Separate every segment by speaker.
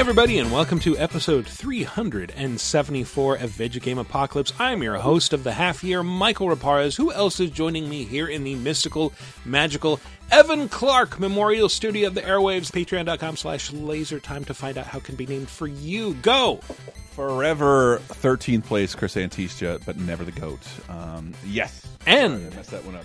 Speaker 1: everybody, and welcome to episode 374 of Video Game Apocalypse. I'm your host of the half year, Michael Raparez. Who else is joining me here in the mystical, magical Evan Clark Memorial Studio of the Airwaves? Patreon.com slash laser time to find out how it can be named for you. Go!
Speaker 2: Forever 13th place, Chris Antista, but never the GOAT. Um, yes.
Speaker 1: And
Speaker 2: I messed that one up.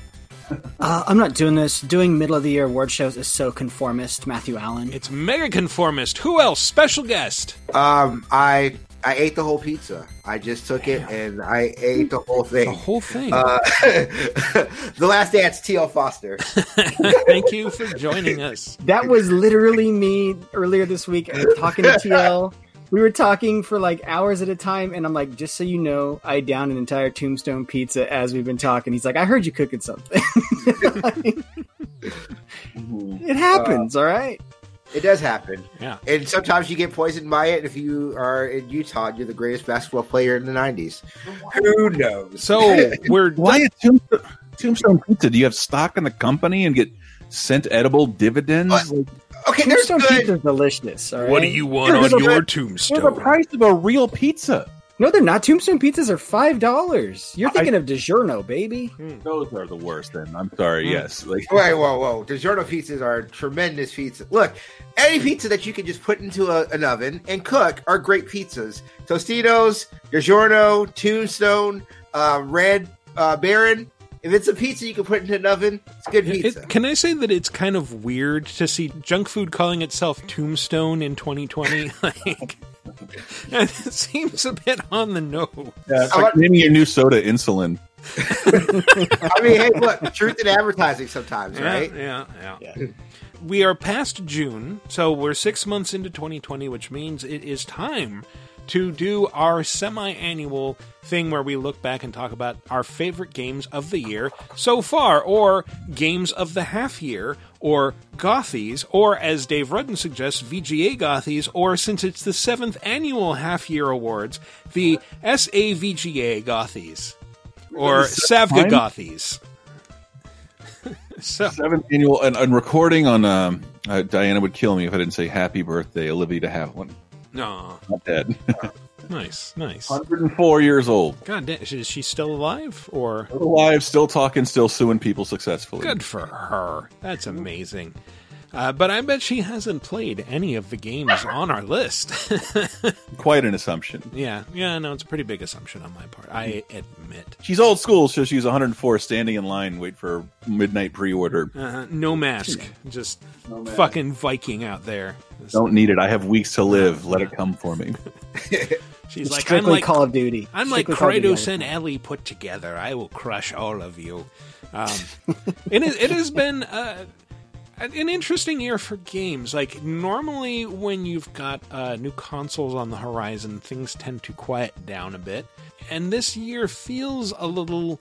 Speaker 3: Uh, I'm not doing this. Doing middle of the year award shows is so conformist. Matthew Allen.
Speaker 1: it's Mega Conformist. Who else? Special guest.
Speaker 4: Um, I I ate the whole pizza. I just took it and I ate the whole thing.
Speaker 1: The
Speaker 4: thing.
Speaker 1: whole thing.
Speaker 4: Uh, the last dance, T.L. Foster.
Speaker 1: Thank you for joining us.
Speaker 3: that was literally me earlier this week talking to TL. We were talking for like hours at a time, and I'm like, just so you know, I downed an entire tombstone pizza as we've been talking. He's like, I heard you cooking something. it happens, uh, all right?
Speaker 4: It does happen,
Speaker 1: Yeah.
Speaker 4: and sometimes you get poisoned by it. If you are in Utah, you're the greatest basketball player in the '90s. Who knows?
Speaker 1: So we're
Speaker 2: Why a tombstone, tombstone Pizza? Do you have stock in the company and get sent edible dividends?
Speaker 4: What?
Speaker 2: Like,
Speaker 4: Okay, there's
Speaker 3: Tombstone
Speaker 4: good.
Speaker 3: pizza's delicious. All right?
Speaker 1: What do you want
Speaker 2: They're
Speaker 1: on
Speaker 2: the-
Speaker 1: your
Speaker 2: they're the
Speaker 1: tombstone?
Speaker 2: price of a real pizza.
Speaker 3: No, they're not. Tombstone pizzas are five dollars. You're thinking of DiGiorno, baby.
Speaker 2: Those are the worst. Then I'm sorry.
Speaker 1: Mm.
Speaker 2: Yes, like
Speaker 4: Wait, whoa, whoa! DiGiorno pizzas are tremendous pizza. Look, any pizza that you can just put into a, an oven and cook are great pizzas. Tostitos, DiGiorno, Tombstone, uh, Red uh, Baron. If it's a pizza you can put into an oven, it's good
Speaker 1: It-
Speaker 4: pizza.
Speaker 1: can I say that it's kind of weird to see junk food calling itself Tombstone in 2020? like, it seems a bit on the nose.
Speaker 2: Yeah, it's like
Speaker 4: want-
Speaker 2: naming your new soda insulin.
Speaker 4: I mean, hey, look, truth in advertising sometimes,
Speaker 1: Yeah,
Speaker 4: right?
Speaker 1: yeah, yeah, We are past June, so we're six months into 2020, which means it is time to do our semi annual thing where we look back and talk about our favorite games of the year so far, or games of the half year, or Gothies, or as Dave Rudden suggests, VGA Gothies, or since it's the seventh annual half year awards, the SAVGA Gothies, or Savga? Gothies. so,
Speaker 2: Seventh annual and, and recording on. Um, uh, Diana would kill me if I didn't say happy birthday, Olivia to have Havilland.
Speaker 1: No.
Speaker 2: Not dead.
Speaker 1: Nice, nice.
Speaker 2: 104 years old.
Speaker 1: God damn, is she still alive? Or
Speaker 2: Still alive, still talking, still suing people successfully.
Speaker 1: good for her. That's amazing. Uh, but I bet she hasn't played any of the games on our list.
Speaker 2: Quite an assumption.
Speaker 1: yeah, yeah, no, it's a pretty big assumption on my part. I admit.
Speaker 2: She's old school, so she's 104 standing in line, wait for midnight pre-order.
Speaker 1: Uh, no mask, just fucking Viking out there.
Speaker 2: Don't need it. I have weeks to live. Let it come for me.
Speaker 1: She's like, I'm like,
Speaker 3: Call of Duty.
Speaker 1: I'm like
Speaker 3: Strictly Call of Duty
Speaker 1: Kratos and. Ellie put together. I will crush all of you. Um, it, is, it has been uh, an interesting year for games. Like, normally when you've got uh, new consoles on the horizon, things tend to quiet down a bit. And this year feels a little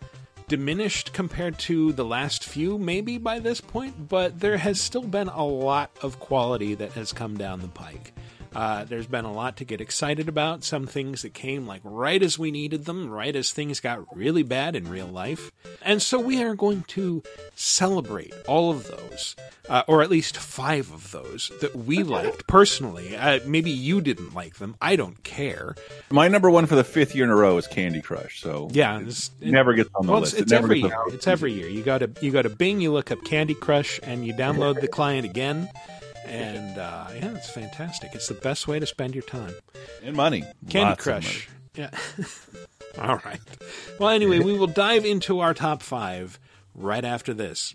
Speaker 1: diminished compared to the last few, maybe by this point, but there has still been a lot of quality that has come down the pike. Uh, there's been a lot to get excited about. Some things that came like right as we needed them, right as things got really bad in real life. And so we are going to celebrate all of those, uh, or at least five of those that we liked personally. Uh, maybe you didn't like them. I don't care.
Speaker 2: My number one for the fifth year in a row is Candy Crush. So
Speaker 1: Yeah,
Speaker 2: it
Speaker 1: it's-
Speaker 2: never gets on the
Speaker 1: well,
Speaker 2: list.
Speaker 1: it's,
Speaker 2: It
Speaker 1: it's
Speaker 2: never
Speaker 1: every year. It's every year. You go to you go to Bing, you look up Candy Crush, and you download the client again. And uh, yeah, it's fantastic. It's the best way to spend your time.
Speaker 2: And money.
Speaker 1: Candy
Speaker 2: Lots
Speaker 1: Crush. Yeah. All right. Well, anyway, we will dive into our top five right after this.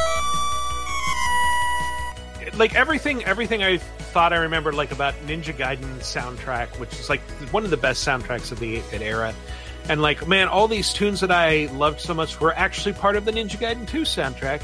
Speaker 1: Like everything everything I thought I remembered like about Ninja Gaiden soundtrack, which is like one of the best soundtracks of the 8-bit era. And like, man, all these tunes that I loved so much were actually part of the Ninja Gaiden 2 soundtrack.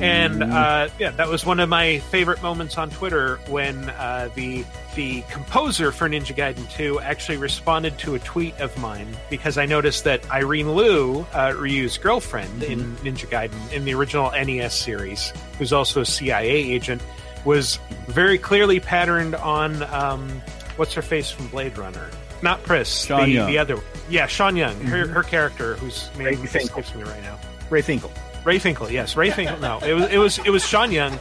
Speaker 1: And uh, yeah, that was one of my favorite moments on Twitter when uh, the the composer for Ninja Gaiden 2 actually responded to a tweet of mine because I noticed that Irene Lew, uh, Ryu's girlfriend in Ninja Gaiden in the original NES series, who's also a CIA agent, was very clearly patterned on um, what's her face from Blade Runner. Not Pris,
Speaker 5: Sean
Speaker 1: the,
Speaker 5: Young.
Speaker 1: the other. Yeah, Sean Young, her, her character, whose name
Speaker 3: Ray Finkel.
Speaker 1: escapes me right now.
Speaker 3: Ray Finkel.
Speaker 1: Ray Finkel, yes, Ray Finkel. No, it was it was it was Sean Young,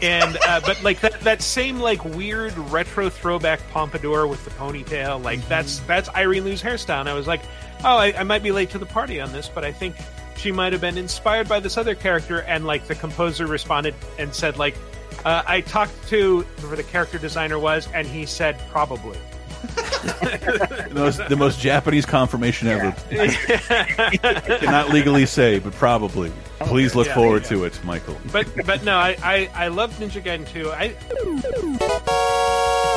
Speaker 1: and uh, but like that that same like weird retro throwback pompadour with the ponytail, like that's that's Irene Lew's hairstyle. And I was like, oh, I, I might be late to the party on this, but I think she might have been inspired by this other character. And like the composer responded and said like, uh, I talked to whoever the character designer was, and he said probably.
Speaker 5: the, most, the most Japanese confirmation ever. Cannot legally say, but probably. Please look
Speaker 1: Yeah,
Speaker 5: forward
Speaker 1: yeah.
Speaker 5: to it, Michael.
Speaker 1: But but no, I I, I love Ninja Gaiden 2. I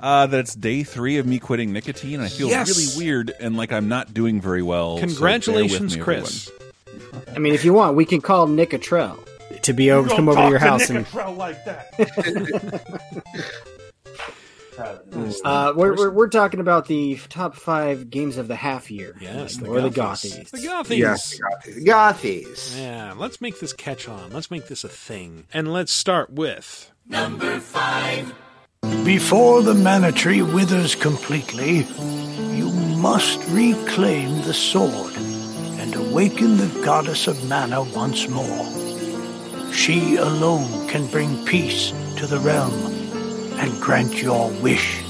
Speaker 5: Uh, that it's day three of me quitting nicotine, and I feel
Speaker 1: Yes.
Speaker 5: really weird and like I'm not doing very well. so
Speaker 1: Congratulations,
Speaker 5: me,
Speaker 1: Chris.
Speaker 3: I mean, if you want, we can call Nick Atrell to be over, come over to your house and
Speaker 5: like that.
Speaker 3: uh, we're, we're we're talking about the top five games of the half year,
Speaker 1: Yes, the
Speaker 3: or the
Speaker 1: Gothies.
Speaker 3: Gothies.
Speaker 1: The Gothies.
Speaker 4: Yes, Gothies. Gothies.
Speaker 1: Yeah, let's make this catch on. Let's make this a thing. And let's start with
Speaker 6: Before the mana tree withers completely, you must reclaim the sword and awaken the goddess of mana once more. She alone can bring peace to the realm and grant your wish.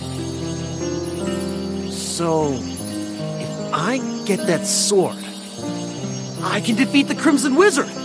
Speaker 7: So, if I get that sword, I can defeat the Crimson Wizard.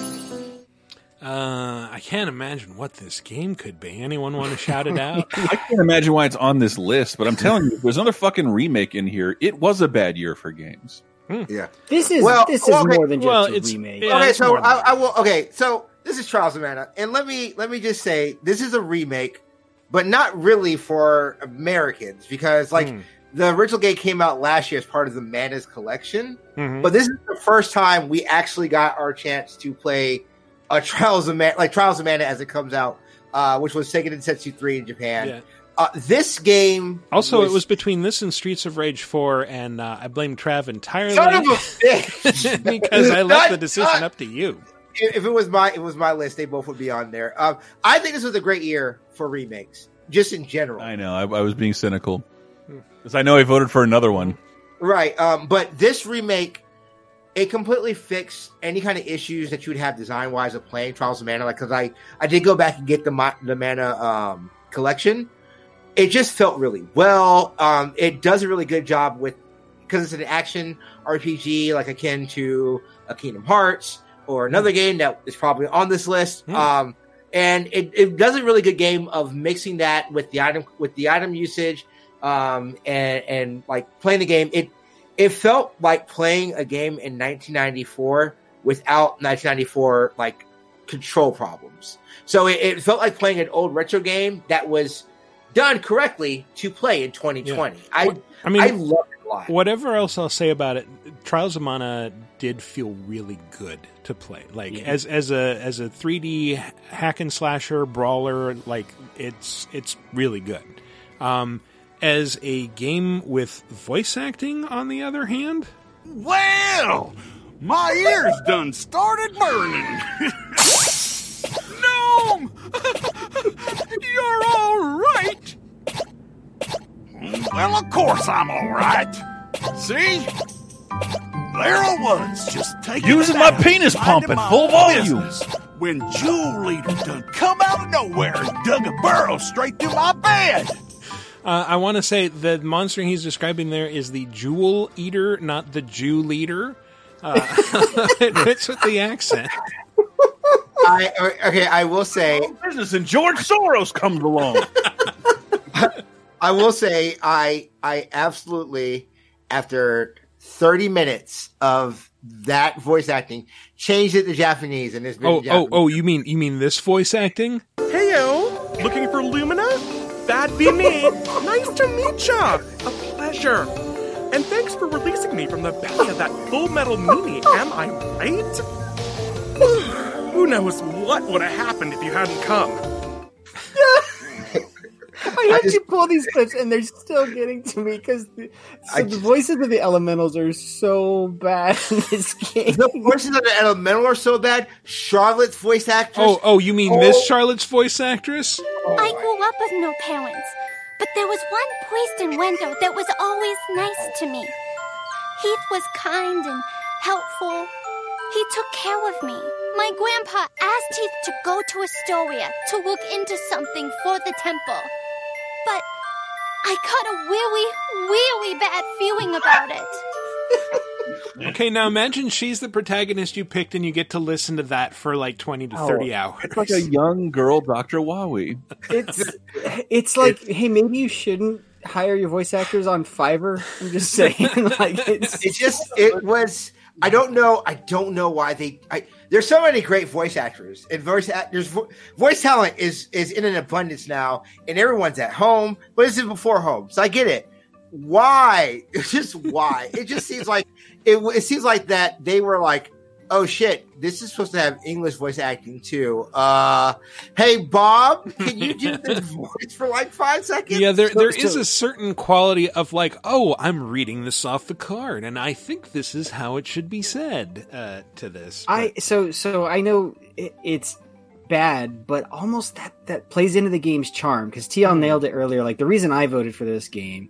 Speaker 1: Uh I can't imagine what this game could be. Anyone want to shout it out?
Speaker 2: I can't imagine why it's on this list, but I'm telling you, there's another fucking remake in here. It was a bad year for games.
Speaker 4: Yeah.
Speaker 3: This is
Speaker 4: Well,
Speaker 3: this is
Speaker 4: okay,
Speaker 3: more than just
Speaker 1: well,
Speaker 3: a remake.
Speaker 1: yeah.
Speaker 4: okay,
Speaker 1: it's
Speaker 4: so I. I will. Okay, so this is Trials of Mana, and let me let me just say this is a remake, but not really for Americans because like
Speaker 1: Hmm.
Speaker 4: the original game came out last year as part of the Mana's collection,
Speaker 1: Mhm.
Speaker 4: but this is the first time we actually got our chance to play a Trials of Mana, like Trials of Mana as it comes out, uh, which was Seiken Densetsu three in Japan.
Speaker 1: Yeah.
Speaker 4: Uh, this game
Speaker 1: Also, it was between this and Streets of Rage 4, and uh, I blame Trav entirely
Speaker 4: son of a bitch
Speaker 1: because I left
Speaker 4: Not-
Speaker 1: the decision
Speaker 4: not-
Speaker 1: up to you.
Speaker 4: if if it was my it was my list, they both would be on there. Um, I think this was a great year for remakes, just in general.
Speaker 5: I know. I, I was being cynical because I know I voted for another one.
Speaker 4: Right. Um, but this remake, it completely fixed any kind of issues that you would have design wise of playing Trials of Mana. Like, because I I did go back and get the the Mana um, collection. It just felt really well. Um, it does a really good job with because it's an action RPG, like akin to a Kingdom Hearts or another game that is probably on this list.
Speaker 1: Hmm.
Speaker 4: Um, and it, it does a really good game of mixing that with the item with the item usage, um, and and like playing the game. It it felt like playing a game in 1994 without 1994 like control problems. So it, it felt like playing an old retro game that was done correctly to play in 2020. I
Speaker 1: I mean,
Speaker 4: I love it a lot.
Speaker 1: whatever else I'll say about it, Trials of Mana did feel really good to play. Like as as a as a 3D hack and slasher brawler, like it's it's really good. Um, as a game with voice acting, on the other hand,
Speaker 8: Well, my ears done started burning. Gnome! You're all right! Well, of course I'm all right. See? There I was, just taking
Speaker 5: Using my penis pump at full volume.
Speaker 8: business, When Jewel Leader done come out of nowhere and dug a burrow straight through my bed.
Speaker 1: Uh, I want to say the monster he's describing there is the Jewel Eater, not the Jew Leader. Uh, it fits with the accent.
Speaker 4: I okay. I will say
Speaker 5: business and George Soros comes along.
Speaker 4: I will say I I absolutely after 30 minutes of that voice acting changed it to Japanese and it's been
Speaker 1: Oh, oh, oh! You mean you mean this voice acting?
Speaker 9: Heyo! Looking for Lumina? That'd be me. nice to meet ya. A pleasure. And thanks for releasing me from the belly of that full metal meanie, am I right? Who knows what would have happened if you hadn't come?
Speaker 3: I had you pull these clips, and they're still getting to me because the, so the
Speaker 4: just-
Speaker 3: voices of the elementals are so bad in this game.
Speaker 4: The voices of the elemental are so bad. Charlotte's voice actress.
Speaker 1: Oh, oh! You mean Miss oh. Charlotte's voice actress?
Speaker 10: I grew up with no parents, but there was one priest in Wendel that was always nice to me. Heath was kind and helpful. He took care of me. My grandpa asked Heath to go to Astoria to look into something for the temple. But I got a really, really bad feeling about it.
Speaker 1: Okay, now imagine she's the protagonist you picked, and you get to listen to that for like twenty to
Speaker 2: Oh,
Speaker 1: thirty hours.
Speaker 2: It's like a young girl, Doctor Wowie.
Speaker 3: It's it's like, hey, maybe you shouldn't hire your voice actors on Fiverr. I'm just saying, like it's
Speaker 4: It just it was. I don't know. I don't know why they. I there's so many great voice actors and voice actors. Vo- voice talent is is in an abundance now, and everyone's at home. But this is before home, so I get it. Why? Just why. it just seems like it. It seems like that they were like, oh shit, this is supposed to have English voice acting too. Uh, hey Bob, can you do the voice for like five seconds?
Speaker 1: Yeah, there there is a certain quality of like, oh, I'm reading this off the card, and I think this is how it should be said uh, to this.
Speaker 3: I so so I know it, it's bad, but almost that that plays into the game's charm because TL nailed it earlier. Like the reason I voted for this game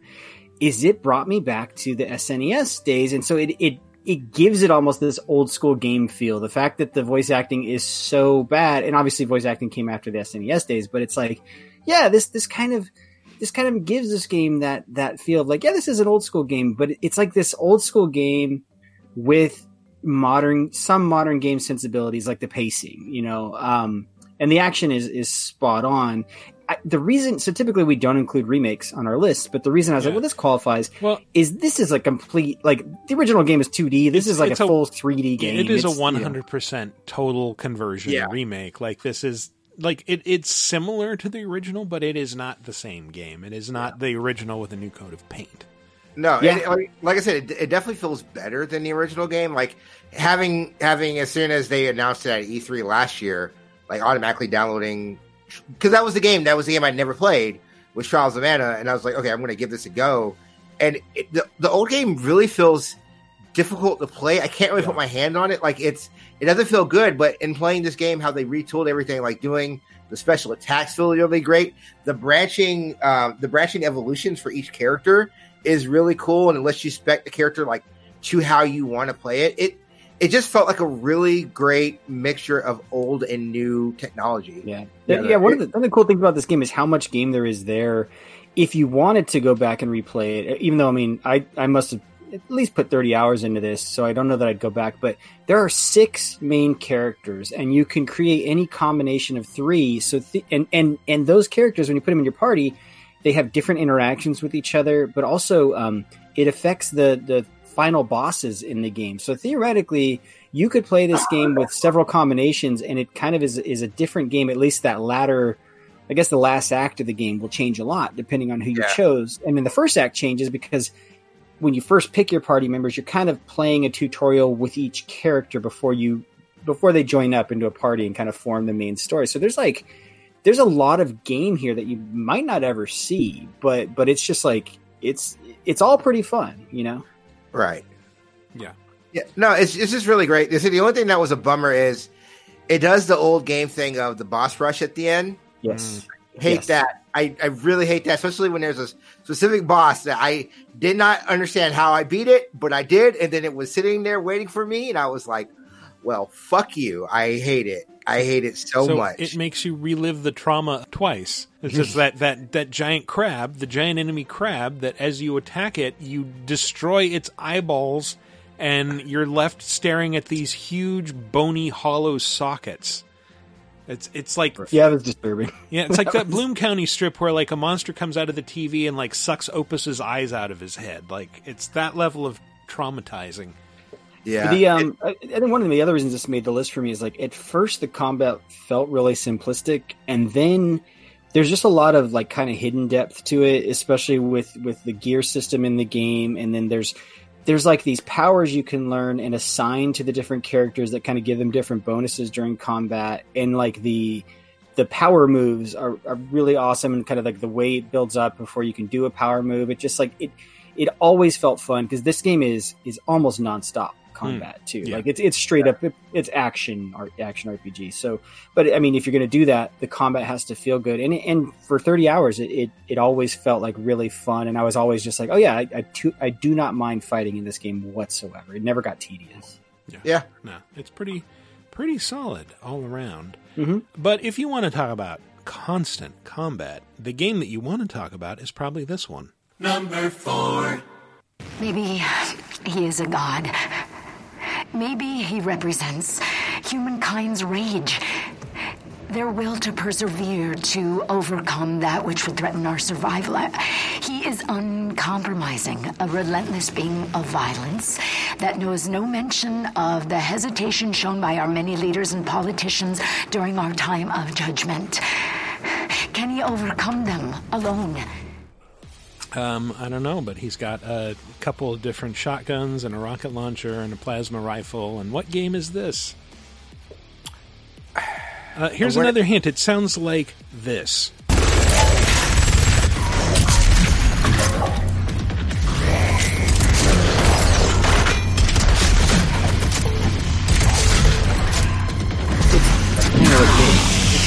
Speaker 3: is it brought me back to the SNES days, and so it it it gives it almost this old school game feel. The fact that the voice acting is so bad, and obviously voice acting came after the SNES days, but it's like, yeah, this this kind of this kind of gives this game that that feel of like, yeah, this is an old school game, but it's like this old school game with modern some modern game sensibilities like the pacing you know um and the action is is spot on I, the reason so typically we don't include remakes on our list but the reason i was like well this qualifies
Speaker 1: well,
Speaker 3: is this is a complete like the original game is 2d this is like a
Speaker 1: a-
Speaker 3: full 3d game
Speaker 1: it is
Speaker 3: It's,
Speaker 1: a
Speaker 3: you know,
Speaker 1: one hundred percent total conversion
Speaker 4: Yeah.
Speaker 1: remake. Like this is like it, it's similar to the original, but it is not the same game. It is not the original with a new coat of paint.
Speaker 4: No,
Speaker 3: Yeah.
Speaker 4: it, like, like I said, it, it definitely feels better than the original game. Like having having as soon as they announced it at E3 last year, like automatically downloading because that was the game. That was the game I'd never played was Trials of Mana, and I was like, okay, I'm going to give this a go. And it, the the old game really feels difficult to play. I can't really put my hand on it. Like it's it doesn't feel good. But in playing this game, how they retooled everything, like doing the special attacks feel really great. The branching um, the branching evolutions for each character is really cool, and it lets you spec the character like to how you want to play it. It it just felt like a really great mixture of old and new technology.
Speaker 3: Yeah,
Speaker 4: Yeah,
Speaker 3: yeah. one,
Speaker 4: it-
Speaker 3: of the, one of the cool things about this game is how much game there is there. If you wanted to go back and replay it, even though I mean, I I must have at least put thirty hours into this, so I don't know that I'd go back. But there are six main characters, and you can create any combination of three. So th- and and and those characters, when you put them in your party, they have different interactions with each other, but also um, it affects the the final bosses in the game. So theoretically, you could play this game with several combinations, and it kind of is is a different game. At least that latter, I guess, the last act of the game will change a lot depending on who you
Speaker 4: Yeah.
Speaker 3: chose. And then the first act changes because when you first pick your party members, you're kind of playing a tutorial with each character before you before they join up into a party and kind of form the main story. So there's like there's a lot of game here that you might not ever see, but but it's just like it's it's all pretty fun, you know.
Speaker 4: Right.
Speaker 1: Yeah.
Speaker 4: Yeah. No, it's it's just really great. This the only thing that was a bummer is it does the old game thing of the boss rush at the end.
Speaker 3: Yes. Mm.
Speaker 4: Hate
Speaker 3: Yes.
Speaker 4: that. I, I really hate that, especially when there's a specific boss that I did not understand how I beat it, but I did, and then it was sitting there waiting for me, and I was like, "Well, fuck you! I hate it. I hate it so, much."
Speaker 1: It makes you relive the trauma twice. It's just that, that, that giant crab, the giant enemy crab, that as you attack it, you destroy its eyeballs, and you're left staring at these huge, bony, hollow sockets. It's it's like
Speaker 3: Yeah, it was disturbing.
Speaker 1: yeah, it's like that Bloom County strip where like a monster comes out of the TV and like sucks Opus's eyes out of his head. Like it's that level of traumatizing.
Speaker 4: Yeah.
Speaker 3: The um, I, I think one of the other reasons this made the list for me is like at first the combat felt really simplistic, and then there's just a lot of like kind of hidden depth to it, especially with with the gear system in the game, and then there's there's like these powers you can learn and assign to the different characters that kind of give them different bonuses during combat, and like the the power moves are, are really awesome and kind of like the way it builds up before you can do a power move. It just like it it always felt fun because this game is is almost nonstop combat too.
Speaker 1: Yeah.
Speaker 3: Like it's it's straight up it, it's action art action RPG. So, but I mean, if you're going to do that, the combat has to feel good. And and for 30 hours, it, it it always felt like really fun. And I was always just like, oh yeah, I I, too, I do not mind fighting in this game whatsoever. It never got tedious.
Speaker 4: Yeah.
Speaker 1: No, it's pretty pretty solid all around.
Speaker 3: Mhm.
Speaker 1: But if you want to talk about constant combat, the game that you want to talk about is probably this one.
Speaker 11: Number four. Maybe he is a god. Maybe he represents humankind's rage, their will to persevere, to overcome that which would threaten our survival. He is uncompromising, a relentless being of violence that knows no mention of the hesitation shown by our many leaders and politicians during our time of judgment. Can he overcome them alone?
Speaker 1: Um, I don't know, but he's got a couple of different shotguns and a rocket launcher and a plasma rifle. And what game is this? Uh, here's another hint. It sounds like this.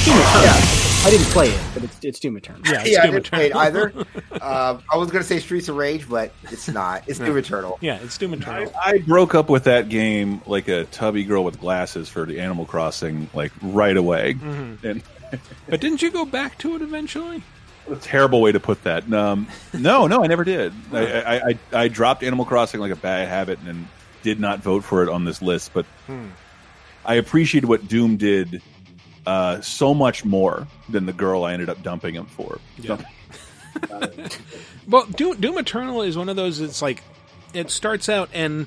Speaker 3: Eternal. I didn't play it, but it's, it's Doom Eternal.
Speaker 1: Yeah, it's
Speaker 4: yeah, I didn't play it either. um, I was going to say Streets of Rage, but it's not. It's Doom Eternal.
Speaker 1: Yeah, it's Doom Eternal.
Speaker 2: I broke up with that game like a tubby girl with glasses for the Animal Crossing, like right away.
Speaker 1: Mhm.
Speaker 2: And
Speaker 1: But didn't you go back to it eventually?
Speaker 2: a terrible way to put that. Um, no, no, I never did. I, I, I, I dropped Animal Crossing like a bad habit and did not vote for it on this list. But
Speaker 1: Hmm.
Speaker 2: I appreciate what Doom did uh, so much more than the girl I ended up dumping him for.
Speaker 1: Yeah. Well, Doom, Doom Eternal is one of those. It's like it starts out and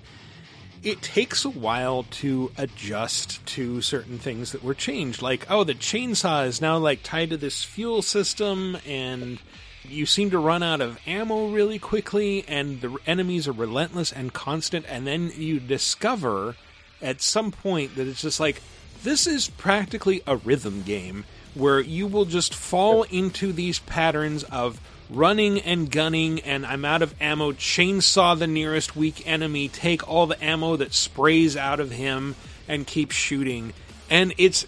Speaker 1: it takes a while to adjust to certain things that were changed. Like, oh, the chainsaw is now like tied to this fuel system, and you seem to run out of ammo really quickly, and the enemies are relentless and constant. And then you discover at some point that it's just like this is practically a rhythm game where you will just fall into these patterns of running and gunning and I'm out of ammo, chainsaw the nearest weak enemy, take all the ammo that sprays out of him and keep shooting. And it's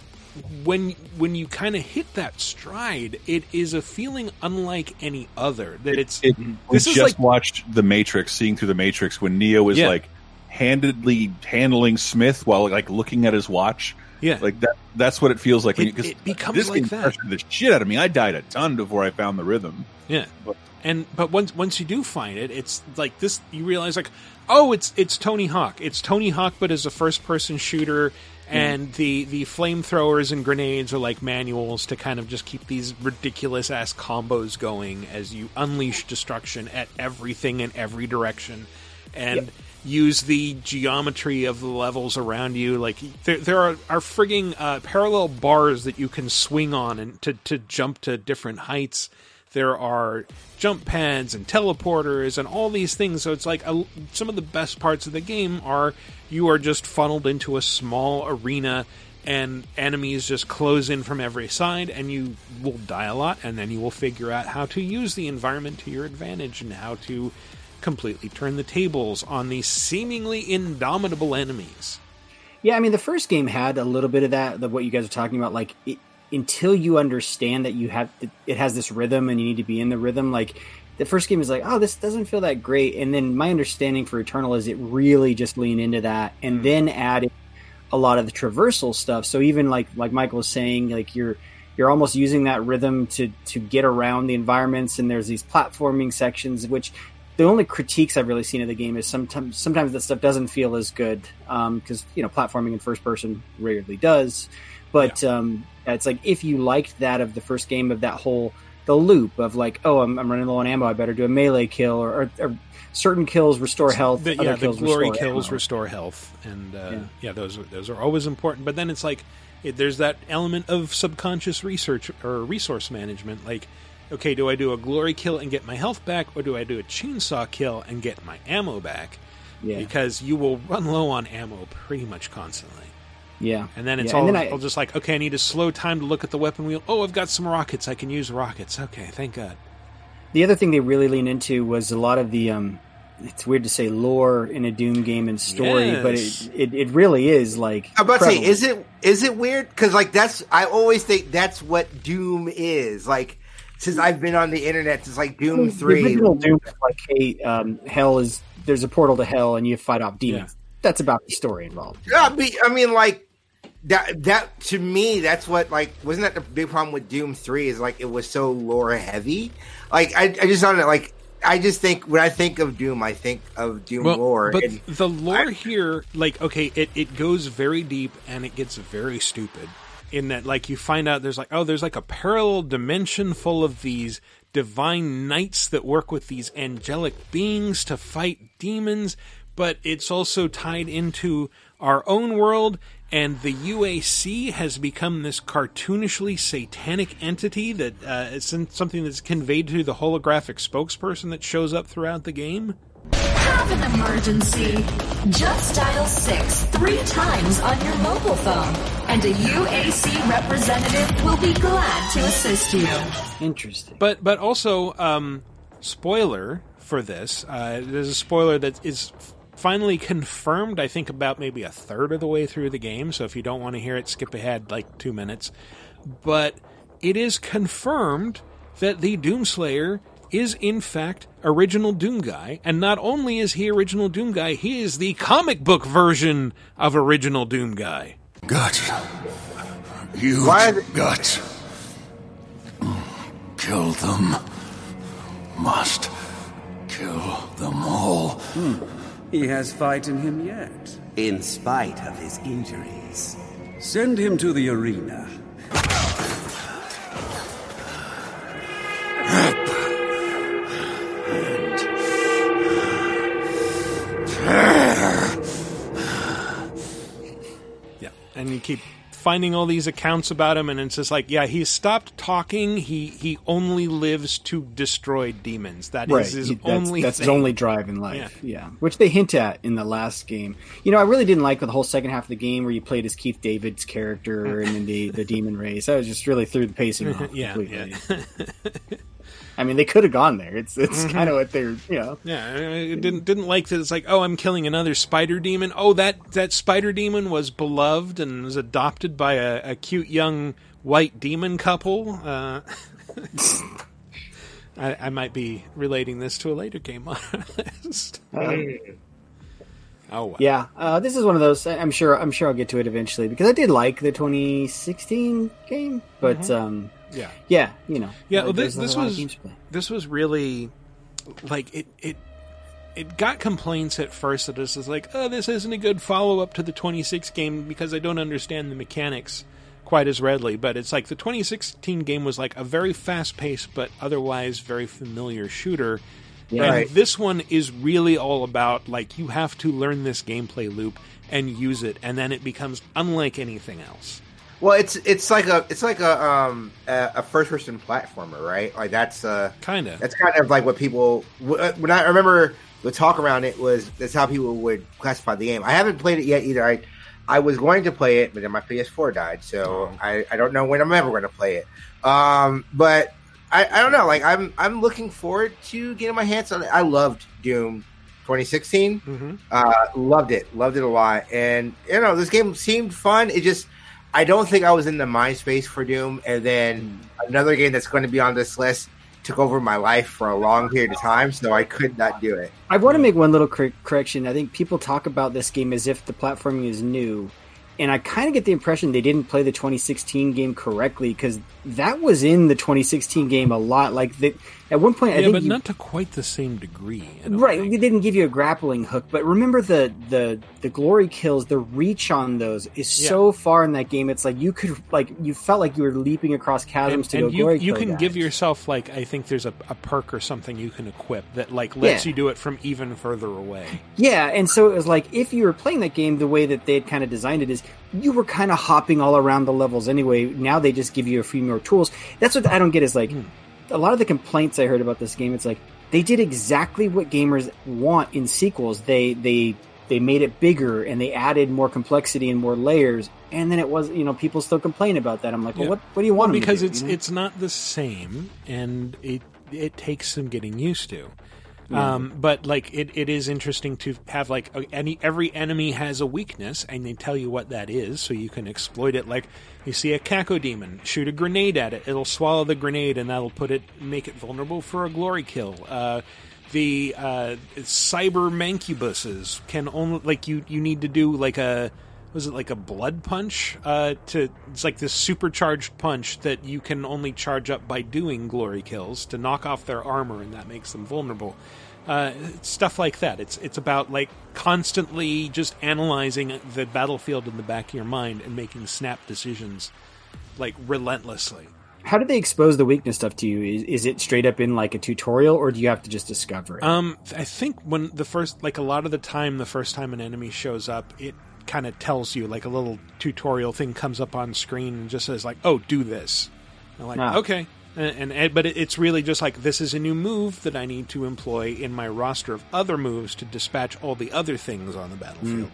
Speaker 1: when when you kind of hit that stride, it is a feeling unlike any other. That it's
Speaker 2: It, we
Speaker 1: this is
Speaker 2: just
Speaker 1: like
Speaker 2: watched The Matrix, seeing through The Matrix, when Neo was
Speaker 1: Yeah.
Speaker 2: like handedly handling Smith while like looking at his watch.
Speaker 1: Yeah.
Speaker 2: like that. That's what it feels like.
Speaker 1: It-
Speaker 2: you,
Speaker 1: it becomes
Speaker 2: this
Speaker 1: like that.
Speaker 2: the shit out of me. I died a ton before I found the rhythm.
Speaker 1: Yeah. And but once once you do find it, it's like this you realize like, oh, it's it's Tony Hawk. It's Tony Hawk but as a first person shooter hmm. and the the flamethrowers and grenades are like manuals to kind of just keep these ridiculous ass combos going as you unleash destruction at everything in every direction. And use the geometry of the levels around you. Like there, there are, are frigging uh, parallel bars that you can swing on and to, to jump to different heights. There are jump pads and teleporters and all these things. So it's like a, some of the best parts of the game are you are just funneled into a small arena and enemies just close in from every side and you will die a lot and then you will figure out how to use the environment to your advantage and how to completely turn the tables on these seemingly indomitable enemies.
Speaker 3: Yeah, I mean, the first game had a little bit of that, of what you guys are talking about. Like, it, until you understand that you have, it has this rhythm and you need to be in the rhythm. Like, the first game is like, oh, this doesn't feel that great. And then my understanding for Eternal is it really just lean into that and hmm. then add a lot of the traversal stuff. So even like like Michael was saying, like you're you're almost using that rhythm to to get around the environments. And there's these platforming sections which the only critiques I've really seen of the game is sometimes sometimes the stuff doesn't feel as good because you know platforming in first person rarely does. But um, it's like if you liked that of the first game of that whole the loop of like oh I'm, I'm running low on ammo I better do a melee kill or, or, or certain kills restore health.
Speaker 1: The,
Speaker 3: other
Speaker 1: yeah, the
Speaker 3: kills
Speaker 1: glory
Speaker 3: restore
Speaker 1: kills
Speaker 3: ammo.
Speaker 1: restore health, and uh, yeah.
Speaker 3: Yeah.
Speaker 1: those are, those are always important. But then it's like it, there's that element of subconscious research or resource management. Like, okay, do I do a glory kill and get my health back, or do I do a chainsaw kill and get my ammo back?
Speaker 3: Yeah.
Speaker 1: Because you will run low on ammo pretty much constantly.
Speaker 3: Yeah,
Speaker 1: And then it's
Speaker 3: Yeah,
Speaker 1: all,
Speaker 3: and then I-
Speaker 1: all just like, okay, I need a slow time to look at the weapon wheel. Oh, I've got some rockets. I can use rockets. Okay, thank God.
Speaker 3: The other thing they really lean into was a lot of the. Um, it's weird to say lore in a Doom game and story, but it, it it really is like.
Speaker 4: I'm about to say, is it is it weird? Because like that's I always think that's what Doom is. Like since I've been on the internet since like Doom
Speaker 3: The
Speaker 4: three.
Speaker 3: original Doom is like, hey, um, hell is there's a portal to hell and you fight off demons. That's about the story involved.
Speaker 4: Yeah, I mean, I mean, like that. That to me, that's what like wasn't that the big problem with Doom Three? Is like it was so lore heavy. Like I, I just don't know. Like I just think when I think of Doom, I think of Doom lore.
Speaker 1: But
Speaker 4: and
Speaker 1: the lore here, like, okay, it, it goes very deep and it gets very stupid. In that, like, you find out there's like, oh, there's like a parallel dimension full of these divine knights that work with these angelic beings to fight demons, but it's also tied into our own world. And the UAC has become this cartoonishly satanic entity that uh, it's something that's conveyed to the holographic spokesperson that shows up throughout the game.
Speaker 12: Have an emergency. Just dial 6 three times on your mobile phone, and a UAC representative will be glad to assist you.
Speaker 3: Interesting.
Speaker 1: But but also, um, spoiler for this. Uh, there's a spoiler that is finally confirmed. I think about maybe a third of the way through the game. So if you don't want to hear it, skip ahead like two minutes. But it is confirmed that the Doomslayer is in fact original Doom Guy, and not only is he original Doom Guy, he is the comic book version of original Doom Guy.
Speaker 8: Guts. Huge
Speaker 4: Why is
Speaker 8: guts. Kill them. Must kill them all.
Speaker 13: He has fight in him yet.
Speaker 14: In spite of his injuries.
Speaker 13: Send him to the arena.
Speaker 1: Keep finding all these accounts about him, and it's just like, yeah, he's stopped talking. He he only lives to destroy demons. That is
Speaker 3: right.
Speaker 1: his
Speaker 3: He- that's,
Speaker 1: only.
Speaker 3: that's his only drive in life. Yeah. Which they hint at in the last game. You know, I really didn't like the whole second half of the game where you played as Keith David's character and then the, the demon race. That was just really threw the pacing
Speaker 1: yeah,
Speaker 3: completely.
Speaker 1: yeah.
Speaker 3: I mean, they could have gone there. It's it's
Speaker 1: Mhm.
Speaker 3: kind of what they're, you know.
Speaker 1: Yeah, I didn't didn't like that. It's like, oh, I'm killing another spider demon. Oh, that that spider demon was beloved and was adopted by a, a cute young white demon couple. Uh, I, I might be relating this to a later game on our list. oh, well.
Speaker 3: Yeah, uh, this is one of those. I'm sure. I'm sure I'll get to it eventually because I did like the 2016 game, but
Speaker 1: Mhm.
Speaker 3: um,
Speaker 1: Yeah.
Speaker 3: yeah, you know,
Speaker 1: Yeah, well, this, this
Speaker 3: a lot of
Speaker 1: was
Speaker 3: games to play.
Speaker 1: this was really like it it it got complaints at first that this is like, oh, this isn't a good follow up to the 26 game because I don't understand the mechanics quite as readily. But it's like the 2016 game was like a very fast paced but otherwise very familiar shooter.
Speaker 4: Yeah.
Speaker 1: and
Speaker 4: Right.
Speaker 1: this one is really all about like you have to learn this gameplay loop and use it, and then it becomes unlike anything else.
Speaker 4: Well, it's it's like a it's like a um a, a first person platformer, right? Like that's uh
Speaker 1: kind of
Speaker 4: that's kind of like what people when I remember the talk around it was that's how people would classify the game. I haven't played it yet either. I I was going to play it, but then my PS4 died, so I, I don't know when I'm ever going to play it. Um, but I, I don't know. Like I'm I'm looking forward to getting my hands on it. I loved Doom 2016.
Speaker 1: Mm-hmm.
Speaker 4: Uh, loved it, loved it a lot, and you know this game seemed fun. It just I don't think I was in the mind space for Doom, and then hmm. another game that's going to be on this list took over my life for a long period of time, so I could not do it.
Speaker 3: I want to make one little cor- correction. I think people talk about this game as if the platforming is new, and I kind of get the impression they didn't play the 2016 game correctly because that was in the 2016 game a lot. Like the, At one point, I
Speaker 1: yeah,
Speaker 3: think
Speaker 1: but
Speaker 3: you-
Speaker 1: not to quite the same degree.
Speaker 3: Right, it didn't give you a grappling hook, but remember the the the glory kills, the reach on those is
Speaker 1: Yeah.
Speaker 3: so far in that game. It's like you could like you felt like you were leaping across chasms
Speaker 1: and,
Speaker 3: to
Speaker 1: and
Speaker 3: go
Speaker 1: you,
Speaker 3: glory
Speaker 1: you can
Speaker 3: guys.
Speaker 1: give yourself like I think there's a, a perk or something you can equip that like lets
Speaker 3: Yeah.
Speaker 1: you do it from even further away.
Speaker 3: Yeah, and so it was like if you were playing that game the way that they had kind of designed it is you were kind of hopping all around the levels anyway. Now they just give you a few more tools. That's what I don't get is like hmm. A lot of the complaints I heard about this game. It's like they did exactly what gamers want in sequels. They they they made it bigger and they added more complexity and more layers. And then it was you know people still complain about that. I'm like, well,
Speaker 1: Yeah.
Speaker 3: what what do you want?
Speaker 1: Well, because
Speaker 3: do,
Speaker 1: it's
Speaker 3: you know?
Speaker 1: it's not the same, and it it takes some getting used to.
Speaker 3: Yeah.
Speaker 1: Um, but like it, it is interesting to have like any every enemy has a weakness, and they tell you what that is, so you can exploit it. Like you see a Cacodemon, shoot a grenade at it, it'll swallow the grenade, and that'll put it make it vulnerable for a glory kill. Uh, the uh, cyber mancubuses can only like you you need to do like a was it like a blood punch uh, to it's like this supercharged punch that you can only charge up by doing glory kills to knock off their armor and that makes them vulnerable uh, stuff like that it's it's about like constantly just analyzing the battlefield in the back of your mind and making snap decisions like relentlessly
Speaker 3: How do they expose the weakness stuff to you? Is, is it straight up in like a tutorial, or do you have to just discover it?
Speaker 1: Um, I think when the first, like a lot of the time, the first time an enemy shows up, it kind of tells you, like a little tutorial thing comes up on screen and just says, like, "Oh, do this." I'm like,
Speaker 3: Ah.
Speaker 1: okay, and, and, but it's really just like this is a new move that I need to employ in my roster of other moves to dispatch all the other things on the battlefield.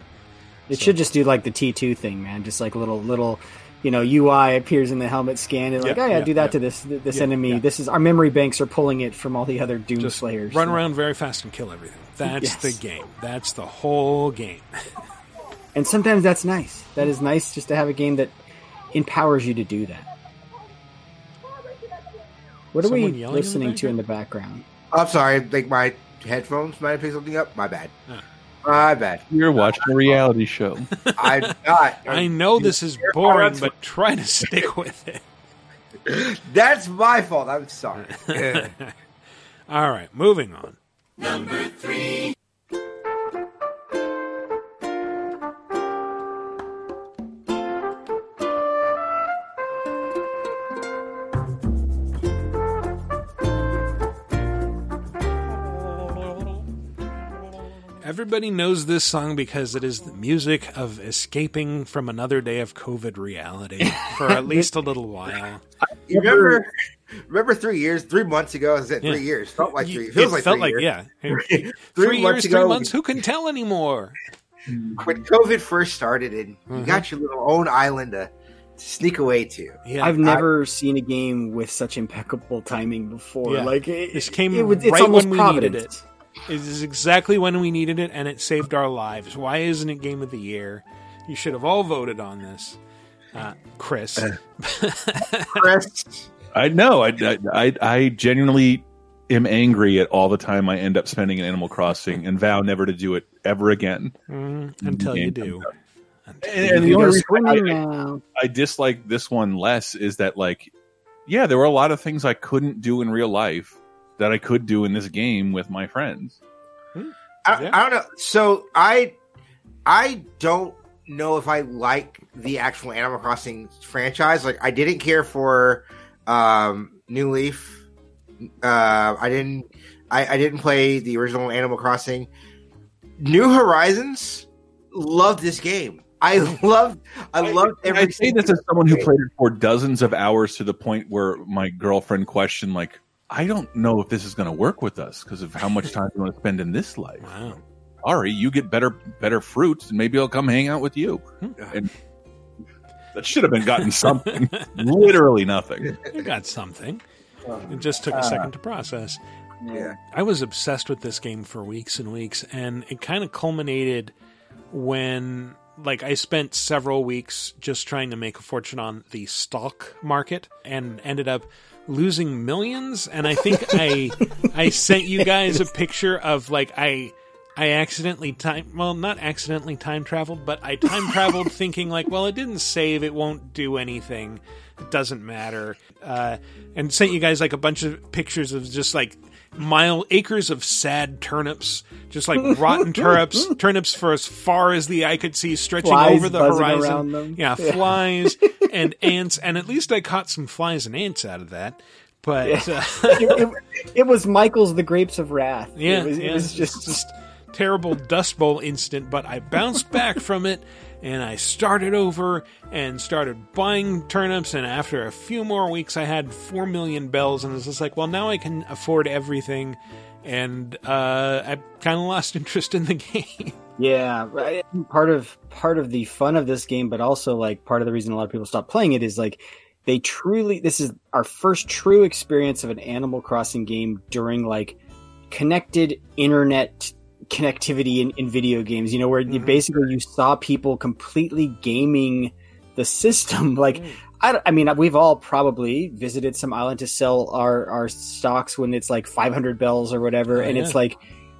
Speaker 3: It should just do like the T two thing, man. Just like a little little, you know, UI appears in the helmet scan and like,
Speaker 1: Yeah,
Speaker 3: oh yeah,
Speaker 1: yeah,
Speaker 3: do that
Speaker 1: yeah.
Speaker 3: to this this enemy. This is our memory banks are pulling it from all the other Doom
Speaker 1: Just
Speaker 3: Slayers.
Speaker 1: run around very fast and kill everything. That's
Speaker 3: Yes.
Speaker 1: the game. That's the whole game.
Speaker 3: And sometimes that's nice. That is nice just to have a game that empowers you to do that. What are
Speaker 1: Someone
Speaker 3: we
Speaker 1: yelling in
Speaker 3: listening to in the background?
Speaker 4: I'm sorry, like my headphones might have picked something up. My bad. My bad.
Speaker 2: You're watching a reality show.
Speaker 4: I'm not.
Speaker 1: I know this is boring, but try to stick with it.
Speaker 4: That's my fault. I'm sorry.
Speaker 1: All right, moving on.
Speaker 8: Number three.
Speaker 1: Everybody knows this song because it is the music of escaping from another day of COVID reality for at least a little while.
Speaker 4: You remember? Remember three years, three months ago? I said
Speaker 1: Yeah.
Speaker 4: three years. Felt like
Speaker 1: You-
Speaker 4: three. Feels
Speaker 1: it
Speaker 4: like
Speaker 1: felt
Speaker 4: three
Speaker 1: like
Speaker 4: years.
Speaker 1: yeah.
Speaker 4: three,
Speaker 1: Three, years,
Speaker 4: ago,
Speaker 1: three months. Who can tell anymore?
Speaker 4: when COVID first started, and
Speaker 1: Mm-hmm.
Speaker 4: you got your little own island to sneak away to.
Speaker 1: Yeah,
Speaker 3: I've never seen a game with such impeccable timing before.
Speaker 1: Yeah.
Speaker 3: Like it,
Speaker 1: this came
Speaker 3: it, was- it's
Speaker 1: right
Speaker 3: almost
Speaker 1: when we
Speaker 3: providence.
Speaker 1: needed it. It is exactly when we needed it, and it saved our lives. Why isn't it Game of the Year? You should have all voted on this, uh, Chris.
Speaker 4: Chris,
Speaker 2: I know. I, I, I, I genuinely am angry at all the time I end up spending in Animal Crossing and vow never to do it ever again.
Speaker 1: Mm, until you do.
Speaker 2: And, and the only reason I, I. I dislike this one less is that, like, yeah, there were a lot of things I couldn't do in real life that I could do in this game with my friends.
Speaker 4: I, I don't know. So I, I don't know if I like the actual Animal Crossing franchise. Like, I didn't care for um, New Leaf. Uh, I didn't. I, I didn't play the original Animal Crossing. New Horizons. Loved this game. I loved. I loved every.
Speaker 2: I say this as someone who played it for dozens of hours to the point where my girlfriend questioned, like, I don't know if this is going to work with us because of how much time you want to spend in this life.
Speaker 1: Wow.
Speaker 2: Sorry, you get better better fruits, and maybe I'll come hang out with you. Hmm. And that should have been gotten something. Literally nothing.
Speaker 1: You got something. It just took a uh, second to process.
Speaker 4: Yeah.
Speaker 1: I was obsessed with this game for weeks and weeks, and it kind of culminated when, like, I spent several weeks just trying to make a fortune on the stock market and ended up losing millions. And I think I I sent you guys a picture of like I I accidentally time well, not accidentally time traveled, but I time traveled thinking like, well, it didn't save, it won't do anything, it doesn't matter, uh, and sent you guys like a bunch of pictures of just like mile acres of sad turnips, just like rotten turnips, turnips for as far as the eye could see, stretching
Speaker 3: Flies
Speaker 1: over the horizon. Yeah,
Speaker 3: Yeah.
Speaker 1: flies and ants, and at least I caught some flies and ants out of that. But uh,
Speaker 3: it, it- it was Michael's The Grapes of Wrath.
Speaker 1: yeah,
Speaker 3: it was, it was just,
Speaker 1: just terrible Dust Bowl incident. But I bounced back from it and I started over and started buying turnips. And after a few more weeks, I had four million bells, and it was just like, well, now I can afford everything. And uh, I kind of lost interest in the game.
Speaker 3: Yeah, part of part of the fun of this game, but also like part of the reason a lot of people stop playing it is like they truly this is our first true experience of an Animal Crossing game during like connected internet connectivity in, in video games. You know, where you mm-hmm. basically you saw people completely gaming the system. Like, mm. I, don't- I mean, we've all probably visited some island to sell our our stocks when it's like 500 bells or whatever,
Speaker 1: Oh,
Speaker 3: and
Speaker 1: yeah.
Speaker 3: it's like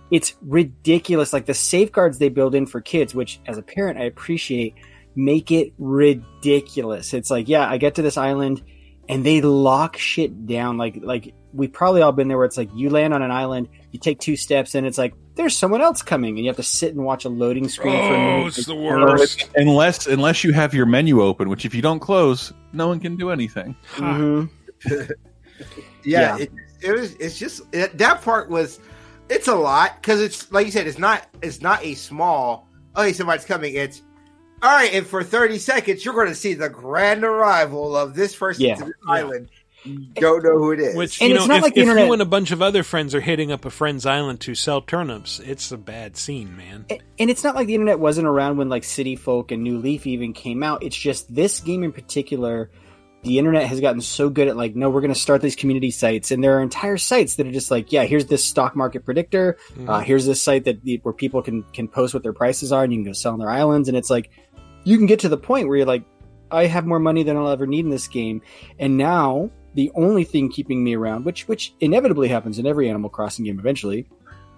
Speaker 3: it's ridiculous. Like the safeguards they build in for kids, which as a parent I appreciate, make it ridiculous. It's like, yeah, I get to this island and they lock shit down. Like, like we've probably all been there where it's like you land on an island, you take two steps, and it's like there's someone else coming, and you have to sit and watch a loading screen for a
Speaker 1: Oh,
Speaker 3: minute.
Speaker 1: it's the worst.
Speaker 2: Unless unless you have your menu open, which if you don't close, no one can do anything.
Speaker 3: Mhm.
Speaker 4: yeah,
Speaker 3: Yeah.
Speaker 4: It, it was. It's just it, that part was. It's a lot because it's like you said. It's not. It's not a small. Oh, hey, somebody's coming. It's all right. And for thirty seconds, you're going to see the grand arrival of this person
Speaker 3: Yeah.
Speaker 4: to this island. You don't know who it is.
Speaker 1: Which
Speaker 3: And
Speaker 1: you
Speaker 3: it's
Speaker 1: know,
Speaker 3: not
Speaker 1: if,
Speaker 3: like the
Speaker 1: if
Speaker 3: internet-
Speaker 1: you and a bunch of other friends are hitting up a friend's island to sell turnips, it's a bad scene, man.
Speaker 3: and it's not like the internet wasn't around when like City Folk and New Leaf even came out. It's just this game in particular, the internet has gotten so good at like, no, we're going to start these community sites, and there are entire sites that are just like, yeah, here's this stock market predictor, uh,
Speaker 1: Mhm.
Speaker 3: here's this site that where people can can post what their prices are, and you can go sell on their islands, and it's like, you can get to the point where you're like, I have more money than I'll ever need in this game, and now the only thing keeping me around, which which inevitably happens in every Animal Crossing game eventually,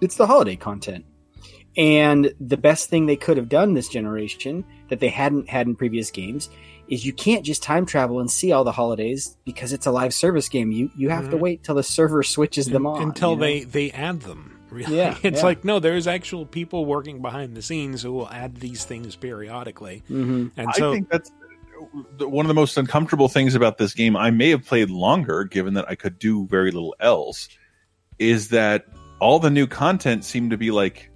Speaker 3: it's the holiday content. And the best thing they could have done this generation that they hadn't had in previous games is you can't just time travel and see all the holidays because it's a live service game. You you have to
Speaker 1: Mhm.
Speaker 3: wait till the server switches them on
Speaker 1: until
Speaker 3: you know?
Speaker 1: they they add them. Really,
Speaker 3: Yeah,
Speaker 1: it's
Speaker 3: yeah.
Speaker 1: like no, there's actual people working behind the scenes who will add these things periodically,
Speaker 3: Mhm.
Speaker 1: and so
Speaker 2: I think that's the- one of the most uncomfortable things about this game. I may have played longer, given that I could do very little else. Is that all the new content seemed to be like,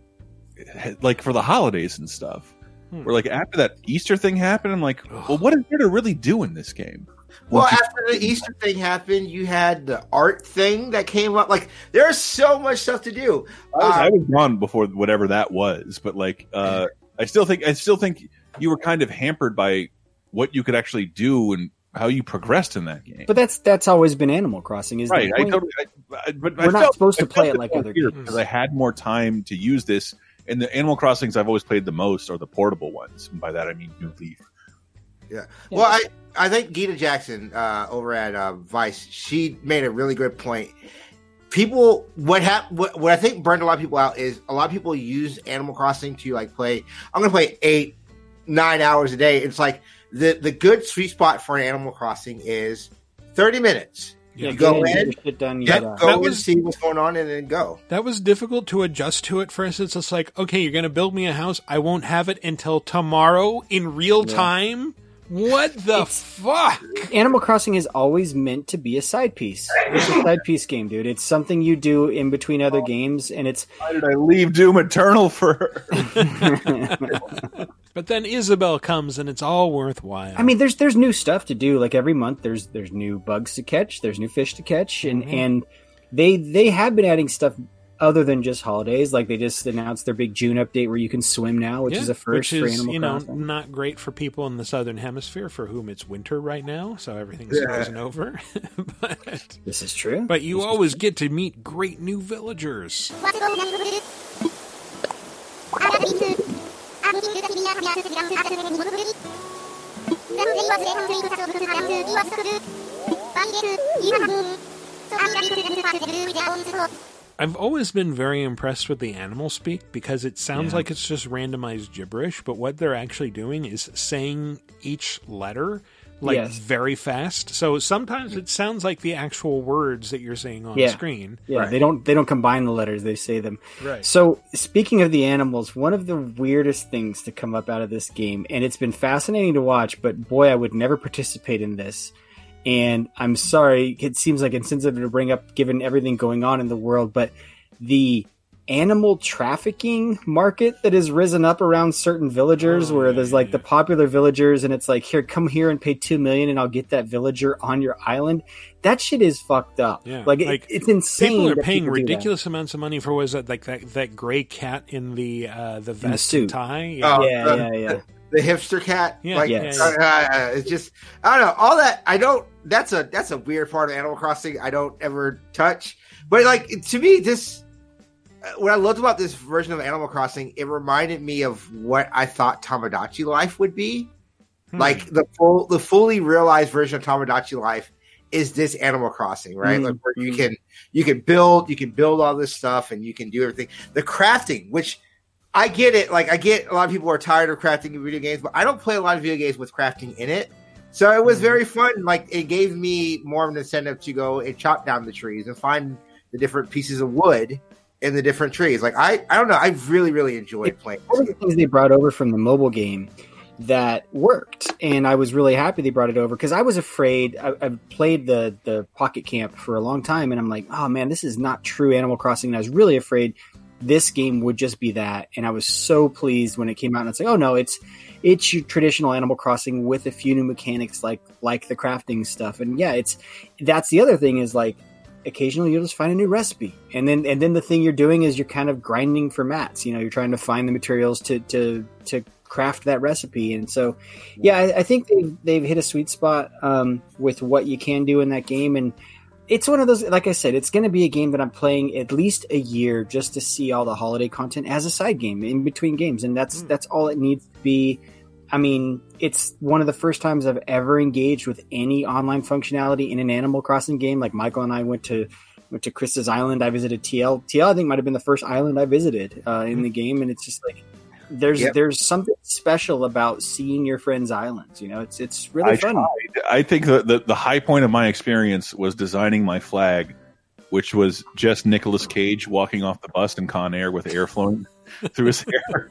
Speaker 2: like for the holidays and stuff.
Speaker 1: Hmm.
Speaker 2: Where like after that Easter thing happened, I'm like, well, what is there to really do in this game?
Speaker 4: Well,
Speaker 2: Once you-
Speaker 4: after the Easter thing happened, you had the art thing that came up. Like, there's so much stuff to do.
Speaker 2: I was,
Speaker 4: Uh,
Speaker 2: I was gone before whatever that was, but like, uh, I still think I still think you were kind of hampered by what you could actually do and how you progressed in that game.
Speaker 3: But that's that's always been Animal Crossing, is
Speaker 2: right,
Speaker 3: the
Speaker 2: I
Speaker 3: point.
Speaker 2: totally. I, I, but
Speaker 3: We're
Speaker 2: I
Speaker 3: not
Speaker 2: felt-
Speaker 3: supposed to
Speaker 2: I
Speaker 3: play it like other
Speaker 2: here
Speaker 3: games.
Speaker 2: because I had more time to use this. And the Animal Crossings I've always played the most are the portable ones. And by that I mean New Leaf.
Speaker 4: Yeah. Well, I I think Gita Jackson uh, over at uh, Vice, she made a really good point. People, what hap- what, what I think burned a lot of people out is a lot of people use Animal Crossing to like play. I'm going to play eight, nine hours a day. It's like the the good sweet spot for an Animal Crossing is 30 minutes.
Speaker 1: Yeah,
Speaker 4: you go
Speaker 3: get
Speaker 4: in,
Speaker 3: your done, you get
Speaker 4: go
Speaker 1: That
Speaker 4: and see what's going on, and then go.
Speaker 1: that was difficult to adjust to at first. It's just like, okay, you're going to build me a house. I won't have it until tomorrow in real
Speaker 3: Yeah.
Speaker 1: time. What the fuck?
Speaker 3: Animal Crossing is always meant to be a side piece. It's a side piece game, dude. It's something you do in between other games, and it's
Speaker 2: Why did I leave Doom Eternal for?
Speaker 1: But then Isabelle comes and it's all worthwhile.
Speaker 3: I mean, there's there's new stuff to do. Like every month, there's there's new bugs to catch, there's new fish to catch, and
Speaker 1: Mhm.
Speaker 3: and they they have been adding stuff other than just holidays. Like they just announced their big June update where you can swim now, which
Speaker 1: Yeah,
Speaker 3: is a first
Speaker 1: which
Speaker 3: for
Speaker 1: is,
Speaker 3: Animal
Speaker 1: you know,
Speaker 3: Crossing.
Speaker 1: not great for people in the southern hemisphere for whom it's winter right now, so everything's
Speaker 3: Yeah.
Speaker 1: frozen over. but,
Speaker 3: this is true.
Speaker 1: but you always get to meet great new villagers. I've always been very impressed with the animal speak because it sounds
Speaker 3: Yeah.
Speaker 1: like it's just randomized gibberish, but what they're actually doing is saying each letter like
Speaker 3: Yes.
Speaker 1: very fast. So sometimes it sounds like the actual words that you're saying on
Speaker 3: yeah.
Speaker 1: screen.
Speaker 3: Yeah, they don't they don't combine the letters; they say them.
Speaker 1: Right.
Speaker 3: So speaking of the animals, one of the weirdest things to come up out of this game, and it's been fascinating to watch, but boy, I would never participate in this. And I'm sorry, it seems like insensitive to bring up given everything going on in the world, but the animal trafficking market that has risen up around certain villagers where there's like the popular villagers and it's like here come here and pay 2 million and I'll get that villager on your island that shit is fucked up
Speaker 1: Yeah,
Speaker 3: like, it, it's insane
Speaker 1: People are paying
Speaker 3: people do that.
Speaker 1: ridiculous amounts of money for was that like that that gray cat in the uh the vest
Speaker 3: suit.
Speaker 1: and tie?
Speaker 4: Oh,
Speaker 3: yeah,
Speaker 4: the-
Speaker 3: yeah, yeah.
Speaker 4: The hipster cat,
Speaker 1: Yeah,
Speaker 4: like
Speaker 1: yes.
Speaker 4: uh, uh, it's just I don't know all that. I don't. That's a that's a weird part of Animal Crossing. I don't ever touch. But like to me, this what I loved about this version of Animal Crossing, it reminded me of what I thought Tamagotchi life would be.
Speaker 1: Hmm.
Speaker 4: Like the full, the fully realized version of Tamagotchi life is this Animal Crossing, right?
Speaker 3: Mm,
Speaker 4: Like where you can you can build, you can build all this stuff, and you can do everything. The crafting, which I get it. Like I get a lot of people are tired of crafting in video games, but I don't play a lot of video games with crafting in it. So it was very fun. Like it gave me more of an incentive to go and chop down the trees and find the different pieces of wood in the different trees. Like I, I don't know. I really, really enjoyed playing.
Speaker 3: one of the things they brought over from the mobile game that worked and i was really happy they brought it over because i was afraid I, i've played the the pocket camp for a long time and i'm like oh man this is not true animal crossing and i was really afraid this game would just be that and i was so pleased when it came out and it's like oh no it's it's your traditional animal crossing with a few new mechanics like like the crafting stuff and yeah it's that's the other thing is like occasionally you'll just find a new recipe. And then and then the thing you're doing is you're kind of grinding for mats. You know you're trying to find the materials to to to craft that recipe. And so yeah i, I think they've, they've hit a sweet spot um, with what you can do in that game. And it's one of those like i said it's going to be a game that i'm playing at least a year just to see all the holiday content as a side game in between games. And that's that's all it needs to be I mean, it's one of the first times I've ever engaged with any online functionality in an Animal Crossing game. Like Michael and I went to went to Krista's Island. I visited TL. TL, I think, might have been the first island I visited uh, in the game, and it's just like there's
Speaker 2: Yep.
Speaker 3: there's something special about seeing your friends' islands. You know, it's it's really
Speaker 2: I
Speaker 3: fun.
Speaker 2: tried. I think the, the the high point of my experience was designing my flag, which was just Nicolas Cage walking off the bus in Con Air with air flowing through his hair.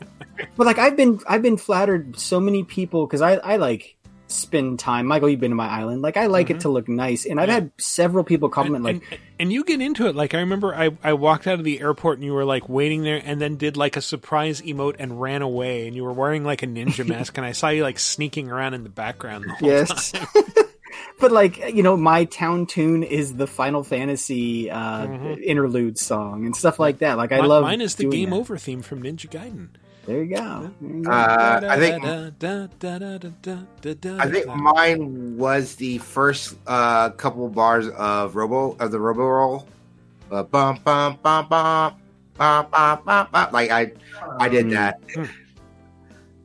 Speaker 3: But like I've been I've been flattered so many people because I I like spend time. Michael, you've been to my island. Like I like it mm-hmm. to look nice, and I've had several people compliment like.
Speaker 1: And you get into it. Like I remember I, I walked out of the airport and you were like waiting there and then did like a surprise emote and ran away and you were wearing like a ninja mask and I saw you like sneaking around in the background the whole
Speaker 3: Yes. but like you know, my town tune is the Final Fantasy uh,
Speaker 1: mm-hmm.
Speaker 3: interlude song and stuff like that. Like I love
Speaker 1: mine is the Game
Speaker 3: that.
Speaker 1: Over theme from Ninja Gaiden.
Speaker 3: There you go.
Speaker 4: Uh, I think
Speaker 1: I
Speaker 4: think mine was the first uh, couple bars of Robo of the Robo Roll. Uh, bum bum bum bum bum bum bum. Like I, I did hmm. that. Hmm.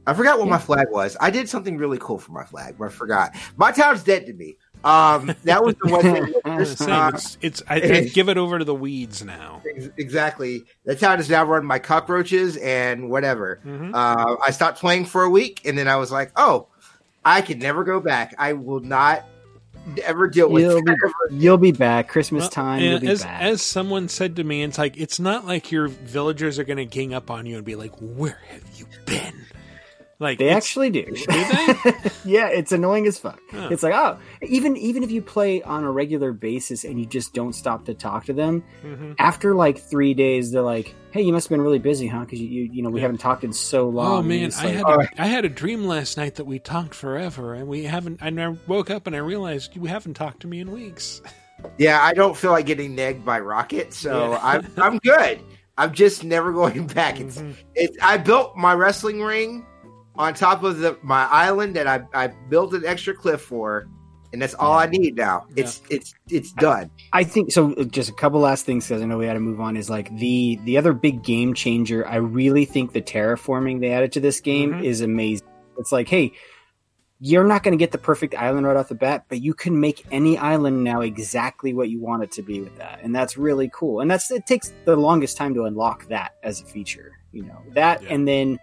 Speaker 4: I forgot what my flag was. I did something really cool for my flag, but I forgot. My town's dead to me. Um, that was the one thing.
Speaker 1: It's, the same. it's, it's I, I give it over to the weeds now.
Speaker 4: Exactly. The town is now run by cockroaches and whatever.
Speaker 1: Mhm.
Speaker 4: Uh, I stopped playing for a week, and then I was like, "Oh, I can never go back. I will not ever deal with
Speaker 3: You'll be, you'll be back Christmas
Speaker 1: Well,
Speaker 3: time.
Speaker 1: and
Speaker 3: You'll be
Speaker 1: as
Speaker 3: back.
Speaker 1: as someone said to me, it's like it's not like your villagers are going to gang up on you and be like, "Where have you been?" Like
Speaker 3: They actually do.
Speaker 1: Do they?
Speaker 3: yeah, it's annoying as fuck.
Speaker 1: Huh.
Speaker 3: It's like, oh, even even if you play on a regular basis and you just don't stop to talk to them,
Speaker 1: Mhm.
Speaker 3: after like three days, they're like, "Hey, you must have been really busy, huh? Because you, you you know we haven't talked in so long."
Speaker 1: Oh man,
Speaker 3: it's
Speaker 1: I
Speaker 3: like,
Speaker 1: had a, I had a dream last night that we talked forever, and we haven't. And I woke up and I realized you haven't talked to me in weeks.
Speaker 4: Yeah, I don't feel like getting negged by Rocket, so
Speaker 1: Yeah.
Speaker 4: I'm I'm good. I'm just never going back. It's
Speaker 1: Mm-hmm.
Speaker 4: it's I built my wrestling ring on top of the my island that I I built an extra cliff for, and that's all I need now. It's it's it's done.
Speaker 3: I think so. uh, Just a couple last things because I know we had to move on. Is like the the other big game changer. I really think the terraforming they added to this game
Speaker 1: Mhm.
Speaker 3: is amazing. It's like, hey, you're not going to get the perfect island right off the bat, but you can make any island now exactly what you want it to be with that, and that's really cool. And that's it takes the longest time to unlock that as a feature, you know that, and then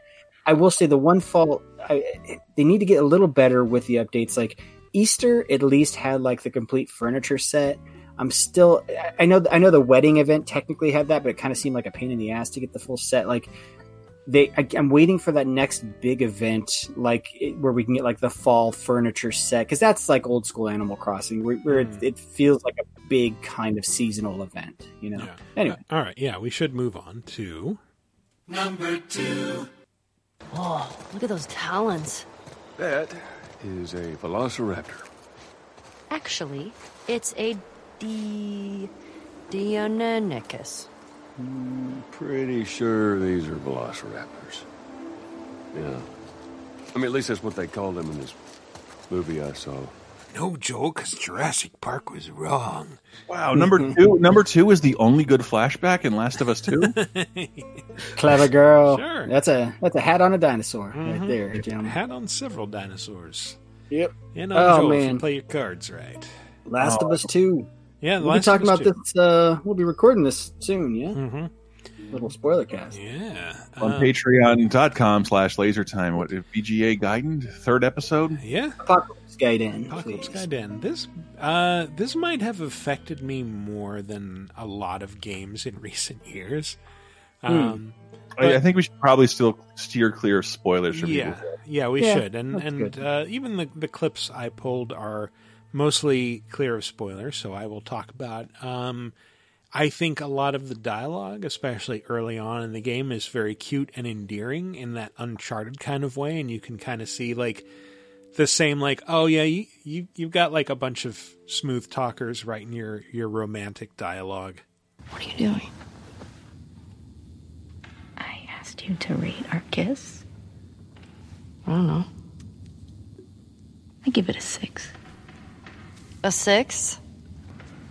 Speaker 3: I will say the one fault I, they need to get a little better with the updates. Like Easter, at least had like the complete furniture set. I'm still, I know, I know the wedding event technically had that, but it kind of seemed like a pain in the ass to get the full set. Like they, I, I'm waiting for that next big event, like it, where we can get like the fall furniture set, because that's like old school Animal Crossing, where, where it, it feels like a big kind of seasonal event, you know. Anyway,
Speaker 1: Uh, all right, yeah, we should move on to
Speaker 15: Number two. Oh, look at those talons.
Speaker 16: That is a velociraptor.
Speaker 15: Actually, it's a D. Deinonychus.
Speaker 16: Hmm, pretty sure these are velociraptors. Yeah. I mean, at least that's what they called them in this movie I saw.
Speaker 1: No, Joel, because Jurassic Park was wrong.
Speaker 2: Wow, number two. Number two is the only good flashback in Last of Us Two.
Speaker 3: clever girl.
Speaker 1: Sure.
Speaker 3: That's a that's a hat on a dinosaur
Speaker 1: Mhm.
Speaker 3: right there, gentlemen.
Speaker 1: Had on several dinosaurs.
Speaker 3: Yep.
Speaker 1: And on
Speaker 3: Oh,
Speaker 1: Joel, if you
Speaker 3: man.
Speaker 1: play your cards right.
Speaker 3: Last of Us Two.
Speaker 1: Yeah, The
Speaker 3: we'll
Speaker 1: Last
Speaker 3: be
Speaker 1: of
Speaker 3: talking
Speaker 1: Us
Speaker 3: about
Speaker 1: 2.
Speaker 3: this. Uh, we'll be recording this soon. Yeah.
Speaker 1: Mm-hmm.
Speaker 3: Little spoiler cast.
Speaker 1: Yeah.
Speaker 2: on
Speaker 1: Uh,
Speaker 2: patreon.com slash lasertime what VGA Gaiden third episode
Speaker 1: Yeah.
Speaker 3: Apocalypse Gaiden.
Speaker 1: Apocalypse Gaiden. This uh this might have affected me more than a lot of games in recent years. Um
Speaker 2: I, I think we should probably still steer clear of spoilers for
Speaker 1: yeah,
Speaker 2: people
Speaker 1: yeah, we
Speaker 2: Yeah,
Speaker 1: should, and and uh, even the the clips I pulled are mostly clear of spoilers, so I will talk about. Um, I think a lot of the dialogue, especially early on in the game, is very cute and endearing in that Uncharted kind of way, and you can kind of see like the same like oh yeah you, you you've got like a bunch of smooth talkers writing your your romantic dialogue.
Speaker 17: What are you doing? I asked you to rate our kiss.
Speaker 15: I don't know.
Speaker 17: I give it a six.
Speaker 15: A six?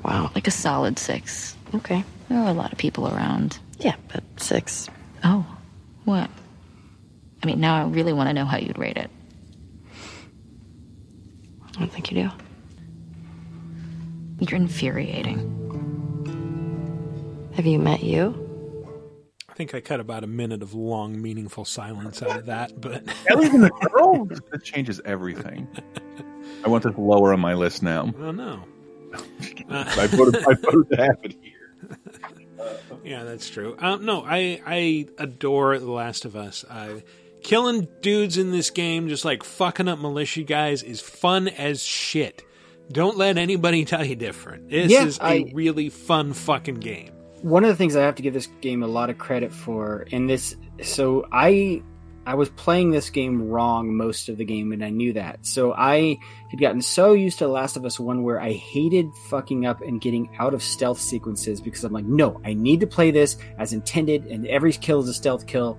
Speaker 17: Wow. Like a solid six.
Speaker 15: Okay.
Speaker 17: There are a lot of people around.
Speaker 15: Yeah, but six.
Speaker 17: Oh, what? I mean, now I really want to know how you'd rate it.
Speaker 15: I don't think you do.
Speaker 17: You're infuriating.
Speaker 15: Have you met you?
Speaker 1: I think I cut about a minute of long, meaningful silence out of that, but
Speaker 2: Ellie's in the girl that changes everything I want this lower on my list now
Speaker 1: Oh no.
Speaker 2: I voted, I voted to have it here
Speaker 1: Yeah, that's true. Um, no, I I adore The Last of Us. Uh, killing dudes in this game, just like fucking up militia guys, is fun as shit. Don't let anybody tell you different. This
Speaker 3: Yeah,
Speaker 1: is a
Speaker 3: I-
Speaker 1: really fun fucking game.
Speaker 3: one of the things I have to give this game a lot of credit for, and this, so I, I was playing this game wrong most of the game, and I knew that. So I had gotten so used to Last of Us One, where I hated fucking up and getting out of stealth sequences because I'm like, no, I need to play this as intended, and every kill is a stealth kill.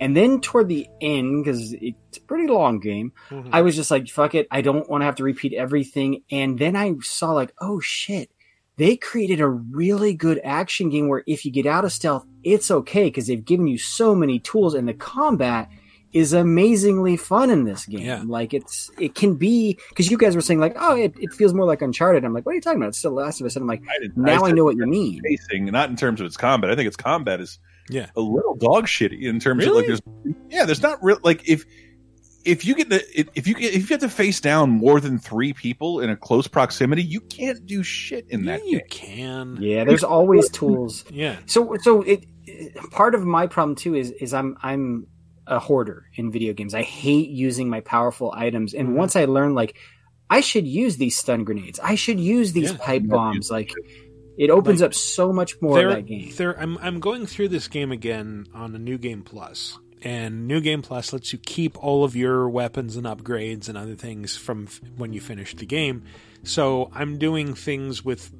Speaker 3: And then toward the end, because it's a pretty long game, mm-hmm. I was just like, fuck it, I don't want to have to repeat everything. And then I saw like, oh shit, they created a really good action game where if you get out of stealth, it's okay because they've given you so many tools and the combat is amazingly fun in this game. Like it's it can be because you guys were saying like, oh, it, it feels more like Uncharted. I'm like, what are you talking about? It's still Last of Us. And I'm like, now I,
Speaker 2: said
Speaker 3: know what you mean.
Speaker 2: pacing not in terms of its combat I think its combat is
Speaker 1: Yeah.
Speaker 2: a little dog shitty in terms of like there's yeah there's not real like if if you get the if you get if you have to face down more than three people in a close proximity you can't do shit in that
Speaker 1: You
Speaker 2: game
Speaker 1: can.
Speaker 3: Yeah, there's always tools.
Speaker 1: Yeah.
Speaker 3: So so it, it- part of my problem too is is I'm I'm a hoarder in video games. I hate using my powerful items. And mm-hmm. once I learn like I should use these stun grenades. I should use these pipe bombs. Like it opens up so much more
Speaker 1: There-
Speaker 3: of that game.
Speaker 1: there- I'm I'm going through this game again on a new game plus, and new game plus lets you keep all of your weapons and upgrades and other things from f- when you finish the game. So I'm doing things with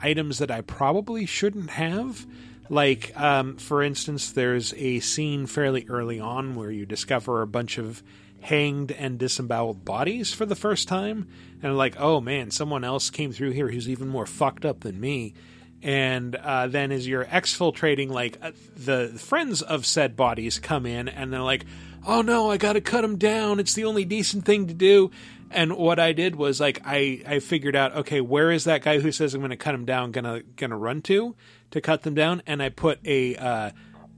Speaker 1: items that I probably shouldn't have. Like, um, for instance, there's a scene fairly early on where you discover a bunch of hanged and disemboweled bodies for the first time, and like, oh man, someone else came through here who's even more fucked up than me. And uh, then as you're exfiltrating, like uh, the friends of said bodies come in, and they're like, "Oh no, I got to cut them down. It's the only decent thing to do." And what I did was like I I figured out, okay, where is that guy who says I'm to cut him down gonna gonna run to to cut them down? And I put a uh,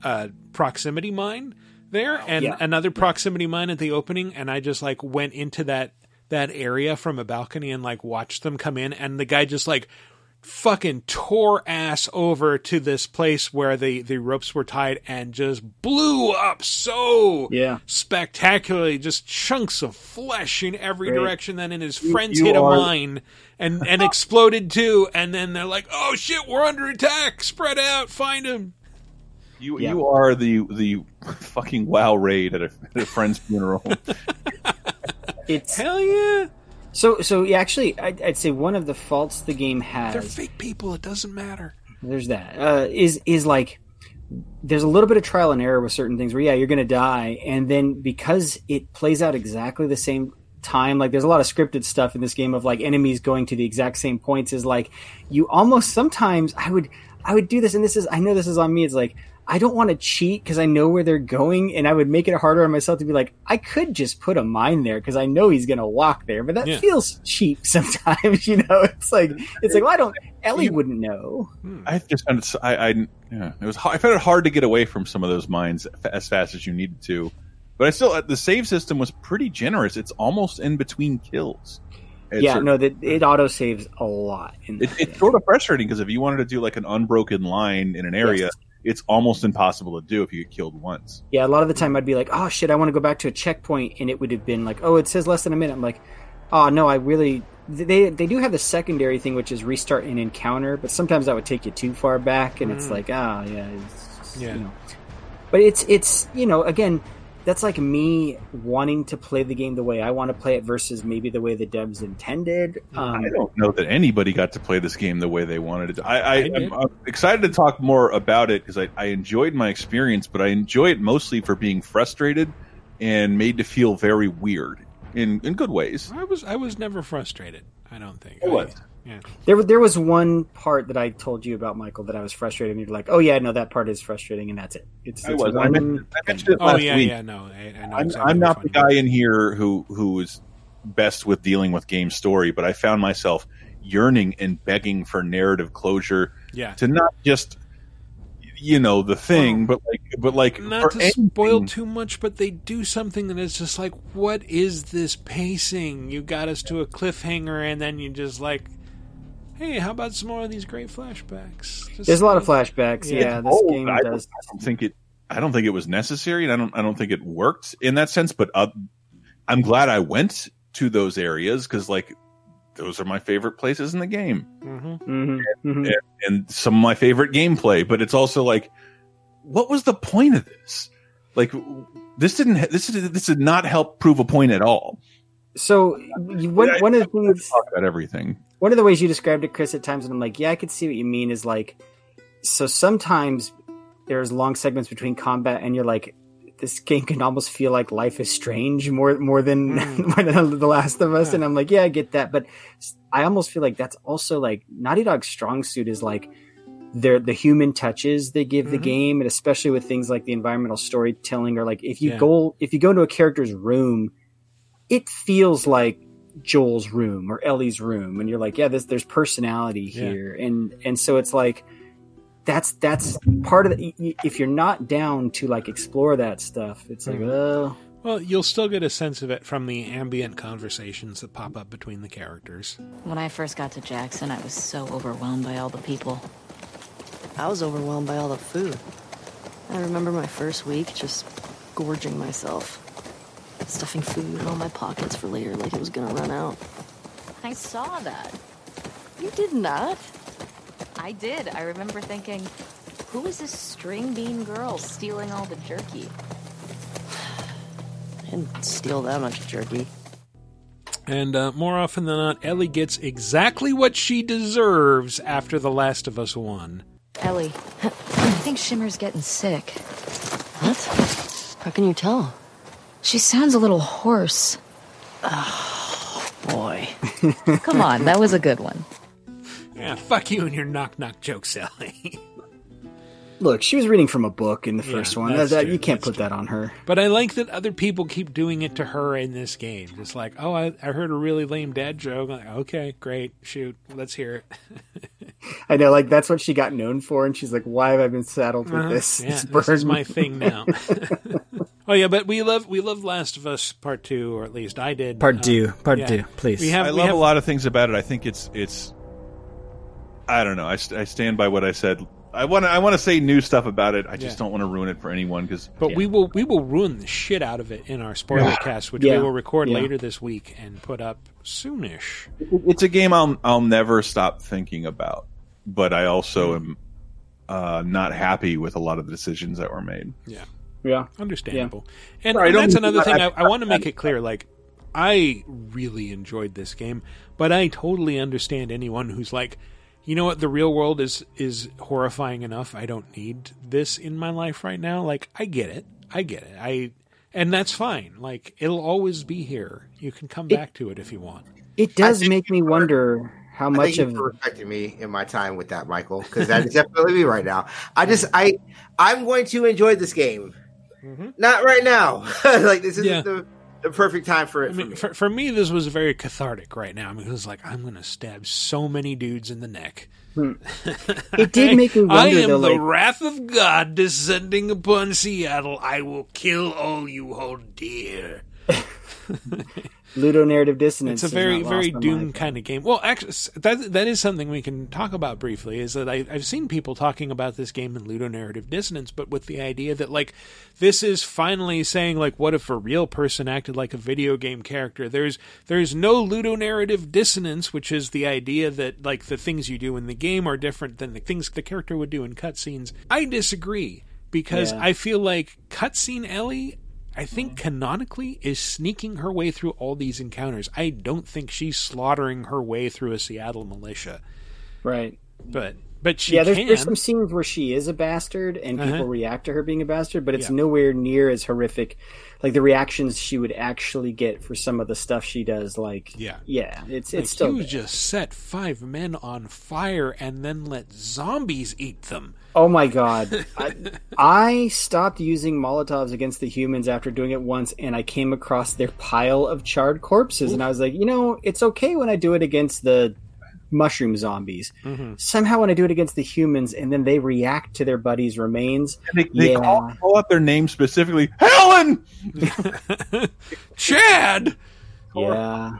Speaker 1: uh, proximity mine there and
Speaker 3: Yeah.
Speaker 1: another proximity mine at the opening, and I just like went into that that area from a balcony and like watched them come in, and the guy just like fucking tore ass over to this place where the the ropes were tied and just blew up so
Speaker 3: Yeah.
Speaker 1: spectacularly just chunks of flesh in every direction then and his
Speaker 2: You-
Speaker 1: friends
Speaker 2: you
Speaker 1: hit a mine and and exploded too and then they're like oh shit we're under attack. Spread out. Find him
Speaker 2: You
Speaker 3: Yeah.
Speaker 2: you are the the fucking wow raid at a, at a friend's funeral.
Speaker 3: It's
Speaker 1: hell yeah
Speaker 3: so so. Yeah, actually, I'd, I'd say one of the faults the game has.
Speaker 1: they're fake people it doesn't matter
Speaker 3: there's that uh, is is like there's a little bit of trial and error with certain things where yeah you're gonna die and then because it plays out exactly the same time like there's a lot of scripted stuff in this game of like enemies going to the exact same points is like you almost sometimes i would i would do this and this is i know this is on me it's like i don't want to cheat because i know where they're going and i would make it harder on myself to be like i could just put a mine there because i know he's gonna walk there but that
Speaker 1: Yeah.
Speaker 3: feels cheap sometimes you know it's like it's like well i don't ellie wouldn't know
Speaker 2: I just found it, I, I yeah, it was I found it hard to get away from some of those mines as fast as you needed to. But I still uh, the save system was pretty generous. It's almost in between kills. It's
Speaker 3: yeah,
Speaker 2: a-
Speaker 3: no, that it auto saves a lot. In
Speaker 2: it, it's sort of frustrating because if you wanted to do like an unbroken line in an area,
Speaker 3: Yes.
Speaker 2: It's almost impossible to do if you get killed once.
Speaker 3: yeah, a lot of the time I'd be like, oh shit, I want to go back to a checkpoint, and it would have been like, oh, it says less than a minute. I'm like, oh no, I really. They they do have the secondary thing, which is restart an encounter, but sometimes that would take you too far back, and it's
Speaker 1: Mm.
Speaker 3: like, ah, yeah, it's
Speaker 1: Yeah.
Speaker 3: you know. But it's it's you know again. That's like me wanting to play the game the way I want to play it versus maybe the way the devs intended. Um,
Speaker 2: I don't know that anybody got to play this game the way they wanted it. I, I,
Speaker 1: I
Speaker 2: I'm. I'm excited to talk more about it because I, I enjoyed my experience, but I enjoy it mostly for being frustrated and made to feel very weird in in good ways.
Speaker 1: I was I was never frustrated. I don't think.
Speaker 2: I was.
Speaker 1: Yeah.
Speaker 3: There, there was one part that I told you about, Michael, that I was frustrated, and you're like, "Oh yeah, no, that part is frustrating," and that's it. It's,
Speaker 2: I
Speaker 3: it's
Speaker 2: was. I
Speaker 3: one
Speaker 2: mentioned, I mentioned it
Speaker 1: Oh
Speaker 2: last
Speaker 1: yeah,
Speaker 2: week.
Speaker 1: yeah. No, I, I know.
Speaker 2: I'm,
Speaker 1: exactly
Speaker 2: I'm not the
Speaker 1: one
Speaker 2: guy in here who who is best with dealing with game story, but I found myself yearning and begging for narrative closure
Speaker 1: Yeah.
Speaker 2: to not just you know the thing, but like but like.
Speaker 1: Not
Speaker 2: for
Speaker 1: to spoil too much, but they do something that is just like, what is this pacing? You got us to a cliffhanger, and then you just like, hey, how about some more of these great flashbacks? Just
Speaker 3: There's a lot of flashbacks.
Speaker 1: Yeah.
Speaker 3: Yeah, this
Speaker 2: Oh,
Speaker 3: game
Speaker 2: I don't,
Speaker 3: does.
Speaker 2: I don't think it. I don't think it was necessary, and I don't. I don't think it worked in that sense. But uh, I'm glad I went to those areas because, like, those are my favorite places in the game,
Speaker 1: Mhm.
Speaker 3: Mhm, mhm.
Speaker 2: and, and some of my favorite gameplay. But it's also like, what was the point of this? Like, this didn't. This did, this did not help prove a point at all.
Speaker 3: So one,
Speaker 2: Yeah,
Speaker 3: one of the things,
Speaker 2: about everything.
Speaker 3: One of the ways you described it, Chris, at times, and I'm like, yeah, I could see what you mean. Is like, so sometimes there's long segments between combat, and you're like, this game can almost feel like Life is Strange more more than more than The Last of Us, and I'm like, yeah, I get that, but I almost feel like that's also like Naughty Dog's strong suit is like their the human touches they give the
Speaker 1: Mhm.
Speaker 3: game, and especially with things like the environmental storytelling, or like if you
Speaker 1: Yeah.
Speaker 3: go if you go into a character's room, it feels like Joel's room or Ellie's room, and you're like, yeah, this there's personality
Speaker 1: Yeah.
Speaker 3: here, and and so it's like that's that's part of the, if you're not down to like explore that stuff, it's like,
Speaker 1: Mhm.
Speaker 3: oh,
Speaker 1: Well, you'll still get a sense of it from the ambient conversations that pop up between the characters.
Speaker 17: When I first got to Jackson, I was so overwhelmed by all the people.
Speaker 15: I was overwhelmed by all the food. I remember my first week just gorging myself, stuffing food in all my pockets for later like it was gonna run out.
Speaker 17: I saw that.
Speaker 15: You did not.
Speaker 17: I did. I remember thinking, who is this string bean girl stealing all the jerky?
Speaker 15: I didn't steal that much jerky.
Speaker 1: And uh, more often than not, Ellie gets exactly what she deserves after The Last of Us 1.
Speaker 17: Ellie, I think Shimmer's getting sick.
Speaker 15: What? How can you tell?
Speaker 17: She sounds a little hoarse.
Speaker 15: Oh, boy.
Speaker 17: Come on, that was a good one.
Speaker 1: Yeah, fuck you and your knock knock joke, Sally.
Speaker 3: Look, she was reading from a book in the
Speaker 1: Yeah,
Speaker 3: first one. That, that- you can't put that on her.
Speaker 1: But I like that other people keep doing it to her in this game. Just like, oh, I, I heard a really lame dad joke. I'm like, okay, great, shoot, let's hear it.
Speaker 3: I know, like that's what she got known for, and she's like, "Why have I been saddled with
Speaker 1: Uh-huh.
Speaker 3: this?
Speaker 1: Yeah,
Speaker 3: This
Speaker 1: this is my thing now. oh yeah, but we love we love Last of Us Part Two, or at least I did.
Speaker 3: Part
Speaker 1: Um,
Speaker 3: two. Part
Speaker 1: yeah.
Speaker 3: two, please.
Speaker 1: We have
Speaker 2: I
Speaker 1: we
Speaker 2: love
Speaker 1: have
Speaker 2: a lot of things about it. I think it's it's. I don't know. I, st- I stand by what I said. I want to I want to say new stuff about it. I just
Speaker 1: Yeah.
Speaker 2: don't want to ruin it for anyone because.
Speaker 1: But we will we will ruin the shit out of it in our spoiler
Speaker 2: Yeah.
Speaker 1: cast, which
Speaker 2: Yeah.
Speaker 1: we will record
Speaker 2: Yeah.
Speaker 1: later this week and put up soonish.
Speaker 2: It's a game I'll I'll never stop thinking about, but I also am uh, not happy with a lot of the decisions that were made.
Speaker 1: Yeah.
Speaker 3: Yeah.
Speaker 1: Understandable. And,
Speaker 2: Right,
Speaker 1: and that's
Speaker 2: don't-
Speaker 1: another thing I,
Speaker 2: I-
Speaker 1: I want to make it clear. Like, I really enjoyed this game, but I totally understand anyone who's like, you know what, the real world is is horrifying enough. I don't need this in my life right now. Like, I get it. I get it. I and that's fine. Like, it'll always be here. You can come
Speaker 3: It-
Speaker 1: back to it if you want.
Speaker 3: It does make me wonder how much
Speaker 4: thank you
Speaker 3: of
Speaker 4: for respecting me in my time with that, Michael, because that is definitely me right now. I just I I'm going to enjoy this game. Mm-hmm. Not right now. like this isn't
Speaker 1: Yeah.
Speaker 4: the, the perfect time for it.
Speaker 1: I
Speaker 4: for me.
Speaker 1: for, for me, this was very cathartic right now. I mean, it was like, I'm going to stab so many dudes in the neck. Hmm.
Speaker 3: It did make me
Speaker 1: I
Speaker 3: wonder,
Speaker 1: am
Speaker 3: though,
Speaker 1: the
Speaker 3: like-
Speaker 1: wrath of God descending upon Seattle. I will kill all you hold dear.
Speaker 3: ludonarrative dissonance.
Speaker 1: It's a very, very Doom kind of game. Well, actually, that that is something we can talk about briefly. Is that I, I've seen people talking about this game in ludonarrative dissonance, but with the idea that like this is finally saying like, what if a real person acted like a video game character? There's there's no ludonarrative dissonance, which is the idea that like the things you do in the game are different than the things the character would do in cutscenes. I disagree because
Speaker 3: Yeah.
Speaker 1: I feel like cutscene Ellie I think canonically is sneaking her way through all these encounters. I don't think she's slaughtering her way through a Seattle militia.
Speaker 3: Right.
Speaker 1: But but she
Speaker 3: yeah, there's,
Speaker 1: can.
Speaker 3: there's some scenes where she is a bastard and
Speaker 1: Uh-huh.
Speaker 3: people react to her being a bastard, but it's
Speaker 1: Yeah.
Speaker 3: nowhere near as horrific. Like the reactions she would actually get for some of the stuff she does. Like,
Speaker 1: Yeah.
Speaker 3: yeah, it's
Speaker 1: Like,
Speaker 3: it's still.
Speaker 1: you just set five men on fire and then let zombies eat them.
Speaker 3: Oh my god! I, I stopped using Molotovs against the humans after doing it once, and I came across their pile of charred corpses, and I was like, you know, it's okay when I do it against the mushroom zombies.
Speaker 1: Mm-hmm.
Speaker 3: Somehow, when I do it against the humans, and then they react to their buddies' remains,
Speaker 2: They, they
Speaker 3: yeah,
Speaker 2: call, call out their name specifically. Helen.
Speaker 1: Chad.
Speaker 3: yeah,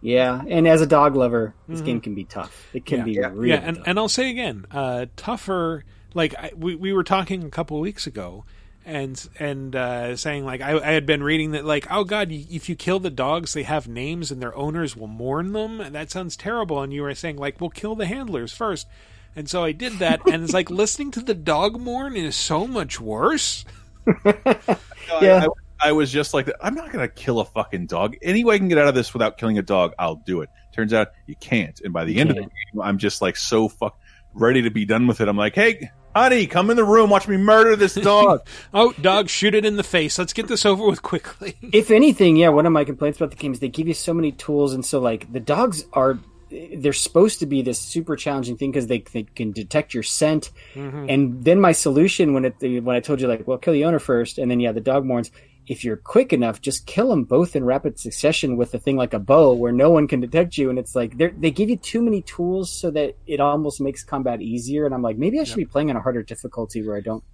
Speaker 3: yeah. And as a dog lover, this
Speaker 1: Mhm.
Speaker 3: game can be tough. It can
Speaker 1: yeah.
Speaker 3: be
Speaker 1: yeah.
Speaker 3: really
Speaker 1: yeah, and, and I'll say again, uh, tougher. Like I, we we were talking a couple of weeks ago, and and uh, saying like I, I had been reading that like oh god, if you kill the dogs, they have names and their owners will mourn them, and that sounds terrible. And you were saying like we'll kill the handlers first, and so I did that, and it's like listening to the dog mourn is so much worse.
Speaker 2: yeah. I, I was just like, I'm not going to kill a fucking dog. Any way I can get out of this without killing a dog, I'll do it. Turns out you can't. And by the
Speaker 3: You
Speaker 2: end of the game, I'm just like so fuck ready to be done with it. I'm like, hey, honey, come in the room, watch me murder this dog.
Speaker 1: oh, dog, shoot it in the face. Let's get this over with quickly.
Speaker 3: if anything, yeah, one of my complaints about the game is they give you so many tools, and so like the dogs are, they're supposed to be this super challenging thing because they, they can detect your scent.
Speaker 1: Mhm.
Speaker 3: And then my solution when it when I told you like, well, kill the owner first, and then yeah, the dog mourns. If you're quick enough, just kill them both in rapid succession with a thing like a bow, where no one can detect you. And it's like they they give you too many tools so that it almost makes combat easier. And I'm like, maybe I should be playing on a harder difficulty where I don't.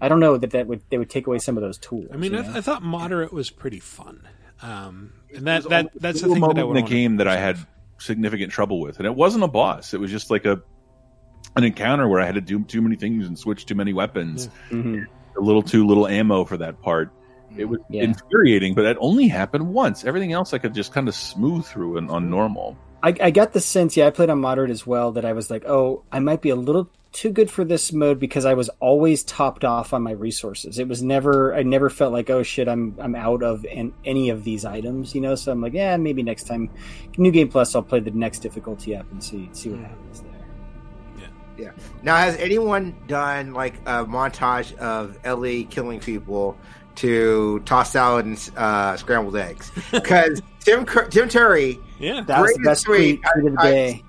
Speaker 3: I don't know that that would they would take away some of those tools.
Speaker 1: I mean, I, th- I thought moderate was pretty fun, um, and that that that's the thing that I would
Speaker 2: in the game that I had significant trouble with, and it wasn't a boss. It was just like a an encounter where I had to do too many things and switch too many weapons.
Speaker 3: Mhm.
Speaker 2: A little too little ammo for that part. It was
Speaker 3: Yeah.
Speaker 2: infuriating, but that only happened once. Everything else I could just kind of smooth through and on normal.
Speaker 3: I, I got the sense, yeah, I played on moderate as well, that I was like, oh, I might be a little too good for this mode because I was always topped off on my resources. It was never, I never felt like, oh shit, I'm I'm out of an, any of these items, you know. So I'm like, yeah, maybe next time, New Game Plus, I'll play the next difficulty up and see see what happens there.
Speaker 4: Yeah. Yeah. Now, has anyone done like a montage of Ellie killing people to toss salad and uh, scrambled eggs? Because Tim Cur- Tim Curry,
Speaker 1: yeah,
Speaker 3: That was the best
Speaker 4: tweet.
Speaker 3: tweet, tweet of the
Speaker 4: I- I-
Speaker 3: day.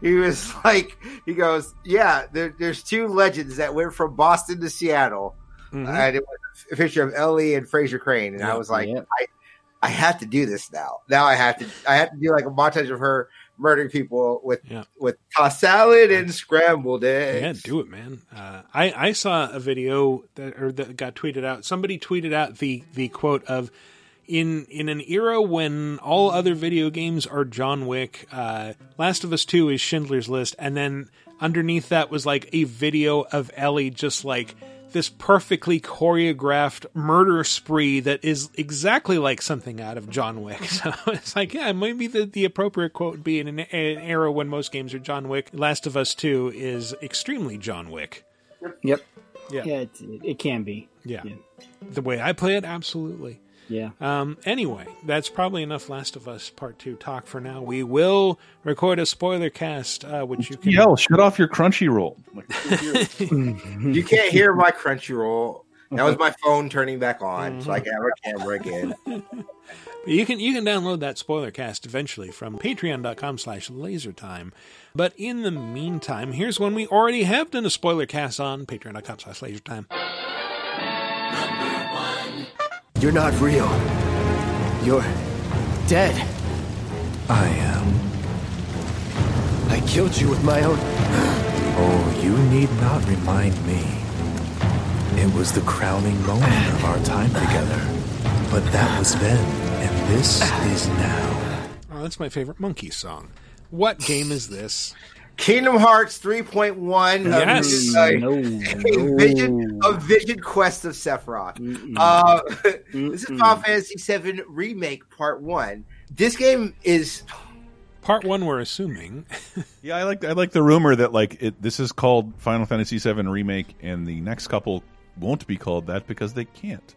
Speaker 4: he was like, he goes, yeah, there, there's two legends that went from Boston to Seattle,
Speaker 1: Mhm.
Speaker 4: and it was a picture of Ellie and Frasier Crane, and I was like,
Speaker 3: Yeah.
Speaker 4: I, I have to do this now. Now I have to, I have to do like a montage of her murdering people with
Speaker 1: Yeah.
Speaker 4: with tossed salad and scrambled eggs.
Speaker 1: Yeah, do it, man. Uh, I I saw a video that or that got tweeted out. Somebody tweeted out the the quote of in in an era when all other video games are John Wick, uh, Last of Us Two is Schindler's List, and then underneath that was like a video of Ellie just like this perfectly choreographed murder spree that is exactly like something out of John Wick. So it's like, yeah, maybe the, the appropriate quote would be in an, an era when most games are John Wick. Last of Us 2 is extremely John Wick.
Speaker 3: Yep.
Speaker 1: Yeah.
Speaker 3: Yeah, it, it can be.
Speaker 1: Yeah. The way I play it, absolutely.
Speaker 3: Yeah.
Speaker 1: Um, anyway, that's probably enough Last of Us Part 2 talk for now. We will record a spoiler cast, uh, which you can.
Speaker 2: Yell, shut off your Crunchyroll.
Speaker 4: You can't hear my Crunchyroll. That was my phone turning back on, so I can have a camera again.
Speaker 1: You can you can download that spoiler cast eventually from patreon.com slash lasertime. But in the meantime, here's one we already have done a spoiler cast on patreon.com slash lasertime.
Speaker 7: You're not real. You're dead.
Speaker 18: I am.
Speaker 7: I killed you with my own.
Speaker 18: Oh, you need not remind me. It was the crowning moment of our time together. But that was then, and this is now.
Speaker 1: Oh, that's my favorite monkey song. What game is this?
Speaker 4: Kingdom Hearts 3.1.
Speaker 1: Yes.
Speaker 4: Uh,
Speaker 1: No,
Speaker 4: a vision, a vision quest of Sephiroth. Uh, this is Final Fantasy VII Remake Part 1. This game is.
Speaker 1: Part one, we're assuming.
Speaker 2: Yeah, I like I like the rumor that like it, this is called Final Fantasy VII remake, and the next couple won't be called that because they can't.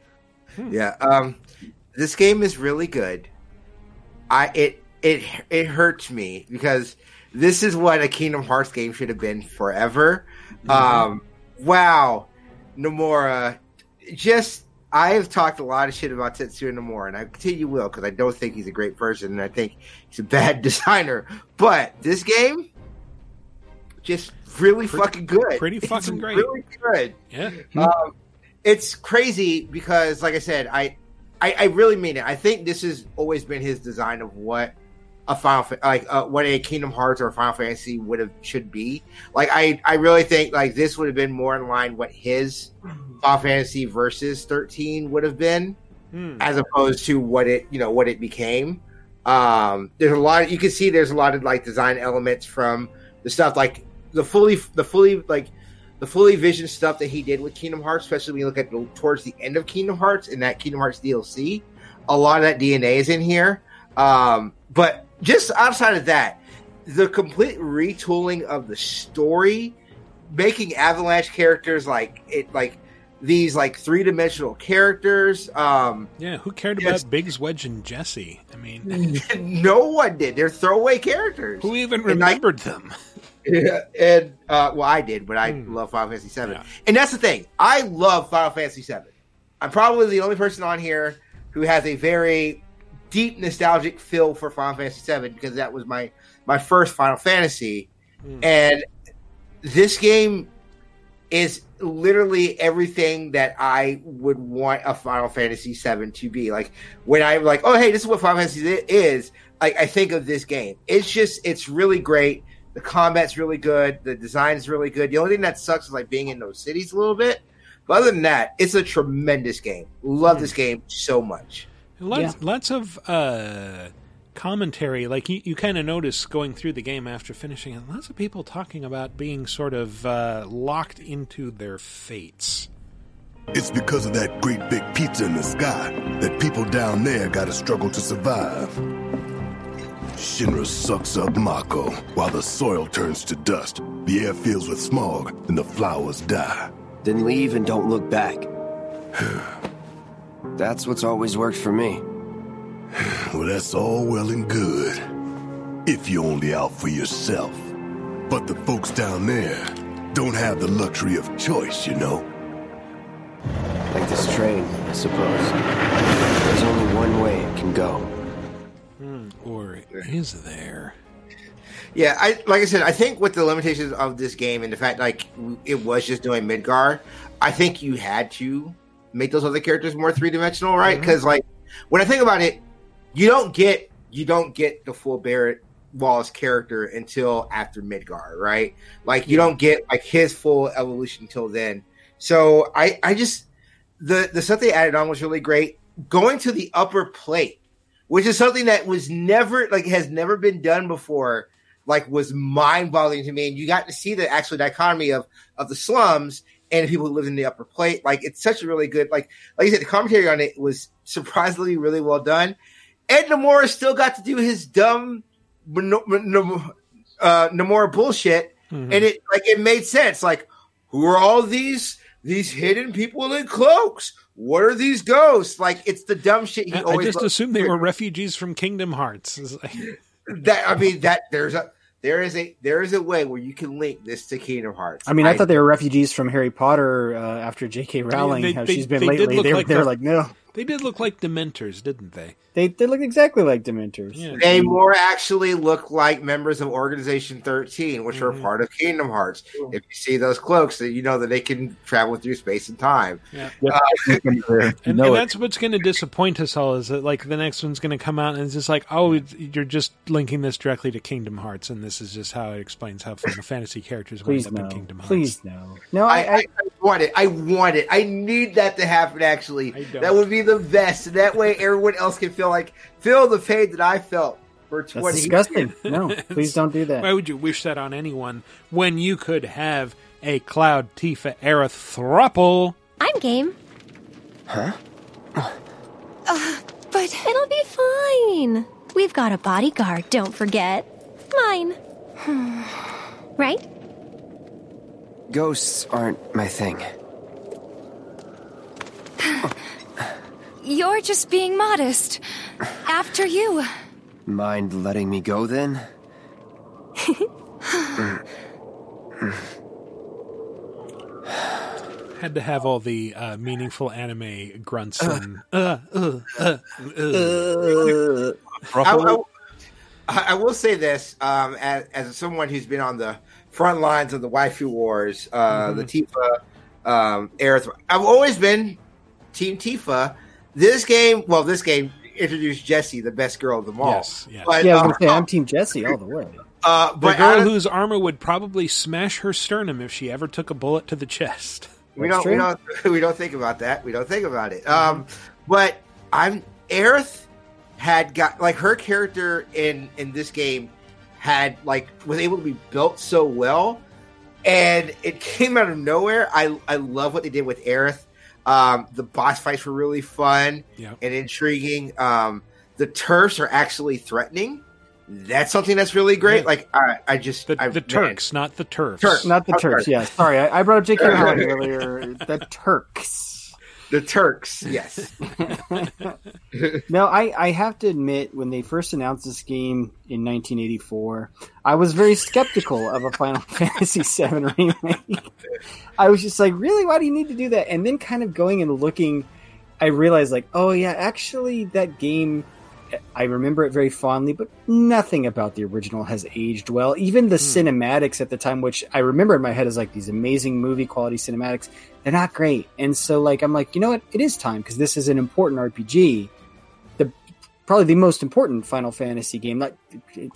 Speaker 4: Yeah. Um, this game is really good. I it it it hurts me because this is what a Kingdom Hearts game should have been forever. Um, wow, Nomura, just I have talked a lot of shit about Tetsuya Nomura, and I continue will because I don't think he's a great person, and I think he's a bad designer. But this game, just really fucking good.
Speaker 1: pretty
Speaker 4: It's
Speaker 1: fucking great.
Speaker 4: Really good.
Speaker 1: Yeah.
Speaker 4: Um, it's crazy because, like I said, I, I, I really mean it. I think this has always been his design of what a Final, like uh, what a Kingdom Hearts or Final Fantasy would have should be. Like I, I really think like this would have been more in line what his Final Fantasy versus thirteen would have been,
Speaker 1: Hmm.
Speaker 4: as opposed to what it, you know, what it became. Um, there's a lot. you can see there's a lot of like design elements from the stuff like the fully, the fully like the fully vision stuff that he did with Kingdom Hearts, especially when you look at the, towards the end of Kingdom Hearts and that Kingdom Hearts DLC. A lot of that DNA is in here. Um, but just outside of that, the complete retooling of the story, making Avalanche characters like it, like these like three dimensional characters. Um,
Speaker 1: Yeah, who cared about Biggs, Wedge, and Jesse? I mean,
Speaker 4: no one did. They're throwaway characters.
Speaker 1: who even
Speaker 4: And I-
Speaker 1: remembered them?
Speaker 4: Yeah, and uh, well, I did, but I love Final Fantasy Seven, and that's the thing. I love Final Fantasy Seven. I'm probably the only person on here who has a very deep nostalgic feel for Final Fantasy Seven because that was my my first Final Fantasy, hmm. and this game is literally everything that I would want a Final Fantasy VII to be. Like when I'm like, oh hey, this is what Final Fantasy is. Like I think of this game. It's just it's really great. The combat's really good. The design's really good. The only thing that sucks is like being in those cities a little bit. But other than that, it's a tremendous game. Love hmm. this game so much.
Speaker 1: Lots, lots of uh, commentary. Like you, you kind of notice going through the game after finishing it. Lots of people talking about being sort of uh, locked into their fates.
Speaker 19: It's because of that great big pizza in the sky that people down there gotta struggle to survive. Shinra sucks up Mako while the soil turns to dust, the air fills with smog, and the flowers die.
Speaker 7: Then leave and don't look back. That's what's always worked for me.
Speaker 19: Well, that's all well and good. If you're only out for yourself. But the folks down there don't have the luxury of choice, you know.
Speaker 7: Like this train, I suppose. There's only one way it can go.
Speaker 1: Hmm, or is there?
Speaker 4: Yeah, I like I said, I think with the limitations of this game and the fact like it was just doing Midgar, I think you had to make those other characters more three dimensional, right? Mm-hmm. Because like when I think about it, you don't get you don't get the full Barret Wallace character until after Midgar, right? Like you don't get like his full evolution until then. So I I just the the stuff they added on was really great. Going to the upper plate, which is something that was never like has never been done before, like was mind boggling to me. And you got to see the actual dichotomy of of the slums and people who live in the upper plate. Like it's such a really good like like you said, the commentary on it was surprisingly really well done. Ed Namora still got to do his dumb uh, Namora bullshit,
Speaker 1: Mhm.
Speaker 4: and it like it made sense. Like, who are all these these hidden people in cloaks? What are these ghosts? Like, it's the dumb shit. He
Speaker 1: I
Speaker 4: always
Speaker 1: just assumed they were refugees from Kingdom Hearts. Like-
Speaker 4: that. I mean, that there's a there is a there is a way where you can link this to Kingdom Hearts.
Speaker 3: I mean, I, thought they were refugees from Harry Potter uh, after J.K. Rowling,
Speaker 1: they-
Speaker 3: how
Speaker 1: they-
Speaker 3: she's been
Speaker 1: they
Speaker 3: lately.
Speaker 1: look
Speaker 3: They, were-
Speaker 1: like
Speaker 3: they were
Speaker 1: the-
Speaker 3: like, no,
Speaker 1: They did look like Dementors, didn't they?
Speaker 3: they they look exactly like Dementors.
Speaker 4: They more actually look like members of Organization 13, which
Speaker 1: Mm-hmm.
Speaker 4: are part of Kingdom Hearts. If you see those cloaks, then you know that they can travel through space and time.
Speaker 1: Yeah.
Speaker 4: Uh,
Speaker 1: And, and that's what's going to disappoint us all is that like the next one's going to come out and it's just like oh it's- you're just linking this directly to Kingdom Hearts and this is just how it explains how Final Fantasy characters wind
Speaker 3: Please
Speaker 1: up
Speaker 3: no,
Speaker 1: in Kingdom Hearts.
Speaker 3: please no. No,
Speaker 4: I,
Speaker 3: I,
Speaker 4: I, I want it. I want it. I need that to happen. Actually,
Speaker 1: don't.
Speaker 4: that would be the best. That way, everyone else can feel like feel the pain that I felt for
Speaker 3: that's
Speaker 4: twenty.
Speaker 3: disgusting. No, please don't do that.
Speaker 1: Why would you wish that on anyone when you could have a Cloud Tifa Aerith thruple?
Speaker 10: I'm game.
Speaker 7: Huh?
Speaker 10: Uh, but it'll be fine. We've got a bodyguard, don't forget. Mine. right?
Speaker 7: Ghosts aren't my thing.
Speaker 17: You're just being modest. After you.
Speaker 7: Mind letting me go then?
Speaker 1: Had to have all the uh, meaningful anime grunts and uh, uh, uh, uh.
Speaker 4: I, I, I will say this um, as, as someone who's been on the front lines of the waifu wars, uh, the Tifa, um, Aerith. I've always been Team Tifa. This game, well, this game introduced Jessie, the best girl of them all.
Speaker 1: Yes, yes.
Speaker 4: But,
Speaker 3: yeah, I was
Speaker 4: uh,
Speaker 3: gonna say, I'm Team Jessie all the way.
Speaker 4: uh,
Speaker 1: the girl
Speaker 4: of-
Speaker 1: whose armor would probably smash her sternum if she ever took a bullet to the chest.
Speaker 4: we don't, we don't, we don't think about that. We don't think about it. Um, but I'm Aerith had got like her character in in this game had like was able to be built so well, and it came out of nowhere. I I love what they did with Aerith. Um, the boss fights were really fun
Speaker 1: Yep.
Speaker 4: and intriguing. Um, the turfs are actually threatening. That's something that's really great.
Speaker 1: Yeah.
Speaker 4: Like I, I just
Speaker 1: The,
Speaker 4: I,
Speaker 1: the
Speaker 4: man.
Speaker 1: Turks, not the Turfs.
Speaker 4: Turks.
Speaker 3: Not the
Speaker 4: Oh,
Speaker 3: Turks.
Speaker 4: sorry.
Speaker 3: Yeah, sorry, I, I brought up J.K. Rowling earlier. The Turks.
Speaker 4: The Turks. Yes.
Speaker 3: no, I, I have to admit, when they first announced this game in 1984, I was very skeptical of a Final Fantasy VII remake. I was just like, really? Why do you need to do that? And then kind of going and looking, I realized, like, oh, yeah, actually, that game, I remember it very fondly, but nothing about the original has aged well. Even the hmm. cinematics at the time, which I remember in my head as like these amazing movie quality cinematics, they're not great. And so, like, I'm like, you know what? It is time because this is an important RPG. The probably the most important Final Fantasy game. Like,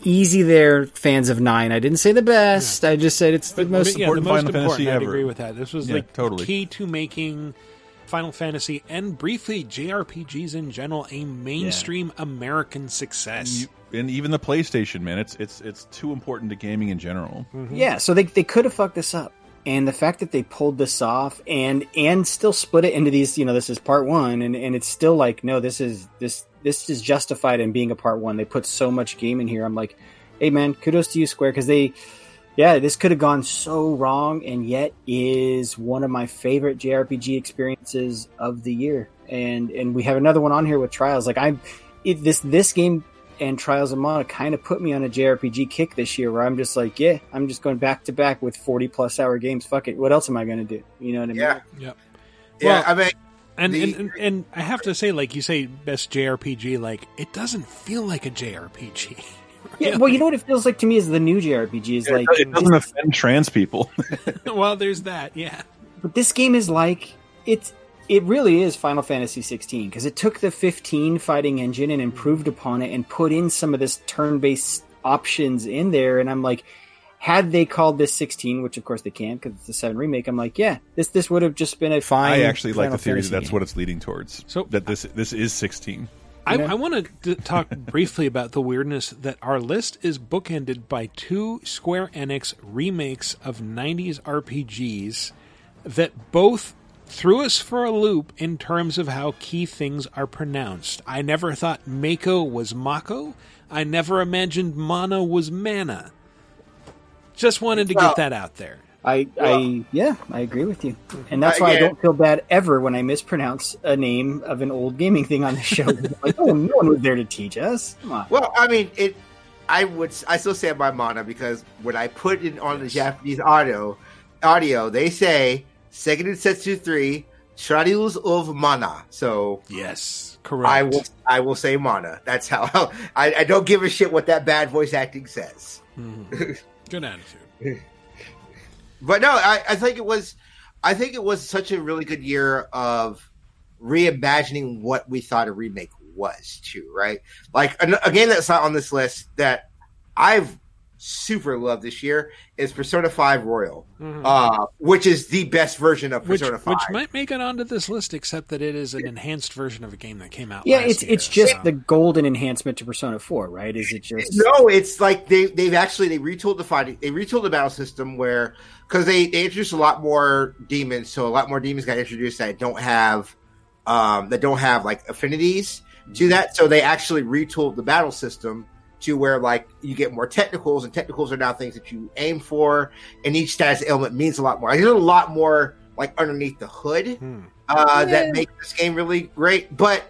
Speaker 3: easy there, fans of nine. I didn't say the best. I just said it's the
Speaker 1: But,
Speaker 3: most
Speaker 1: but, yeah, the
Speaker 2: important
Speaker 1: most
Speaker 2: Final
Speaker 1: important.
Speaker 2: Fantasy
Speaker 1: I'd
Speaker 2: ever.
Speaker 1: agree with that. This was
Speaker 2: Yeah,
Speaker 1: like
Speaker 2: totally.
Speaker 1: key to making Final Fantasy and briefly JRPGs in general a mainstream American success.
Speaker 2: You- and even the PlayStation, man, it's it's it's too important to gaming in general. Mm-hmm.
Speaker 3: Yeah, so they they could have fucked this up. And the fact that they pulled this off and and still split it into these, you know, this is part one, and, and it's still like, no, this is this this is justified in being a part one. They put so much game in here. I'm like, hey man, kudos to you, Square, because they yeah, this could have gone so wrong, and yet is one of my favorite JRPG experiences of the year. And and we have another one on here with Trials. Like I'm, it, this this game and Trials of Mana kind of put me on a JRPG kick this year, where I'm just like, yeah, I'm just going back to back with 40 plus hour games. Fuck it, what else am I going to do? You know what I mean?
Speaker 4: Yeah.
Speaker 1: Yep.
Speaker 4: Yeah,
Speaker 1: Well,
Speaker 4: I mean,
Speaker 1: And,
Speaker 4: the-
Speaker 1: and, and and I have to say, like you say, best JRPG, like it doesn't feel like a JRPG.
Speaker 3: Yeah, well, you know what it feels like to me is the new JRPG is like
Speaker 2: it doesn't offend trans people.
Speaker 1: well, there's that. Yeah.
Speaker 3: But this game is like it's it really is Final Fantasy 16 because it took the 15 fighting engine and improved upon it and put in some of this turn-based options in there and I'm like had they called this 16 which of course they can't because it's a 7 remake I'm like yeah this this would have just been a fine
Speaker 5: I actually like the theory that that's
Speaker 3: game.
Speaker 5: what it's leading towards. So that this this is sixteen.
Speaker 1: I, I want to talk briefly about the weirdness that our list is bookended by two Square Enix remakes of 90s RPGs that both threw us for a loop in terms of how key things are pronounced. I never thought Mako was Mako. I never imagined Mana was Mana. Just wanted to
Speaker 3: Well-
Speaker 1: get that out there.
Speaker 3: I, I yeah, I agree with you, and that's why I don't feel bad ever when I mispronounce a name of an old gaming thing on the show. like, oh, no one was there to teach us. Come on.
Speaker 4: Well, I mean, it. I would. I still stand by Mana because when I put it on the Japanese audio, audio they say Seiken Densetsu three Trials of Mana. So
Speaker 1: yes,
Speaker 4: correct. I will. I will say Mana. That's how. I, I don't give a shit what that bad voice acting says. Mm-hmm.
Speaker 1: Good attitude.
Speaker 4: But no, I, I think it was. I think it was such a really good year of reimagining what we thought a remake was, too. Right? Like an, a game that's not on this list that I've super loved this year is Persona Five Royal,
Speaker 1: Mhm.
Speaker 4: uh, which is the best version of
Speaker 1: Which,
Speaker 4: Persona Five.
Speaker 1: which might make it onto this list, except that it is an enhanced version of a game that came out.
Speaker 3: Yeah,
Speaker 1: last
Speaker 3: it's
Speaker 1: year,
Speaker 3: it's just
Speaker 1: so-
Speaker 3: the golden enhancement to Persona Four, right? Is it just
Speaker 4: No, it's like they they've actually they retooled the fighting they retooled the battle system where because they, they introduced a lot more demons, so a lot more demons got introduced that don't have um that don't have like affinities to that. So they actually retooled the battle system to where like you get more technicals and technicals are now things that you aim for and each status element means a lot more. There's a lot more like underneath the hood uh,
Speaker 1: Yeah.
Speaker 4: that makes this game really great. But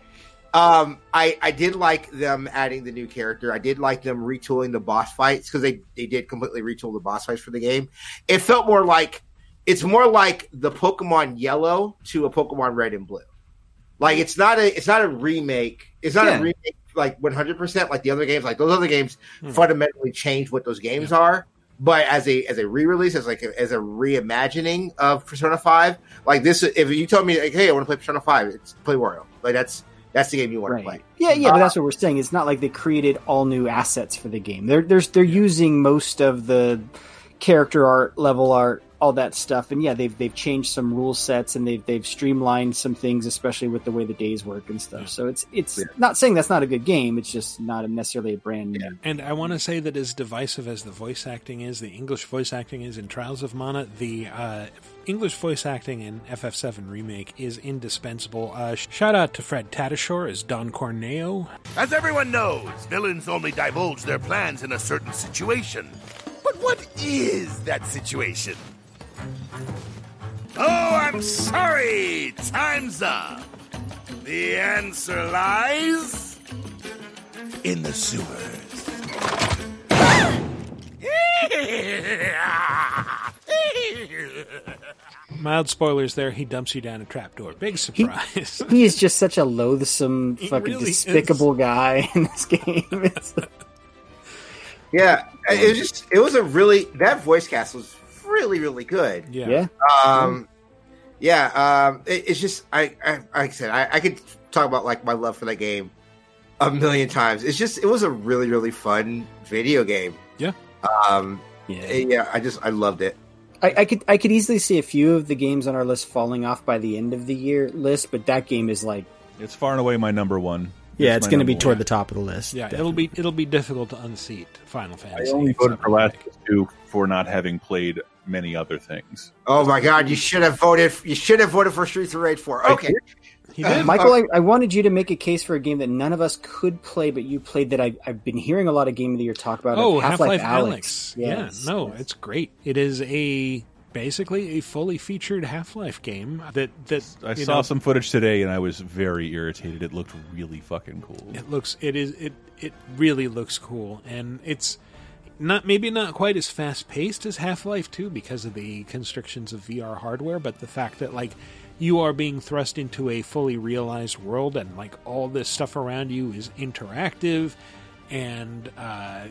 Speaker 4: um, I I did like them adding the new character. I did like them retooling the boss fights because they they did completely retool the boss fights for the game. It felt more like it's more like the Pokemon Yellow to a Pokemon Red and Blue. Like it's not a it's not a remake. It's not
Speaker 3: Yeah.
Speaker 4: a remake like 100 percent like the other games. Like those other games
Speaker 1: Hmm.
Speaker 4: fundamentally change what those games are. But as a as a re release, as like a, as a reimagining of Persona Five, like this, if you told me like, hey, I want to play Persona Five, it's play Wario. Like that's that's the game you want to play.
Speaker 3: Yeah, yeah, but that's what we're saying. It's not like they created all new assets for the game. They're they're they're using most of the character art, level art, all that stuff. And yeah, they've they've changed some rule sets and they've they've streamlined some things, especially with the way the days work and stuff. So it's it's not saying that's not a good game. It's just not necessarily a brand new.
Speaker 1: And I want to say that as divisive as the voice acting is, the English voice acting is in Trials of Mana, the uh, English voice acting in FF7 Remake is indispensable. Uh, shout out to Fred Tatasciore as Don Corneo.
Speaker 8: As everyone knows, villains only divulge their plans in a certain situation. But what is that situation? Oh, I'm sorry! Time's up! The answer lies in the sewers.
Speaker 1: Mild spoilers there. He dumps you down a trapdoor. Big surprise.
Speaker 3: He is just such a loathsome, fucking
Speaker 1: really
Speaker 3: despicable guy in this game. It's
Speaker 4: Yeah, it was just it was a really that voice cast was really really good.
Speaker 1: Yeah.
Speaker 3: Yeah.
Speaker 4: Um, yeah. Um, it, it's just I, I like I said I, I could talk about like my love for that game a million times. It's just it was a really really fun video game.
Speaker 1: Yeah.
Speaker 4: Um. Yeah. Yeah. I just I loved it.
Speaker 3: I, I could I could easily see a few of the games on our list falling off by the end of the year list, but that game is like
Speaker 5: It's far and away my number one.
Speaker 3: yeah, it's
Speaker 5: my
Speaker 3: going to be toward
Speaker 5: one.
Speaker 3: the top of the list.
Speaker 1: yeah, it'll be it'll be difficult to unseat Final Fantasy.
Speaker 2: I only voted for Last of Us 2 for not having played many other things.
Speaker 4: Oh my god! You should have voted. You should have voted for Streets of Rage Four. Okay.
Speaker 3: Michael, I, I wanted you to make a case for a game that none of us could play, but you played that I, I've been hearing a lot of Game of the Year talk about.
Speaker 1: Oh, Half
Speaker 3: Half-Life Alyx.
Speaker 1: Alyx.
Speaker 3: Yes.
Speaker 1: Yeah, no, it's great. It is a basically a fully featured Half Life game that that
Speaker 5: I saw
Speaker 1: know,
Speaker 5: some footage today and I was very irritated. It looked really fucking cool.
Speaker 1: It looks it is it it really looks cool, and it's not maybe not quite as fast paced as Half Life Two because of the constrictions of VR hardware, but the fact that like you are being thrust into a fully realized world and like all this stuff around you is interactive and uh,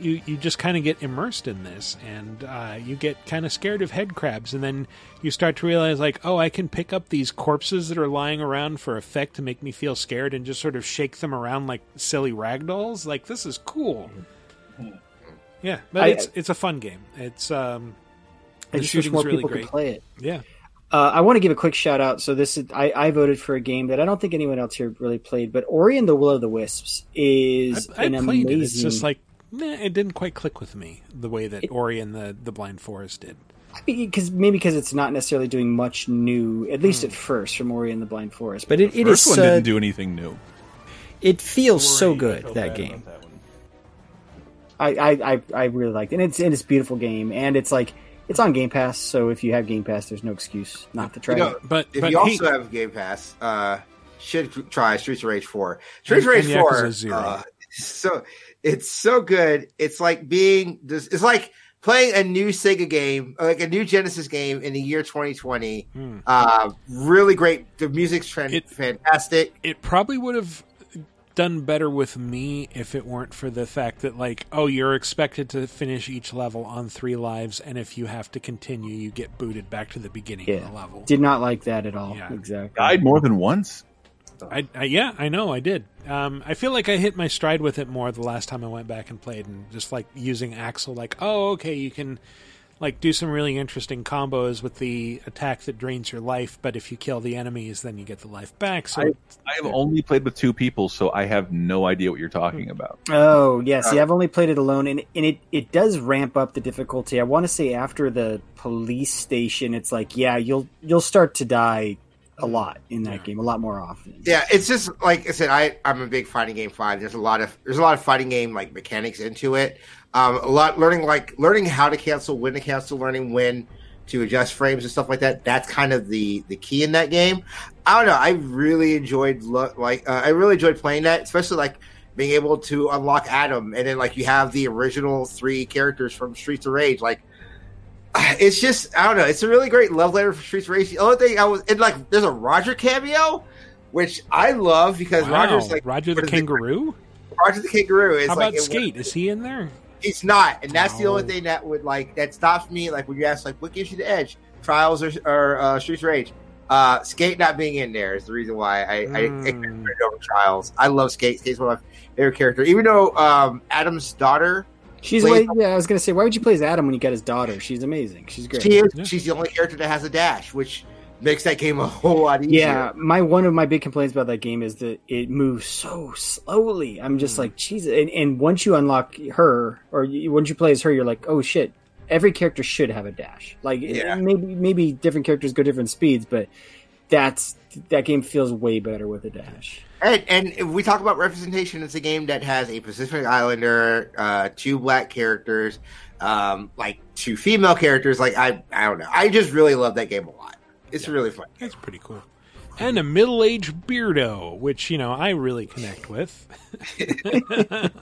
Speaker 1: you you just kind of get immersed in this, and uh, you get kind of scared of head crabs, and then you start to realize like, oh, I can pick up these corpses that are lying around for effect to make me feel scared, and just sort of shake them around like silly rag dolls. Like this is cool. Yeah, but
Speaker 3: I-
Speaker 1: it's it's a fun game. It's um,
Speaker 3: I
Speaker 1: the
Speaker 3: just wish
Speaker 1: shooting's
Speaker 3: more
Speaker 1: really
Speaker 3: people
Speaker 1: great.
Speaker 3: play it.
Speaker 1: Yeah.
Speaker 3: Uh, I want to give a quick shout out. So this is I, I voted for a game that I don't think anyone else here really played, but Ori and the Will of the Wisps is
Speaker 1: I, I
Speaker 3: an
Speaker 1: played
Speaker 3: amazing.
Speaker 1: it. It's just like nah, it didn't quite click with me the way that Ori and the the Blind Forest did.
Speaker 3: because maybe because it's not necessarily doing much new, at least
Speaker 1: Hmm.
Speaker 3: at first, from Ori and the Blind Forest. But it, it
Speaker 5: First
Speaker 3: is
Speaker 5: one
Speaker 3: uh,
Speaker 5: didn't do anything new.
Speaker 3: It feels so good that game. I, I, I, I really liked it. And it's and it's a beautiful game, and it's like it's on Game Pass. So if you have Game Pass, there's no excuse not to try
Speaker 4: You know,
Speaker 3: it.
Speaker 1: But
Speaker 4: if you also have Game Pass, uh, should try Streets of Rage Four. Streets of Rage
Speaker 1: and
Speaker 4: Four,
Speaker 1: Yakuza Zero.
Speaker 4: uh, so it's so good. It's like being this. It's like playing a new Sega game, like a new Genesis game in the year 2020.
Speaker 1: Hmm.
Speaker 4: Uh, really great. The music's fan- fantastic.
Speaker 1: It probably would have done better with me if it weren't for the fact that like oh you're expected to finish each level on three lives and if you have to continue you get booted back to the beginning of
Speaker 3: Yeah,
Speaker 1: the level
Speaker 3: did not like that at all. yeah. Exactly.
Speaker 2: Died more than once.
Speaker 1: I, I yeah i know i did um, i feel like i hit my stride with it more the last time i went back and played and just like using axel like oh okay you can like do some really interesting combos with the attack that drains your life but if you kill the enemies then you get the life back so
Speaker 2: I, I have only played with two people, so I have no idea what you're talking about.
Speaker 3: Oh yeah, see,
Speaker 2: Uh,
Speaker 3: I've only played it alone, and and it it does ramp up the difficulty. I want to say after the police station, it's like yeah, you'll you'll start to die a lot in that game, a lot more often.
Speaker 4: Yeah, it's just like I said. I I'm a big fighting game fan. There's a lot of there's a lot of fighting game like mechanics into it. Um, a lot learning like learning how to cancel, when to cancel, learning when to adjust frames and stuff like that. That's kind of the the key in that game. I don't know. I really enjoyed lo- like uh, I really enjoyed playing that, especially like being able to unlock Adam, and then like you have the original three characters from Streets of Rage, like it's just I don't know. It's a really great love letter for Streets of Rage. The only thing I was and like there's a Roger cameo, which I love because
Speaker 1: Wow,
Speaker 4: Roger's like
Speaker 1: roger the
Speaker 4: what is it?
Speaker 1: kangaroo
Speaker 4: Roger the kangaroo is
Speaker 1: how
Speaker 4: like
Speaker 1: about
Speaker 4: it-
Speaker 1: skate is he in there
Speaker 4: He's not, and that's the only thing that would like that stops me. Like when you ask, like, what gives you the edge? Trials or, or uh, Streets of Rage? Uh, Skate not being in there is the reason why I, I, I
Speaker 1: Hmm.
Speaker 4: picked over Trials. I love Skate. Skate's one of my favorite characters. Even though um, Adam's daughter,
Speaker 3: She's
Speaker 4: plays-
Speaker 3: like, yeah, I was gonna say, why would you play as Adam when you got his daughter? She's amazing. She's great.
Speaker 4: she is, she's the only character that has a dash, which makes that game a whole lot easier.
Speaker 3: Yeah, my one of my big complaints about that game is that it moves so slowly. I'm just like, Jesus. And, and once you unlock her, or you, once you play as her, you're like, oh shit. Every character should have a dash. Like
Speaker 4: Yeah.
Speaker 3: maybe maybe different characters go different speeds, but that's that game feels way better with a dash.
Speaker 4: And, and if we talk about representation, it's a game that has a Pacific Islander, uh, two black characters, um, like two female characters. Like I, I don't know. I just really love that game a lot. It's really fun.
Speaker 1: That's pretty cool. And a middle-aged beardo, which you know I really connect with.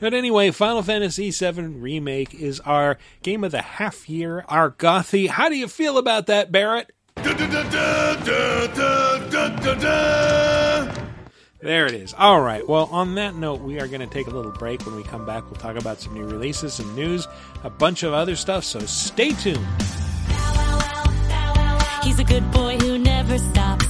Speaker 1: but anyway, Final Fantasy VII remake is our game of the half year, our gothy. How do you feel about that, Barret? There it is. All right. Well, on that note, we are going to take a little break. When we come back, we'll talk about some new releases, some news, a bunch of other stuff. So stay tuned.
Speaker 20: A good boy who never stops,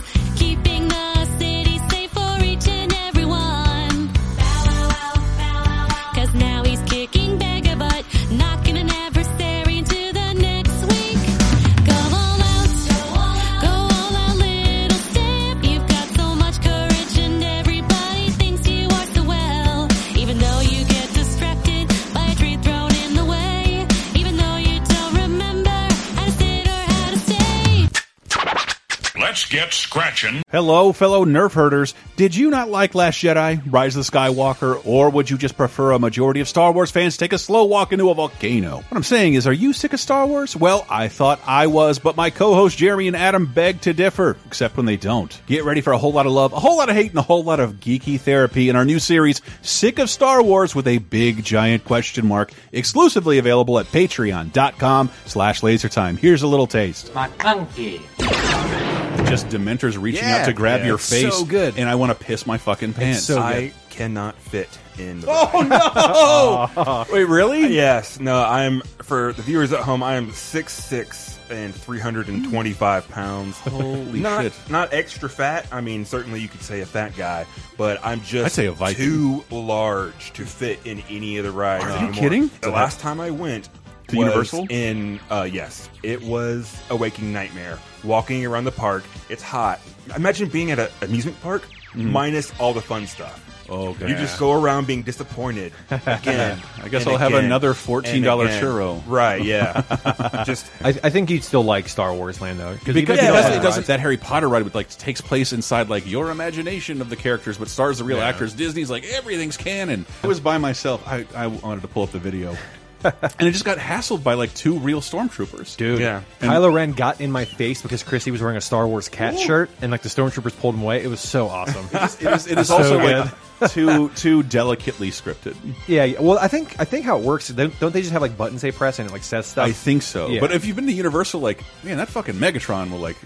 Speaker 5: Let's get scratching. Hello, fellow nerf herders. Did you not like Last Jedi, Rise of the Skywalker, or would you just prefer a majority of Star Wars fans take a slow walk into a volcano? What I'm saying is, are you sick of Star Wars? Well, I thought I was, but my co-host Jeremy and Adam beg to differ, except when they don't. Get ready for a whole lot of love, a whole lot of hate, and a whole lot of geeky therapy in our new series, Sick of Star Wars with a big giant question mark, exclusively available at patreon.com slash lasertime. Here's a little taste.
Speaker 21: McClunky.
Speaker 2: Just Dementors reaching
Speaker 21: Yeah.
Speaker 2: out to grab
Speaker 21: Yeah,
Speaker 2: your
Speaker 21: it's
Speaker 2: face.
Speaker 21: so good.
Speaker 2: and I want to piss my fucking pants.
Speaker 21: So I cannot fit in. The
Speaker 2: Oh, no! Wait, really?
Speaker 21: Yes. No, I'm for the viewers at home. I am six six and three hundred and twenty five pounds.
Speaker 2: Holy
Speaker 21: not,
Speaker 2: shit.
Speaker 21: Not extra fat. I mean, certainly you could say a fat guy, but I'm just
Speaker 2: I'd say a Viking.
Speaker 21: too large to fit in any of the rides.
Speaker 2: Are you
Speaker 21: anymore.
Speaker 2: kidding?
Speaker 21: The last time I went.
Speaker 2: To Universal?
Speaker 21: in uh yes it was a waking nightmare walking around the park it's hot imagine being at an amusement park mm-hmm. minus all the fun stuff
Speaker 2: Oh,
Speaker 21: you just go around being disappointed again.
Speaker 2: I guess
Speaker 21: and
Speaker 2: I'll have another $14 churro.
Speaker 21: Right? Yeah. just
Speaker 22: I, I think you'd still like Star Wars Land though,
Speaker 2: Because
Speaker 22: even
Speaker 2: it
Speaker 22: if you don't
Speaker 2: doesn't, it doesn't that Harry Potter ride, would like takes place inside like your imagination of the characters, but stars the real actors. Disney's like everything's canon. I was by myself. I, I wanted to pull up the video, and it just got hassled by like two real stormtroopers.
Speaker 22: Dude,
Speaker 21: Yeah.
Speaker 2: And-
Speaker 22: Kylo Ren got in my face because Christy was wearing a Star Wars cat shirt, and like the stormtroopers pulled him away. It was so awesome.
Speaker 2: It is, it is
Speaker 22: So
Speaker 2: also
Speaker 22: good.
Speaker 2: like too too delicately scripted.
Speaker 22: Yeah, yeah, well, I think I think how it works. Don't, don't they just have like buttons they press and it like says stuff?
Speaker 2: I think so.
Speaker 22: Yeah.
Speaker 2: But if you've been to Universal, like man, that fucking Megatron will like.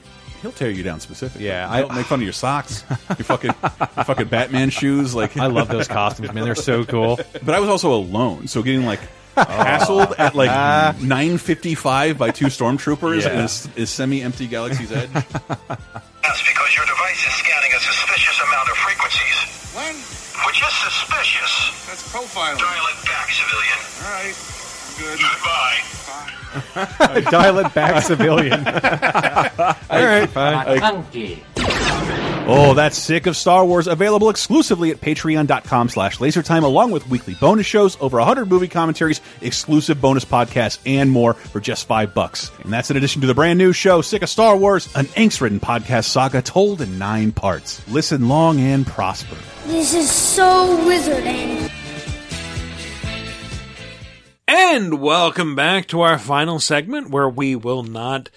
Speaker 2: He'll tear you down specifically.
Speaker 22: Yeah,
Speaker 2: I
Speaker 22: I-
Speaker 2: make fun of your socks, your fucking, your fucking Batman shoes. Like
Speaker 22: I love those costumes, man. They're so cool.
Speaker 2: But I was also alone, so getting like hassled at like ah. nine fifty five by two stormtroopers
Speaker 22: Yeah.
Speaker 2: in is, is semi empty Galaxy's Edge.
Speaker 23: That's because your device is scanning a suspicious amount of frequencies.
Speaker 8: When?
Speaker 23: Which is suspicious.
Speaker 8: That's profiling.
Speaker 23: Dial it back, civilian.
Speaker 8: All right. Good.
Speaker 23: Goodbye.
Speaker 22: Dial it back, civilian. All right, fine.
Speaker 2: Oh, that's sick of Star Wars. Available exclusively at patreon.com slash lasertime, along with weekly bonus shows, over 100 movie commentaries, exclusive bonus podcasts, and more for just five bucks. And that's in addition to the brand new show, Sick of Star Wars, an angst-ridden podcast saga told in nine parts. Listen long and prosper.
Speaker 24: This is so wizarding.
Speaker 1: And welcome back to our final segment where we will not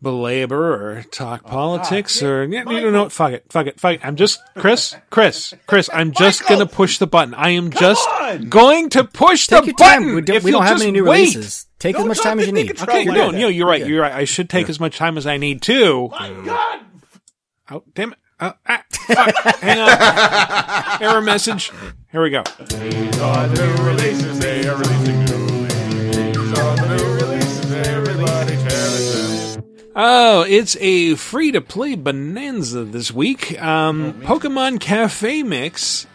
Speaker 1: belabor or talk politics or yeah, you know what fuck it fuck it fuck it I'm just Chris Chris Chris I'm just gonna push the button I am just going to push
Speaker 3: Take
Speaker 1: the button
Speaker 3: time. We don't, we don't have
Speaker 1: just
Speaker 3: any new
Speaker 1: wait.
Speaker 3: releases. Take as much time as you need.
Speaker 1: Okay, no, no, you're right. You're right. I should take as much time as I need to. Oh, damn it. Uh, ah. Hang on. Error message. Here we go.
Speaker 8: These are new releases. They are releasing new
Speaker 1: Oh, it's a free to play bonanza this week. Um, Pokemon Cafe Mix,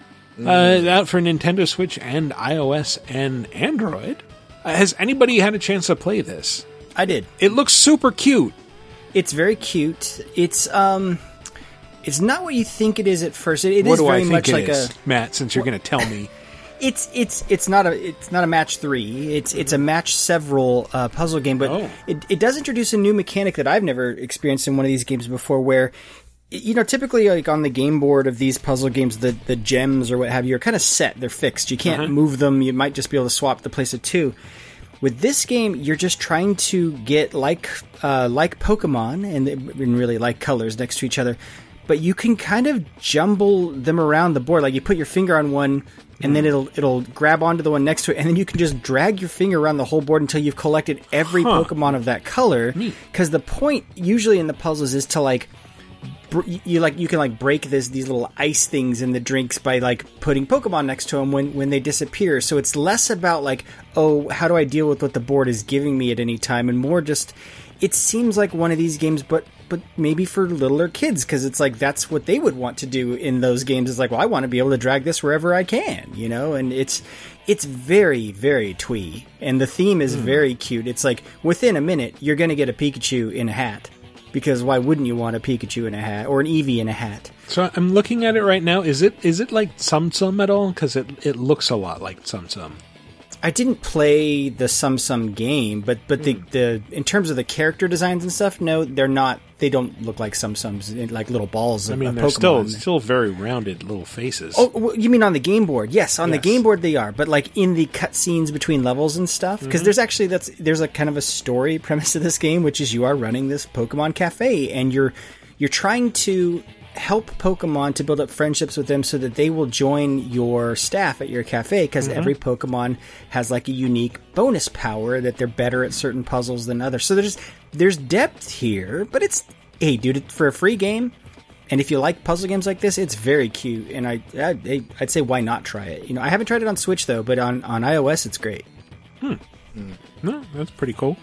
Speaker 1: uh, out for Nintendo Switch and iOS and Android. Uh, has anybody had a chance to play this?
Speaker 3: I did.
Speaker 1: It looks super cute.
Speaker 3: It's very cute. It's um, it's not what you think it is at first. It, it
Speaker 1: what
Speaker 3: is
Speaker 1: do
Speaker 3: very
Speaker 1: I think
Speaker 3: much
Speaker 1: it
Speaker 3: like
Speaker 1: is,
Speaker 3: a.
Speaker 1: Matt? Since you're going to tell me,
Speaker 3: It's it's it's not a it's not a match three. It's it's a match several uh, puzzle game, but
Speaker 1: Oh.
Speaker 3: it it does introduce a new mechanic that I've never experienced in one of these games before. Where you know typically like on the game board of these puzzle games, the the gems or what have you are kind of set. They're fixed. You can't
Speaker 1: Uh-huh.
Speaker 3: move them. You might just be able to swap the place of two. With this game, you're just trying to get like uh, like Pokemon and, and really like colors next to each other, but you can kind of jumble them around the board. Like you put your finger on one, and then it'll it'll grab onto the one next to it, and then you can just drag your finger around the whole board until you've collected every
Speaker 1: Huh.
Speaker 3: Pokemon of that color. Because the point usually in the puzzles is to like br- you like you can like break this these little ice things in the drinks by like putting Pokemon next to them when when they disappear. So it's less about like oh how do I deal with what the board is giving me at any time, and more just it seems like one of these games, but but maybe for littler kids because it's like that's what they would want to do in those games. Is like well I want to be able to drag this wherever I can, you know, and it's it's very very twee, and the theme is hmm. very cute. It's like within a minute you're gonna get a Pikachu in a hat because why wouldn't you want a Pikachu in a hat or an Eevee in a hat?
Speaker 1: so I'm looking at it right now. Is it is it like Tsum Tsum at all? Because it it looks a lot like Tsum Tsum.
Speaker 3: I didn't play the Tsum Tsum game, but but the, the in terms of the character designs and stuff, no, they're not. They don't look like Tsum Tsums, like little balls.
Speaker 1: I
Speaker 3: Of,
Speaker 1: mean, they're
Speaker 3: Pokemon.
Speaker 1: still still very rounded little faces.
Speaker 3: Oh, well, you mean on the game board? Yes, on the game board they are, but like in the cutscenes between levels and stuff, because
Speaker 1: Mhm.
Speaker 3: there's actually that's there's a kind of a story premise to this game, which is you are running this Pokemon cafe and you're you're trying to help Pokemon to build up friendships with them so that they will join your staff at your cafe because
Speaker 1: Mhm.
Speaker 3: every Pokemon has like a unique bonus power that they're better at certain puzzles than others. So there's there's depth here, but it's hey, dude, for a free game, and if you like puzzle games like this, it's very cute. And I, I I'd say why not try it? You know, I haven't tried it on Switch though, but on on iOS, it's great. Hmm.
Speaker 1: No, that's pretty cool.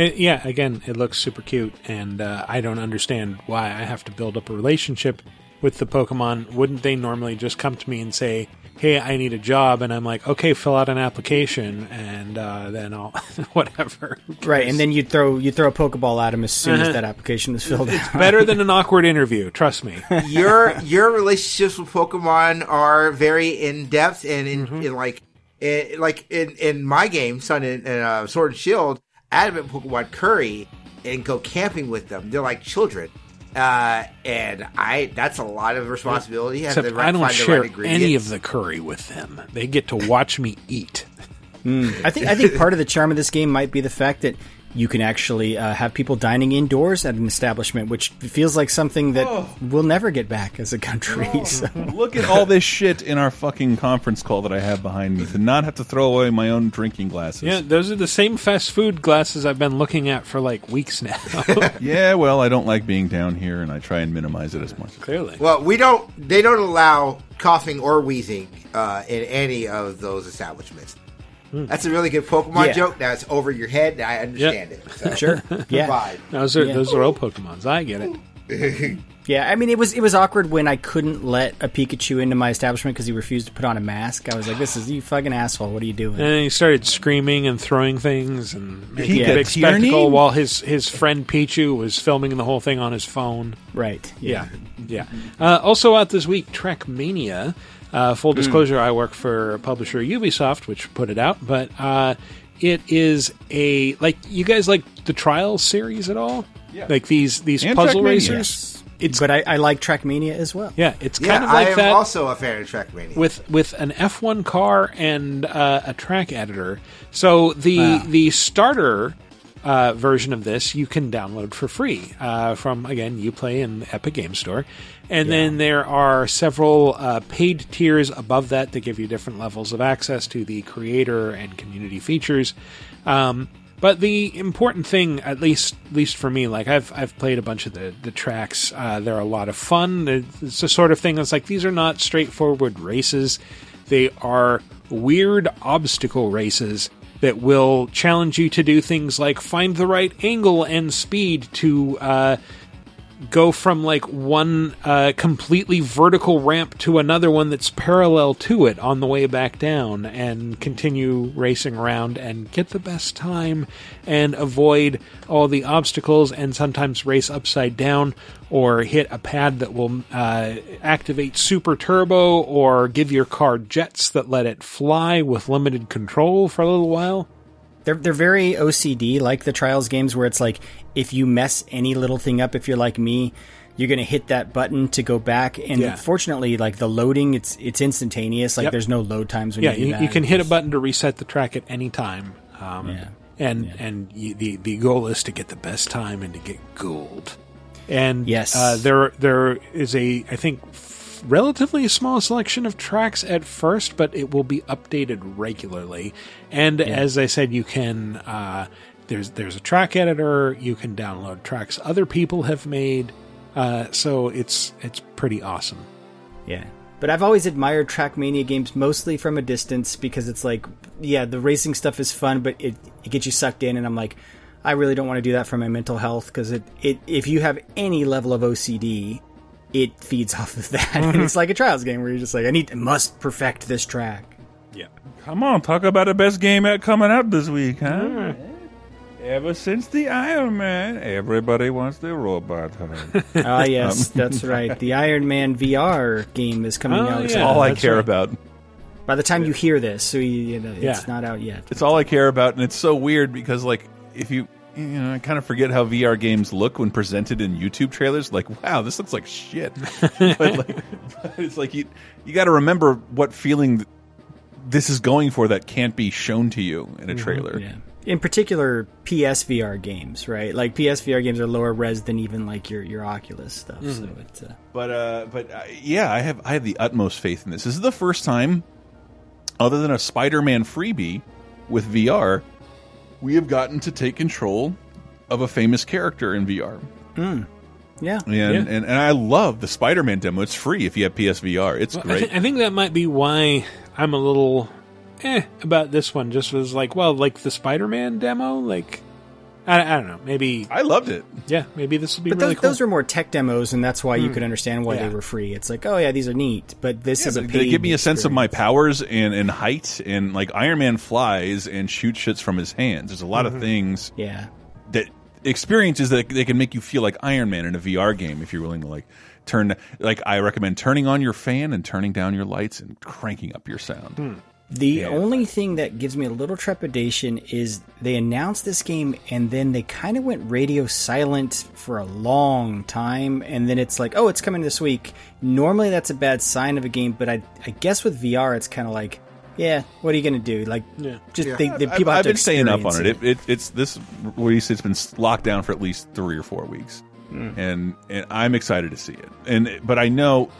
Speaker 1: It- yeah, again, it looks super cute, and uh, I don't understand why I have to build up a relationship with the Pokemon. Wouldn't they normally just come to me and say, "Hey, I need a job," and I'm like, "Okay, fill out an application," and uh, then I'll whatever.
Speaker 3: Right, and then you throw you throw a Pokeball at him as soon
Speaker 1: Uh-huh.
Speaker 3: as that application is filled
Speaker 1: It's
Speaker 3: out.
Speaker 1: better than an awkward interview. Trust me.
Speaker 4: your your relationships with Pokemon are very in depth and in,
Speaker 1: Mm-hmm.
Speaker 4: in like in, like in in my game, Sun and, and uh, Sword and Shield, adamant Pokemon curry and go camping with them. They're like children. Uh, and I that's a lot of responsibility. and
Speaker 1: Except
Speaker 4: right-
Speaker 1: I don't
Speaker 4: find the
Speaker 1: share
Speaker 4: right
Speaker 1: any of the curry with them. They get to watch me eat.
Speaker 3: I think I think part of the charm of this game might be the fact that you can actually uh, have people dining indoors at an establishment, which feels like something that
Speaker 2: Oh.
Speaker 3: we'll never get back as a country. So.
Speaker 2: Look at all this shit in our fucking conference call that I have behind me to not have to throw away my own drinking glasses.
Speaker 1: Yeah, those are the same fast food glasses I've been looking at for like weeks now.
Speaker 2: yeah, well, I don't like being down here, and I try and minimize it as much.
Speaker 1: Clearly.
Speaker 4: Well, we don't. They don't allow coughing or wheezing uh, in any of those establishments. That's a really good Pokemon
Speaker 1: Yeah.
Speaker 4: joke. That's over your head. I understand it. So.
Speaker 3: Sure. Yeah.
Speaker 4: Provide.
Speaker 1: Those are
Speaker 3: Yeah.
Speaker 1: those are all Pokemons. I get it.
Speaker 3: Yeah, I mean it was it was awkward when I couldn't let a Pikachu into my establishment because he refused to put on a mask. I was like, "This is you fucking asshole! What are you doing?"
Speaker 1: And then he started screaming and throwing things and making
Speaker 3: He
Speaker 1: a
Speaker 3: got
Speaker 1: big
Speaker 3: Tierney?
Speaker 1: spectacle while his, his friend Pichu was filming the whole thing on his phone.
Speaker 3: Right.
Speaker 1: Yeah. Yeah. Uh, also out this week, Trackmania. Uh, full disclosure, I work for publisher Ubisoft, which put it out, but uh, it is a like you guys like the trial series at all?
Speaker 3: Yeah.
Speaker 1: Like these these
Speaker 3: And
Speaker 1: puzzle
Speaker 3: Trackmania.
Speaker 1: racers.
Speaker 3: It's but I, I like Trackmania as well.
Speaker 1: Yeah, it's
Speaker 4: Yeah,
Speaker 1: kind of like
Speaker 4: I am
Speaker 1: that.
Speaker 4: also a fan of Trackmania.
Speaker 1: with with an F1 car and uh, a track editor. So the
Speaker 4: Ah.
Speaker 1: the starter uh, version of this you can download for free uh, from again UPlay and Epic Game Store, and then there are several uh, paid tiers above that that give you different levels of access to the creator and community features. Um, but the important thing, at least, at least for me, like I've I've played a bunch of the the tracks. Uh, they're a lot of fun. It's the sort of thing that's like these are not straightforward races. They are weird obstacle races that will challenge you to do things like find the right angle and speed to uh, go from like one uh, completely vertical ramp to another one that's parallel to it on the way back down and continue racing around and get the best time and avoid all the obstacles and sometimes race upside down or hit a pad that will uh, activate super turbo or give your car jets that let it fly with limited control for a little while.
Speaker 3: They're they're very OCD, like the Trials games, where it's like if you mess any little thing up, if you're like me, you're gonna hit that button to go back. And
Speaker 1: Yeah.
Speaker 3: fortunately, like the loading, it's it's instantaneous. Like
Speaker 1: Yep.
Speaker 3: there's no load times when
Speaker 1: yeah,
Speaker 3: you do
Speaker 1: you, can hit a button to reset the track at any time. Um, And and you, the the goal is to get the best time and to get gold. And
Speaker 3: Yes.
Speaker 1: uh, there there is a I think f- relatively small selection of tracks at first, but it will be updated regularly. And as I said, you can uh, there's there's a track editor. You can download tracks other people have made. Uh, so it's it's pretty awesome.
Speaker 3: Yeah. But I've always admired Trackmania games mostly from a distance because it's like, yeah, the racing stuff is fun, but it, it gets you sucked in, and I'm like, I really don't want to do that for my mental health because it, it if you have any level of OCD, it feeds off of that, and it's like a trials game where you're just like, I need must perfect this track.
Speaker 1: Yeah.
Speaker 2: Come on, talk about the best game at coming out this week, huh? Ever since the Iron Man, everybody wants the robot. Huh?
Speaker 3: Ah, yes,
Speaker 2: Um,
Speaker 3: that's right. The Iron Man VR game is coming
Speaker 2: Oh,
Speaker 3: out.
Speaker 2: yeah, all I care right. about.
Speaker 3: By the time you hear this, so you, you know, it's
Speaker 2: Yeah.
Speaker 3: not out yet.
Speaker 2: It's all I care about, and it's so weird because, like, if you, you know, I kind of forget how VR games look when presented in YouTube trailers. Like, wow, this looks like shit. but, like, but it's like you, you got to remember what feeling this is going for that can't be shown to you in a trailer.
Speaker 3: Yeah. In particular, PSVR games, right? Like PSVR games are lower res than even like your your Oculus stuff. So
Speaker 2: Mhm.
Speaker 3: it's uh,
Speaker 2: But uh, but uh, yeah, I have I have the utmost faith in this. This is the first time, other than a Spider-Man freebie with VR, we have gotten to take control of a famous character in VR.
Speaker 3: Mm. Yeah.
Speaker 2: And,
Speaker 1: Yeah.
Speaker 2: and and I love the Spider-Man demo. It's free if you have PSVR. It's
Speaker 1: Well, I,
Speaker 2: great.
Speaker 1: I think that might be why I'm a little eh about this one. Just was like, well, like the Spider-Man demo, like I, I don't know, maybe
Speaker 2: I loved it.
Speaker 1: Yeah, maybe this will be
Speaker 3: But
Speaker 1: really
Speaker 3: those,
Speaker 1: cool.
Speaker 3: those are more tech demos, and that's why you
Speaker 1: Hmm.
Speaker 3: could understand why
Speaker 1: Yeah.
Speaker 3: they were free. It's like, oh yeah, these are neat, but this
Speaker 2: Yeah,
Speaker 3: is a
Speaker 2: but
Speaker 3: paid
Speaker 2: they give me a sense of my powers and, and height and like Iron Man flies and shoots shits from his hands. There's a lot
Speaker 3: Mhm.
Speaker 2: of things
Speaker 3: Yeah.
Speaker 2: that experiences that they can make you feel like Iron Man in a VR game if you're willing to like turn like I recommend turning on your fan and turning down your lights and cranking up your sound.
Speaker 3: The only thing that gives me a little trepidation is they announced this game and then they kind of went radio silent for a long time, and then it's like, oh, it's coming this week. Normally, that's a bad sign of a game, but I, I guess with VR, it's kind of like, yeah, what are you going to do? Like, just they, the
Speaker 2: I've-
Speaker 3: people
Speaker 2: I've,
Speaker 3: to
Speaker 2: been staying up on it. it, it it's this what do you say? It's been locked down for at least three or four weeks,
Speaker 3: Hmm.
Speaker 2: and and I'm excited to see it. And but I know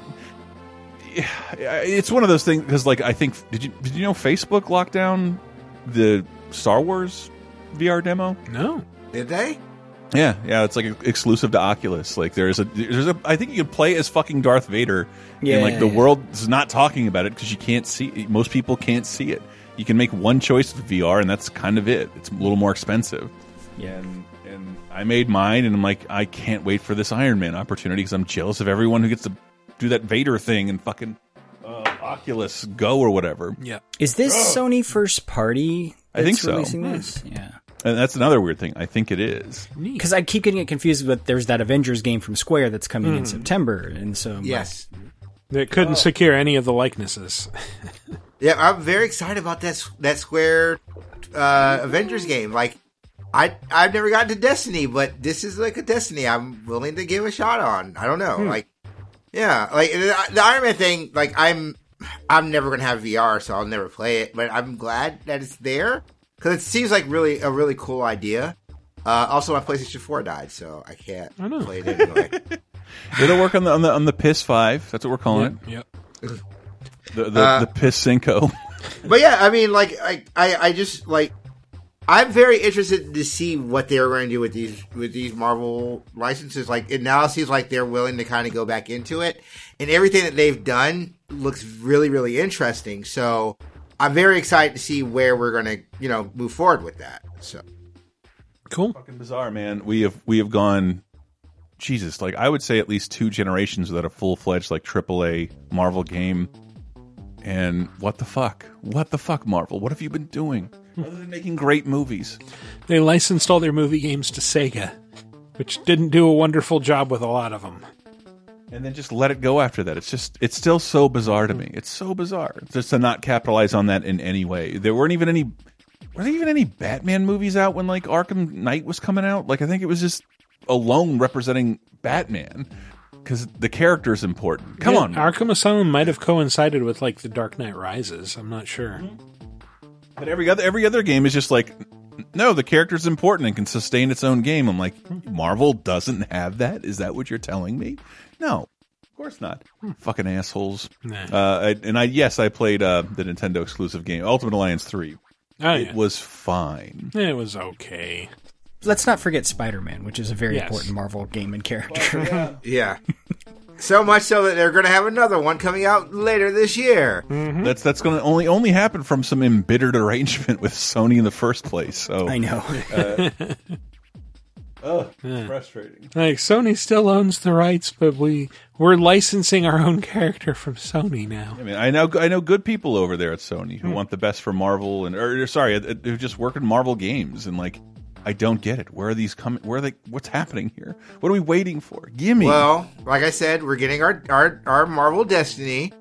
Speaker 2: it's one of those things because like I think did you did you know Facebook locked down the Star Wars VR demo?
Speaker 1: No,
Speaker 4: did they?
Speaker 2: Yeah, yeah, it's like exclusive to Oculus. Like there's a there's a I think you can play as fucking Darth Vader.
Speaker 3: Yeah,
Speaker 2: and like the
Speaker 3: yeah.
Speaker 2: world is not talking about it because you can't see. Most people can't see it. You can make one choice with VR, and that's kind of it. It's a little more expensive.
Speaker 3: Yeah.
Speaker 2: And and I made mine, and I'm like, I can't wait for this Iron Man opportunity because I'm jealous of everyone who gets to do that Vader thing and fucking uh, Oculus Go or whatever.
Speaker 1: Yeah.
Speaker 3: Is this Sony first party?
Speaker 2: I think
Speaker 3: that's
Speaker 2: so.
Speaker 3: Releasing this? Yeah.
Speaker 2: And that's another weird thing. I think it is.
Speaker 3: Because I keep getting it confused with there's that Avengers game from Square that's coming in
Speaker 1: Mhm.
Speaker 3: September, and so I'm like,
Speaker 4: Yes.
Speaker 1: They couldn't secure any of the likenesses.
Speaker 4: Yeah, I'm very excited about that that Square uh, Avengers game. Like, I I've never gotten to Destiny, but this is like a Destiny I'm willing to give a shot on. I don't know,
Speaker 1: Hmm.
Speaker 4: like, yeah, like the, the Iron Man thing. Like, I'm I'm never gonna have VR, so I'll never play it. But I'm glad that it's there because it seems like really a really cool idea. Uh, also, my PlayStation 4 died, so I can't I play it anyway.
Speaker 2: It'll work on the on the on the Piss Five. That's what we're calling
Speaker 1: Yep.
Speaker 2: it. The the,
Speaker 4: Uh,
Speaker 2: the Piss Cinco.
Speaker 4: but yeah, I mean, like, I, I, I just like, I'm very interested to see what they're going to do with these with these Marvel licenses. Like, it now seems like they're willing to kind of go back into it, and everything that they've done looks really, really interesting. So, I'm very excited to see where we're going to, you know, move forward with that. So,
Speaker 1: cool,
Speaker 2: fucking bizarre, man. We have we have gone. Jesus, like I would say, at least two generations without a full fledged like AAA Marvel game. And what the fuck? What the fuck, Marvel? What have you been doing? Other than making great movies.
Speaker 1: They licensed all their movie games to Sega, which didn't do a wonderful job with a lot of them.
Speaker 2: and then just let it go after that. It's just it's still so bizarre to me. It's so bizarre just to not capitalize on that in any way. There weren't even any were there even any Batman movies out when like Arkham Knight was coming out? Like I think it was just alone representing Batman because the character is important. Come
Speaker 1: Yeah,
Speaker 2: on,
Speaker 1: Arkham Asylum might have coincided with like the Dark Knight Rises. I'm not sure. Mm-hmm.
Speaker 2: But every other every other game is just like no, the character's important and can sustain its own game. I'm like, Marvel doesn't have that. Is that what you're telling me? No, of course not. Fucking assholes.
Speaker 1: Nah.
Speaker 2: Uh, I, and I yes, I played uh, the Nintendo exclusive game, Ultimate Alliance Three.
Speaker 1: Oh,
Speaker 2: it
Speaker 1: yeah.
Speaker 2: was fine.
Speaker 1: It was okay.
Speaker 3: Let's not forget Spider Man, which is a very
Speaker 1: Yes.
Speaker 3: important Marvel game and character.
Speaker 4: yeah. So much so that they're going to have another one coming out later this year.
Speaker 2: That's that's going to only only happen from some embittered arrangement with Sony in the first place. So
Speaker 3: I know.
Speaker 2: Uh, oh,
Speaker 1: Yeah.
Speaker 2: frustrating.
Speaker 1: Like Sony still owns the rights, but we we're licensing our own character from Sony now.
Speaker 2: I mean, I know I know good people over there at Sony who want the best for Marvel and or sorry, uh, who just work in Marvel games and like I don't get it. Where are these coming? Where are they? What's happening here? What are we waiting for? Give me.
Speaker 4: Well, like I said, we're getting our our, our Marvel Destiny.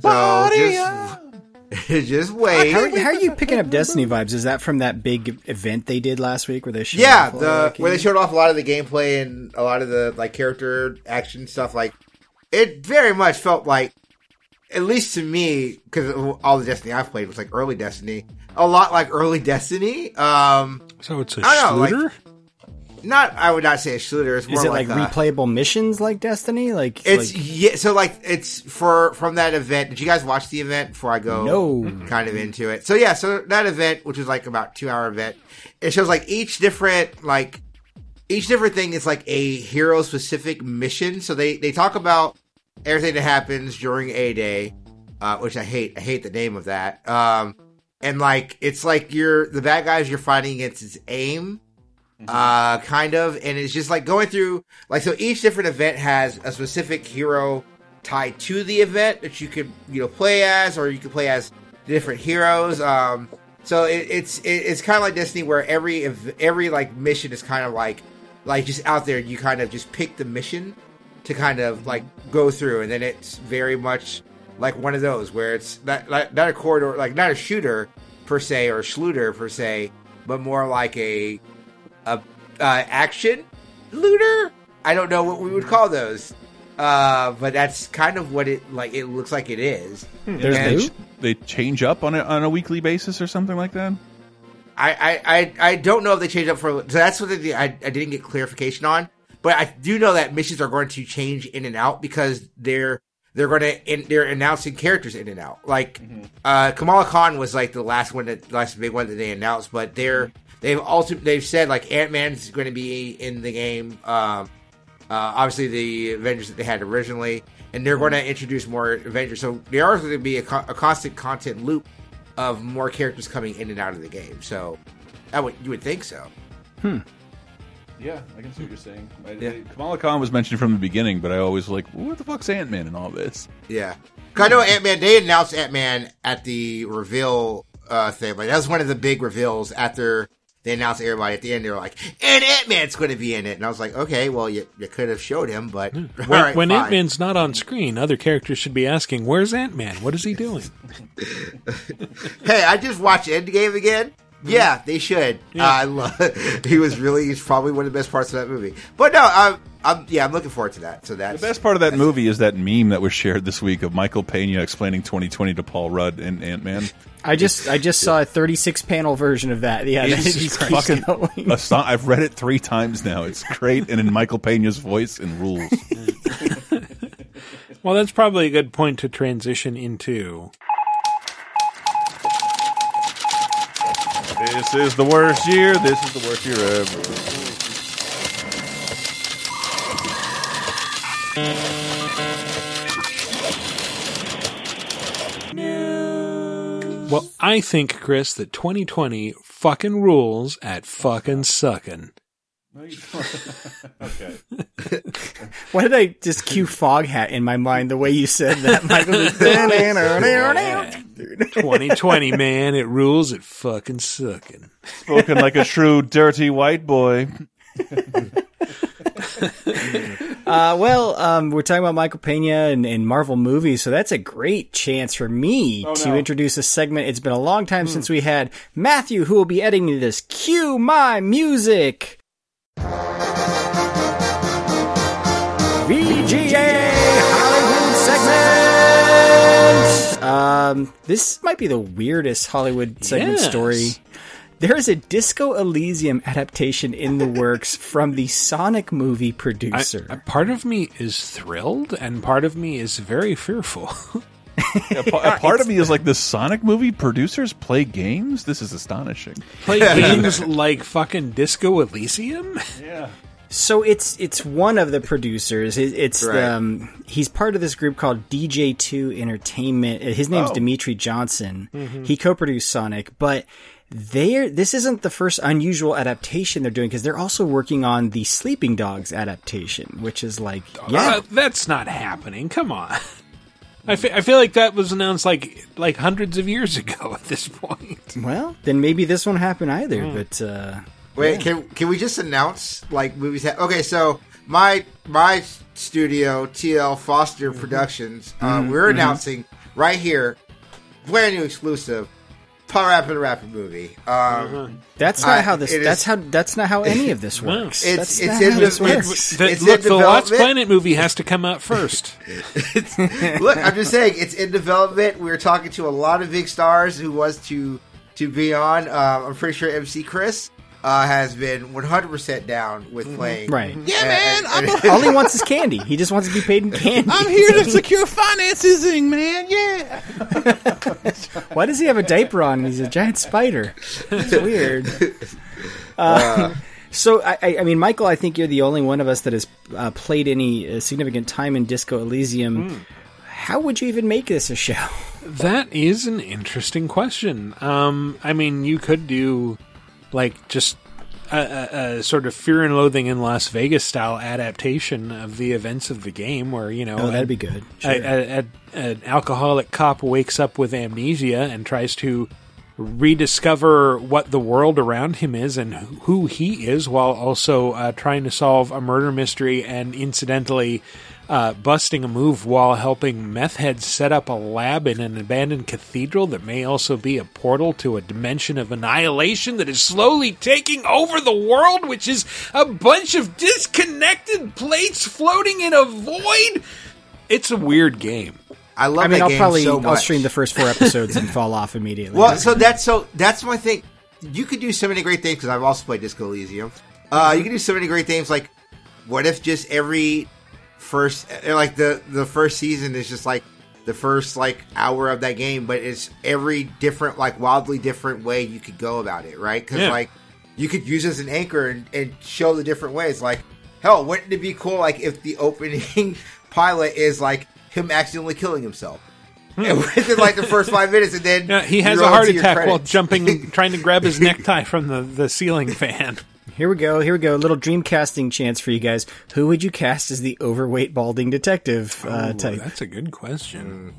Speaker 4: So just, just wait.
Speaker 3: How, are- how are you picking up Destiny vibes? Is that from that big event they did last week where they showed
Speaker 4: yeah,
Speaker 3: off
Speaker 4: the
Speaker 3: that
Speaker 4: where they showed off a lot of the gameplay and a lot of the like character action stuff. Like it very much felt like, at least to me, because all the Destiny I've played was like early Destiny, a lot like early Destiny. Um,
Speaker 1: So it's a
Speaker 4: I don't know, like-
Speaker 1: shooter.
Speaker 4: not I would not say a shooter. It's more
Speaker 3: Is it like,
Speaker 4: a-
Speaker 3: replayable missions like Destiny? Like
Speaker 4: It's
Speaker 3: like,
Speaker 4: yeah. So like it's for from that event. Did you guys watch the event before I go?
Speaker 3: No.
Speaker 4: kind of into it. So yeah. So that event, which was like about two hour event, it shows like each different like each different thing is like a hero specific mission. So they they talk about everything that happens during a day, uh, which I hate. I hate the name of that. Um, and like it's like you're the bad guys you're fighting against is AIM, uh, kind of, and it's just like going through like so each different event has a specific hero tied to the event that you could you know play as, or you could play as different heroes. Um, so it, it's it, it's kind of like Destiny, where every ev- every like mission is kind of like like just out there. You kind of just pick the mission to kind of like go through, and then it's very much like one of those where it's not not, not a corridor, like not a shooter per se or a schluter per se, but more like a a uh, action looter. I don't know what we would call those. Uh, but that's kind of what it like. It looks like it is.
Speaker 2: There's
Speaker 4: And-
Speaker 2: they, they change up on a on a weekly basis or something like that.
Speaker 4: I, I, I, I don't know if they changed up for. So that's what they, I, I didn't get clarification on. But I do know that missions are going to change in and out because they're they're going to in, they're announcing characters in and out. Like uh, Kamala Khan was like the last one that last big one that they announced. But they're they've also they've said like Ant Man's going to be in the game. Um, uh, obviously the Avengers that they had originally, and they're going to introduce more Avengers. So there are going to be a, co- a constant content loop of more characters coming in and out of the game. So that would you would think so.
Speaker 2: Hmm. Yeah, I can see what you're saying. I, Kamala Khan was mentioned from the beginning, but I always like, what the fuck's Ant Man and all this?
Speaker 4: Yeah, 'Cause I know Ant Man. They announced Ant Man at the reveal uh, thing. Like that was one of the big reveals after they announced everybody at the end. They were like, "And Ant Man's going to be in it," and I was like, "Okay, well, you, you could have showed him, but all
Speaker 1: When,
Speaker 4: right,
Speaker 1: when. Ant Man's not on screen, other characters should be asking, "Where's Ant Man? What is he doing?"
Speaker 4: hey, I just watched Endgame again. Yeah, they should.
Speaker 1: Yeah.
Speaker 4: Uh, I love. he was really. He's probably one of the best parts of that movie. But no, I'm. I'm yeah, I'm looking forward to that. So that's
Speaker 2: The best part of that movie is that meme that was shared this week of Michael Pena explaining 2020 to Paul Rudd and Ant Man.
Speaker 3: I just I just saw a 36 panel version of that. Yeah, that
Speaker 2: It's
Speaker 3: just
Speaker 2: just
Speaker 3: keeps
Speaker 2: fucking aston- I've read it three times now. It's great and in Michael Pena's voice and rules.
Speaker 1: Well, that's probably a good point to transition into.
Speaker 2: This is the worst year. This is the worst year ever.
Speaker 1: Well, I think, Chris, that 2020 fucking rules at fucking sucking.
Speaker 2: okay.
Speaker 3: Why did I just cue Foghat in my mind the way you said that, Michael?
Speaker 1: 2020, man, it rules It fucking sucking.
Speaker 2: Spoken like a true dirty white boy.
Speaker 3: Uh, well, um, we're talking about Michael Pena and, and Marvel movies, so that's a great chance for me
Speaker 2: Oh,
Speaker 3: to
Speaker 2: no.
Speaker 3: introduce a segment. It's been a long time since we had Matthew, who will be editing this. Cue my music. VGA Hollywood segment. Um, this might be the weirdest Hollywood segment
Speaker 1: Yes.
Speaker 3: story. There is a Disco Elysium adaptation in the works from the Sonic movie
Speaker 1: I,
Speaker 3: producer.
Speaker 1: a part of me is thrilled, and part of me is very fearful.
Speaker 2: A, part of me is like the Sonic movie producers play games. This is astonishing.
Speaker 1: Play games like fucking Disco Elysium?
Speaker 2: Yeah.
Speaker 3: So it's it's one of the producers. It, it's
Speaker 1: Right.
Speaker 3: um he's part of this group called DJ2 Entertainment. Uh, His name's
Speaker 1: Oh.
Speaker 3: Dmitri Johnson.
Speaker 1: Mhm.
Speaker 3: He co-produced Sonic, but they're this isn't the first unusual adaptation they're doing because they're also working on the Sleeping Dogs adaptation, which is like yeah,
Speaker 1: Uh, that's not happening. Come on. I fe- I feel like that was announced like like hundreds of years ago at this point.
Speaker 3: well then maybe this won't happen either.
Speaker 1: Hmm.
Speaker 3: But uh,
Speaker 4: Wait,
Speaker 3: yeah.
Speaker 4: can can we just announce like movies? Ha- okay, so my my studio TL Foster Productions, uh,
Speaker 3: Mhm,
Speaker 4: we're
Speaker 3: mhm.
Speaker 4: announcing right here, brand new exclusive, Power Rapid Rapid movie. Um,
Speaker 3: that's
Speaker 4: I-
Speaker 3: not how this.
Speaker 4: it is-
Speaker 3: That's how. That's not how any of this works.
Speaker 4: It's-
Speaker 3: That's
Speaker 4: it's
Speaker 3: not
Speaker 4: in
Speaker 3: how
Speaker 4: the-
Speaker 3: this
Speaker 4: it's-
Speaker 3: works.
Speaker 1: The-
Speaker 4: It's
Speaker 1: look,
Speaker 4: in
Speaker 1: the Lost. Planet movie has to come out first.
Speaker 4: Look, I'm just saying it's in development. We were talking to a lot of big stars who was to to be on. Uh, I'm pretty sure MC Chris uh, has been 100 percent down with playing.
Speaker 3: Right.
Speaker 4: Yeah, man.
Speaker 3: All he wants is candy. He just wants to be paid in candy.
Speaker 2: I'm here to secure finances, man. Yeah.
Speaker 3: Why does he have a diaper on and he's a giant spider? It's weird. Uh,
Speaker 4: Uh.
Speaker 3: So, I, I- I mean, Michael, I think you're the only one of us that has uh, played any uh, significant time in Disco Elysium.
Speaker 1: Hmm.
Speaker 3: How would you even make this a show?
Speaker 1: That is an interesting question. Um, I mean, you could do like just a, a, a sort of Fear and Loathing in Las Vegas style adaptation of the events of the game, where you know,
Speaker 3: Oh, that'd be good.
Speaker 1: a- a- a- an alcoholic cop wakes up with amnesia and tries to rediscover what the world around him is and who he is, while also uh, trying to solve a murder mystery and incidentally uh, busting a move while helping meth heads set up a lab in an abandoned cathedral that may also be a portal to a dimension of annihilation that is slowly taking over the world, which is a bunch of disconnected plates floating in a void. It's a weird game.
Speaker 4: I love
Speaker 3: I mean,
Speaker 4: that
Speaker 3: I'll
Speaker 4: game
Speaker 3: probably
Speaker 4: so
Speaker 3: I'll stream the first four episodes and fall off immediately.
Speaker 4: Well, so that's so that's my thing. You could do so many great things because I've also played Disco Elysium. Uh, you can do so many great things. Like, what if just every first, like the the first season is just like the first like hour of that game, but it's every different, like wildly different way you could go about it, right? Because
Speaker 1: Yeah.
Speaker 4: like you could use as an anchor and, and show the different ways. Like, hell, wouldn't it be cool? Like if the opening pilot is like him accidentally killing himself. And within like the first five minutes, and then
Speaker 1: Hmm. Yeah, he has a heart attack while jumping, trying to grab his necktie from the, the ceiling fan.
Speaker 3: Here we go. Here we go. A little dream casting chance for you guys. Who would you cast as the overweight balding detective uh,
Speaker 1: Ooh,
Speaker 3: type?
Speaker 1: That's a good question.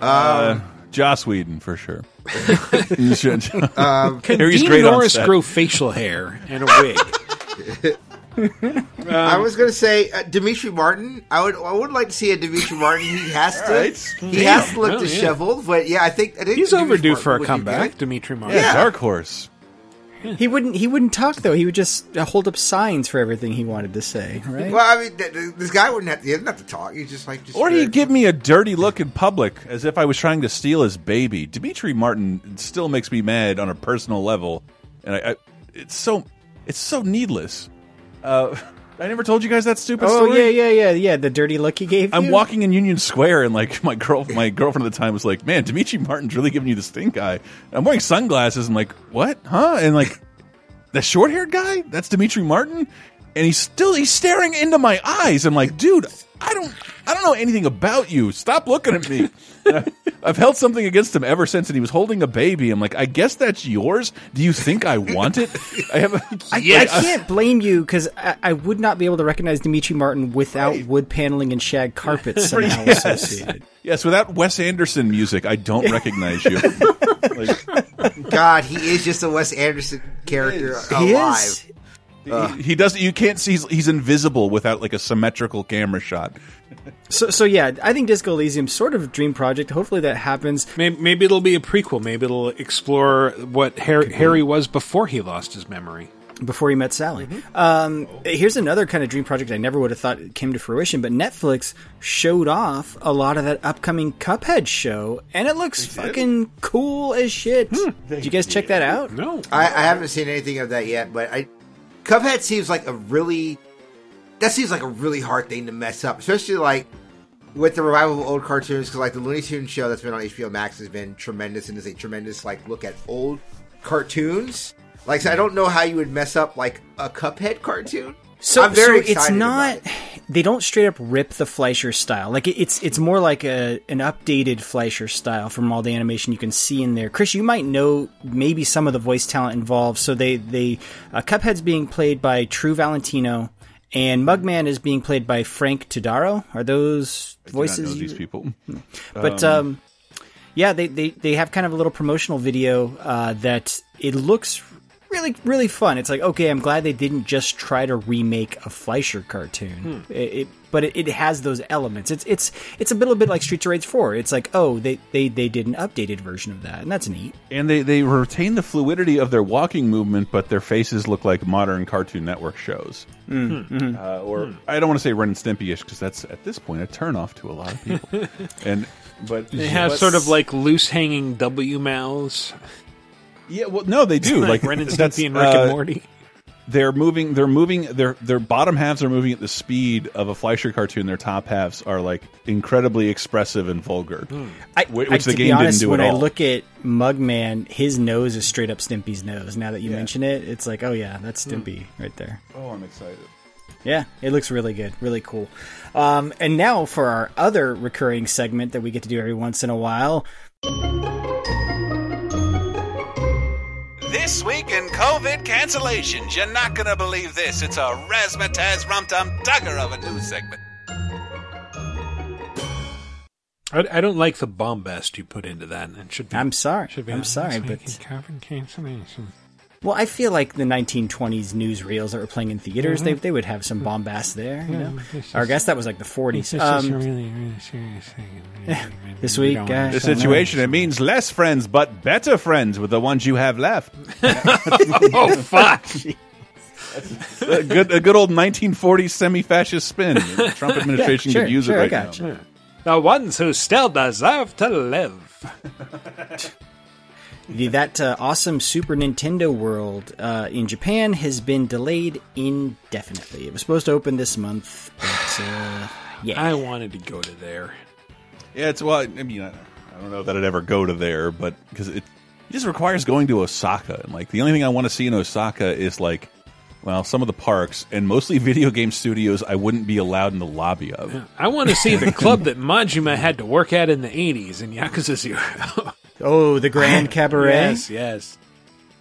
Speaker 2: Uh, Joss Whedon for sure. You should.
Speaker 4: Um,
Speaker 1: Can
Speaker 2: Harry's
Speaker 1: Dean Norris grow facial hair and a wig?
Speaker 4: I was gonna say uh, Demetri Martin. I would I would like to see a Demetri Martin. He has to
Speaker 2: Alright.
Speaker 4: he has to look
Speaker 1: Oh, yeah.
Speaker 4: disheveled, but yeah, I think I think
Speaker 1: He's
Speaker 4: Demetri
Speaker 1: overdue
Speaker 4: Martin
Speaker 1: for a comeback. Demetri Martin.
Speaker 2: Yeah, Dark Horse.
Speaker 3: He wouldn't. He wouldn't talk though. He would just uh, hold up signs for everything he wanted to say. Right?
Speaker 4: Well, I mean, th- th- this guy wouldn't have to, he doesn't have to talk. He's just like just
Speaker 2: Or he'd give me a dirty look in public as if I was trying to steal his baby. Demetri Martin still makes me mad on a personal level, and I, I it's so it's so needless. Uh, I never told you guys that stupid story.
Speaker 3: oh
Speaker 2: story.
Speaker 3: yeah, yeah, yeah, yeah. The dirty look he gave me.
Speaker 2: I'm
Speaker 3: you.
Speaker 2: walking in Union Square and like my girl, my girlfriend at the time was like, "Man, Demetri Martin's really giving you the stink eye." And I'm wearing sunglasses. I'm like, "What? Huh?" And like, the short haired guy, that's Demetri Martin, and he's still he's staring into my eyes. I'm like, dude, I don't, I don't know anything about you. Stop looking at me. I've held something against him ever since, and he was holding a baby. I'm like, I guess that's yours. Do you think I want it? I have. A,
Speaker 3: I, I can't blame you because I, I would not be able to recognize Demetri Martin without wood paneling and shag carpets somehow
Speaker 2: Yes.
Speaker 3: associated.
Speaker 2: Yes, without Wes Anderson music, I don't recognize you. Like,
Speaker 4: God, he is just a Wes Anderson character
Speaker 3: He
Speaker 4: alive.
Speaker 3: is.
Speaker 2: He, he does. You can't see. He's, he's invisible without like a symmetrical camera shot.
Speaker 3: So, so yeah, I think Disco Elysium sort of a dream project. Hopefully that happens.
Speaker 1: Maybe, maybe it'll be a prequel. Maybe it'll explore what Harry, Harry was before he lost his memory.
Speaker 3: before he met Sally. Um, here's another kind of dream project I never would have thought came to fruition, but Netflix showed off a lot of that upcoming Cuphead show, and it looks fucking cool as shit. Did you guys check that out?
Speaker 1: No,
Speaker 4: I, I haven't seen anything of that yet, but I Cuphead seems like a really that seems like a really hard thing to mess up, especially like with the revival of old cartoons. Because like the Looney Tunes show that's been on HBO Max has been tremendous and is a tremendous like look at old cartoons. Like so I don't know how you would mess up like a Cuphead cartoon.
Speaker 3: So,
Speaker 4: I'm very
Speaker 3: so it's not.
Speaker 4: it.
Speaker 3: They don't straight up rip the Fleischer style. Like it- it's it's more like a an updated Fleischer style from all the animation you can see in there. Chris, you might know maybe some of the voice talent involved. So they they uh, Cuphead's being played by Tru Valentino, and Mugman is being played by Frank Todaro. Are those
Speaker 2: I do not
Speaker 3: voices?
Speaker 2: know
Speaker 3: you-
Speaker 2: these people.
Speaker 3: But um, yeah, they, they they have kind of a little promotional video uh, that it looks really really fun. It's like okay, I'm glad they didn't just try to remake a Fleischer cartoon. It, it- but it, it has those elements. It's it's it's a little bit like Streets of Rage 4. It's like oh they, they they did an updated version of that, and that's neat.
Speaker 2: and they they retain the fluidity of their walking movement, but their faces look like modern Cartoon Network shows.
Speaker 3: Mm, mhm.
Speaker 2: Uh, or I don't want to say Ren and Stimpy-ish because that's at this point a turnoff to a lot of people. and but
Speaker 1: They have
Speaker 2: but-
Speaker 1: sort of like loose hanging W mouths.
Speaker 2: Yeah, well, no, they do.
Speaker 1: like
Speaker 2: Like,
Speaker 1: Ren and
Speaker 2: that's,
Speaker 1: Stimpy and Rick
Speaker 2: uh,
Speaker 1: and Morty.
Speaker 2: they're moving. They're moving. Their their bottom halves are moving at the speed of a Fleischer cartoon. Their top halves are like incredibly expressive and vulgar,
Speaker 3: I,
Speaker 2: which,
Speaker 3: I-
Speaker 2: the
Speaker 3: to
Speaker 2: game
Speaker 3: be honest,
Speaker 2: didn't do
Speaker 3: when
Speaker 2: at
Speaker 3: I look at Mugman, his nose is straight up Stimpy's nose. Now that you mention it, it's like, oh yeah, that's Stimpy right there.
Speaker 2: oh, I'm excited.
Speaker 3: Yeah, it looks really good, really cool. Um, and now for our other recurring segment that we get to do every once in a while.
Speaker 2: This week in COVID cancellations, you're not gonna believe this. It's a razzmatazz rum tum tugger of a news segment.
Speaker 1: I, I don't like the bombast you put into that. It should be.
Speaker 3: I'm sorry.
Speaker 1: Should be
Speaker 3: I'm sorry,
Speaker 1: this
Speaker 3: but
Speaker 1: week in COVID cancellation.
Speaker 3: Well, I feel like the 1920s newsreels that were playing in theaters,
Speaker 1: Mhm.
Speaker 3: they they would have some bombast there. You
Speaker 1: Yeah,
Speaker 3: know,
Speaker 1: this
Speaker 3: or I guess that was like the 40s.
Speaker 1: This is
Speaker 3: Um,
Speaker 1: a really, really serious thing. Really, really,
Speaker 3: this week,
Speaker 1: don't
Speaker 3: uh,
Speaker 2: The situation it means less friends, but better friends with the ones you have left.
Speaker 1: oh fuck!
Speaker 2: a good, a good old 1940s semi-fascist spin. The Trump administration
Speaker 1: sure,
Speaker 2: could use
Speaker 1: sure,
Speaker 2: it right
Speaker 1: got
Speaker 2: now.
Speaker 1: you. The ones who still deserve to live.
Speaker 3: The, that uh, awesome Super Nintendo World uh, in Japan has been delayed indefinitely. It was supposed to open this month, but uh, yeah.
Speaker 1: I wanted to go to there.
Speaker 2: Yeah, it's well. I mean, I, I don't know that I'd ever go to there, but because it, it just requires going to Osaka, and like the only thing I want to see in Osaka is like, well, some of the parks and mostly video game studios I wouldn't be allowed in the lobby of.
Speaker 1: I want to see the club that Majima had to work at in the 80s in Yakuza Zero.
Speaker 3: oh, the Grand Cabaret?
Speaker 1: Yes, yes.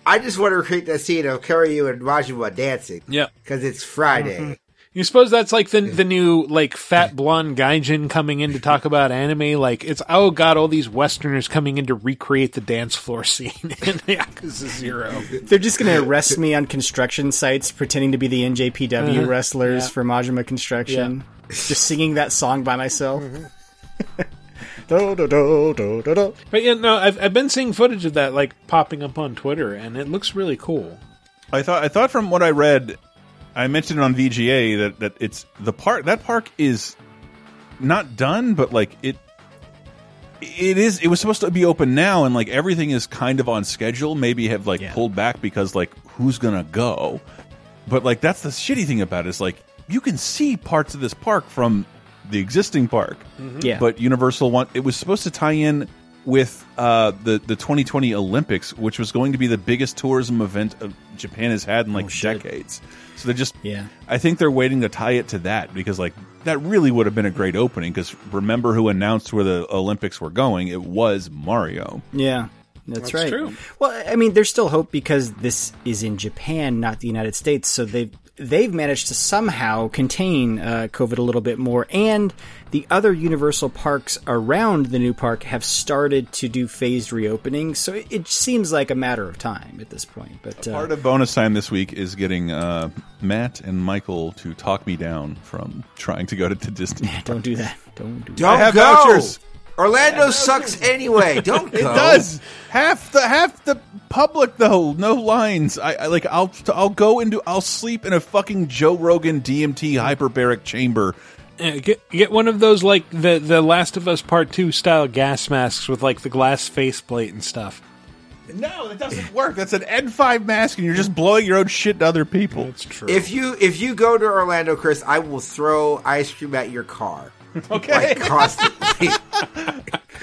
Speaker 4: I just want to recreate that scene of Kiryu and Majima dancing.
Speaker 1: Yep.
Speaker 4: Because it's Friday.
Speaker 1: Mhm. You suppose that's like the the new like fat blonde gaijin coming in to talk about anime? Like it's oh god, all these Westerners coming in to recreate the dance floor scene in Yakuza Zero.
Speaker 3: They're just going to arrest me on construction sites pretending to be the NJPW
Speaker 1: Uh-huh.
Speaker 3: wrestlers
Speaker 1: Yeah.
Speaker 3: for Majima Construction. Just singing that song by myself.
Speaker 1: Mm-hmm.
Speaker 3: Do, do, do, do, do, do.
Speaker 1: But yeah, no, I've I've been seeing footage of that like popping up on Twitter, and it looks really cool.
Speaker 2: I thought I thought from what I read, I mentioned it on VGA that that it's the park that park is not done, but like it it is it was supposed to be open now and like everything is kind of on schedule maybe have like pulled back because like who's gonna go but like that's the shitty thing about it is like you can see parts of this park from the existing park
Speaker 3: Mhm. Yeah.
Speaker 2: but universal want it was supposed to tie in with uh the the 2020 olympics which was going to be the biggest tourism event of japan has had in like decades so they're just
Speaker 3: Yeah.
Speaker 2: I think they're waiting to tie it to that because like that really would have been a great opening because remember who announced where the Olympics were going? It was Mario.
Speaker 3: Yeah, that's,
Speaker 2: That's
Speaker 3: right.
Speaker 2: true.
Speaker 3: Well, I mean, there's still hope because this is in Japan, not the United States. So they've they've managed to somehow contain uh, COVID a little bit more, and the other Universal parks around the new park have started to do phased reopening. So it, it seems like a matter of time at this point. But uh,
Speaker 2: Part of bonus time this week is getting uh, Matt and Michael to talk me down from trying to go to, to Disney.
Speaker 3: don't do that. Don't do
Speaker 4: Don't
Speaker 2: I have
Speaker 4: go.
Speaker 2: vouchers.
Speaker 4: Orlando sucks anyway. Don't go.
Speaker 2: It does half the half the public though. No lines. I, I like. I'll I'll go into. I'll sleep in a fucking Joe Rogan DMT hyperbaric chamber.
Speaker 1: Get get one of those like the the Last of Us Part Two style gas masks with like the glass faceplate and stuff.
Speaker 2: No, that doesn't work. That's an N5 mask, and you're just blowing your own shit to other people.
Speaker 1: That's true.
Speaker 4: If you if you go to Orlando, Chris, I will throw ice cream at your car.
Speaker 2: Okay.
Speaker 4: Like constantly.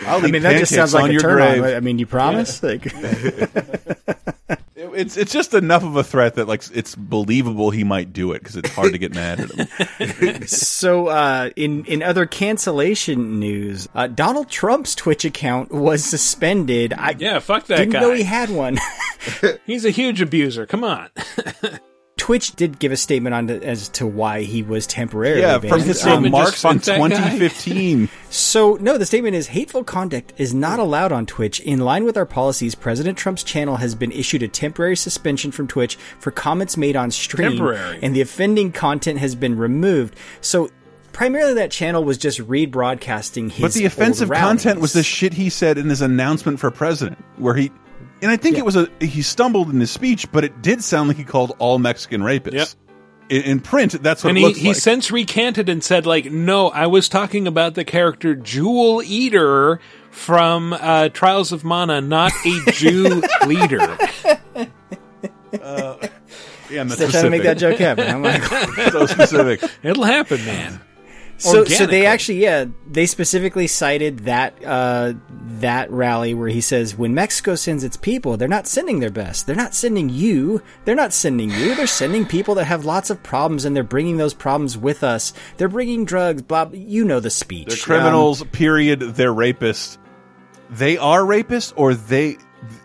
Speaker 2: I'll
Speaker 3: I
Speaker 2: eat
Speaker 3: mean, that just sounds like
Speaker 2: on
Speaker 3: a
Speaker 2: your
Speaker 3: turn
Speaker 2: grave.
Speaker 3: on. I mean, you promise? Like,
Speaker 2: It's it's just enough of a threat that like it's believable he might do it because it's hard to get mad at him.
Speaker 3: so uh, in in other cancellation news, uh, Donald Trump's Twitch account was suspended. I
Speaker 1: Yeah, fuck that
Speaker 3: didn't
Speaker 1: guy.
Speaker 3: know he had one.
Speaker 1: He's a huge abuser. Come on.
Speaker 3: Twitch did give a statement on to, as to why he was temporarily
Speaker 2: Yeah,
Speaker 3: banned.
Speaker 2: from his
Speaker 3: Um,
Speaker 2: remarks in 2015.
Speaker 3: So, no, the statement is hateful conduct is not allowed on Twitch. In line with our policies, President Trump's channel has been issued a temporary suspension from Twitch for comments made on stream.
Speaker 1: Temporary.
Speaker 3: And the offending content has been removed. So, primarily that channel was just rebroadcasting his
Speaker 2: But the offensive
Speaker 3: rallies.
Speaker 2: content was the shit he said in his announcement for president, where he, and I think it was a he stumbled in his speech, but it did sound like he called all Mexican rapists.
Speaker 1: Yep.
Speaker 2: In, in print, that's what
Speaker 1: and
Speaker 2: it
Speaker 1: he,
Speaker 2: looks
Speaker 1: he
Speaker 2: like.
Speaker 1: since recanted and said like no i was talking about the character jewel eater from uh, trials of mana not a jew leader
Speaker 2: Yeah, and that's
Speaker 3: Still trying to make that joke happen. I'm like,
Speaker 2: so specific.
Speaker 1: It'll happen, man.
Speaker 3: So, so they actually, yeah, they specifically cited that uh, that rally where he says, when Mexico sends its people, they're not sending their best. They're not sending you. They're not sending you. They're sending people that have lots of problems, and they're bringing those problems with us. They're bringing drugs. Blah. blah. You know the speech.
Speaker 2: They're criminals. period. They're rapists. They are rapists, or they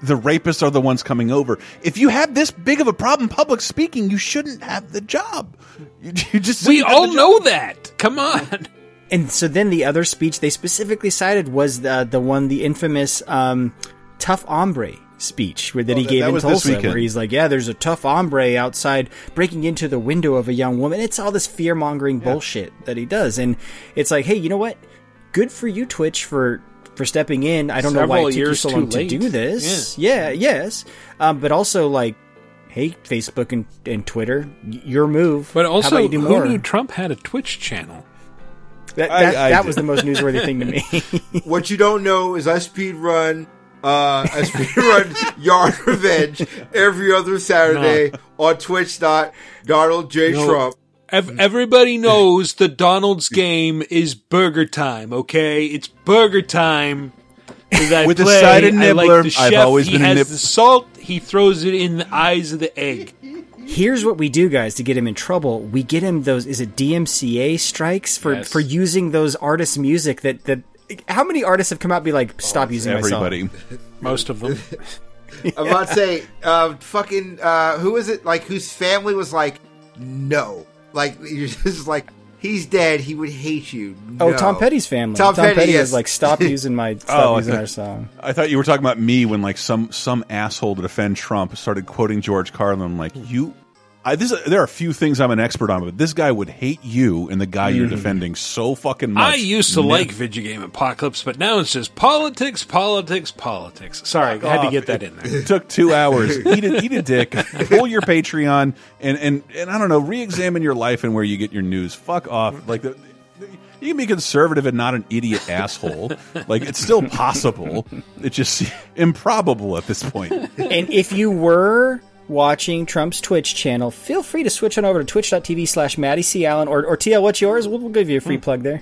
Speaker 2: the rapists are the ones coming over. If you have this big of a problem public speaking, you shouldn't have the job. You, you just
Speaker 1: We all know that. Come on.
Speaker 3: And so then the other speech they specifically cited was the the one, the infamous um, tough hombre speech where that
Speaker 2: Oh,
Speaker 3: he
Speaker 2: that-
Speaker 3: gave
Speaker 2: that
Speaker 3: in
Speaker 2: was
Speaker 3: Tulsa, where he's like, "Yeah, there's a tough hombre outside breaking into the window of a young woman." It's all this fear mongering bullshit that he does, and it's like, hey, you know what? Good for you, Twitch, for for stepping in. I don't know why
Speaker 1: Several
Speaker 3: it took you so
Speaker 1: too
Speaker 3: long to do this. Yeah, yes, um, but also like. Hey, Facebook and, and Twitter, your move.
Speaker 1: But also,
Speaker 3: about you do
Speaker 1: who
Speaker 3: more?
Speaker 1: knew Trump had a Twitch channel?
Speaker 3: That, that,
Speaker 4: I
Speaker 3: that was the most newsworthy thing to me.
Speaker 4: what you don't know is I speed run uh I speed run Yars' Revenge every other Saturday on Twitch dot Donald J.
Speaker 1: No.
Speaker 4: Trump.
Speaker 1: Ev- Everybody knows the Donald's game is burger time. Okay, it's burger time. I
Speaker 2: With the
Speaker 1: play,
Speaker 2: side of
Speaker 1: I like
Speaker 2: nibbler,
Speaker 1: the
Speaker 2: I've always
Speaker 1: he
Speaker 2: been a
Speaker 1: has
Speaker 2: nib-
Speaker 1: the salt. He throws it in the eyes of the egg.
Speaker 3: Here's what we do, guys, to get him in trouble. We get him those. Is it DMCA strikes for
Speaker 1: Yes.
Speaker 3: for using those artists' music? That that. How many artists have come out and be like, stop using my song?
Speaker 2: Everybody.
Speaker 1: Most of them.
Speaker 4: I'm about to say, uh, fucking, uh, who is it? Like, whose family was like, no. Like, you're just like, he's dead. He would hate you.
Speaker 3: Oh, Tom Petty's family.
Speaker 4: Tom,
Speaker 3: Tom,
Speaker 4: Petty,
Speaker 3: Petty
Speaker 4: yes.
Speaker 3: was like, stop using my stop
Speaker 2: Oh,
Speaker 3: using
Speaker 2: thought-
Speaker 3: our song.
Speaker 2: I thought you were talking about me when like some some asshole to defend Trump started quoting George Carlin. Like, you. I, this, there are a few things I'm an expert on, but this guy would hate you and the guy you're
Speaker 1: Mhm.
Speaker 2: defending so fucking much.
Speaker 1: I used to
Speaker 2: Ne-
Speaker 1: like Video Game Apocalypse, but now it's just politics, politics, politics. Sorry, I had to get that in there.
Speaker 2: It took two hours. eat a, eat a dick. Pull your Patreon and and and I don't know. Re-examine your life and where you get your news. Fuck off. Like the, you can be conservative and not an idiot asshole. Like it's still possible. It's just improbable at this point.
Speaker 3: and if you were watching Trump's Twitch channel, feel free to switch on over to twitch.tv slash Matty C. Allen or, or TL, what's yours? We'll, we'll give you a free plug there.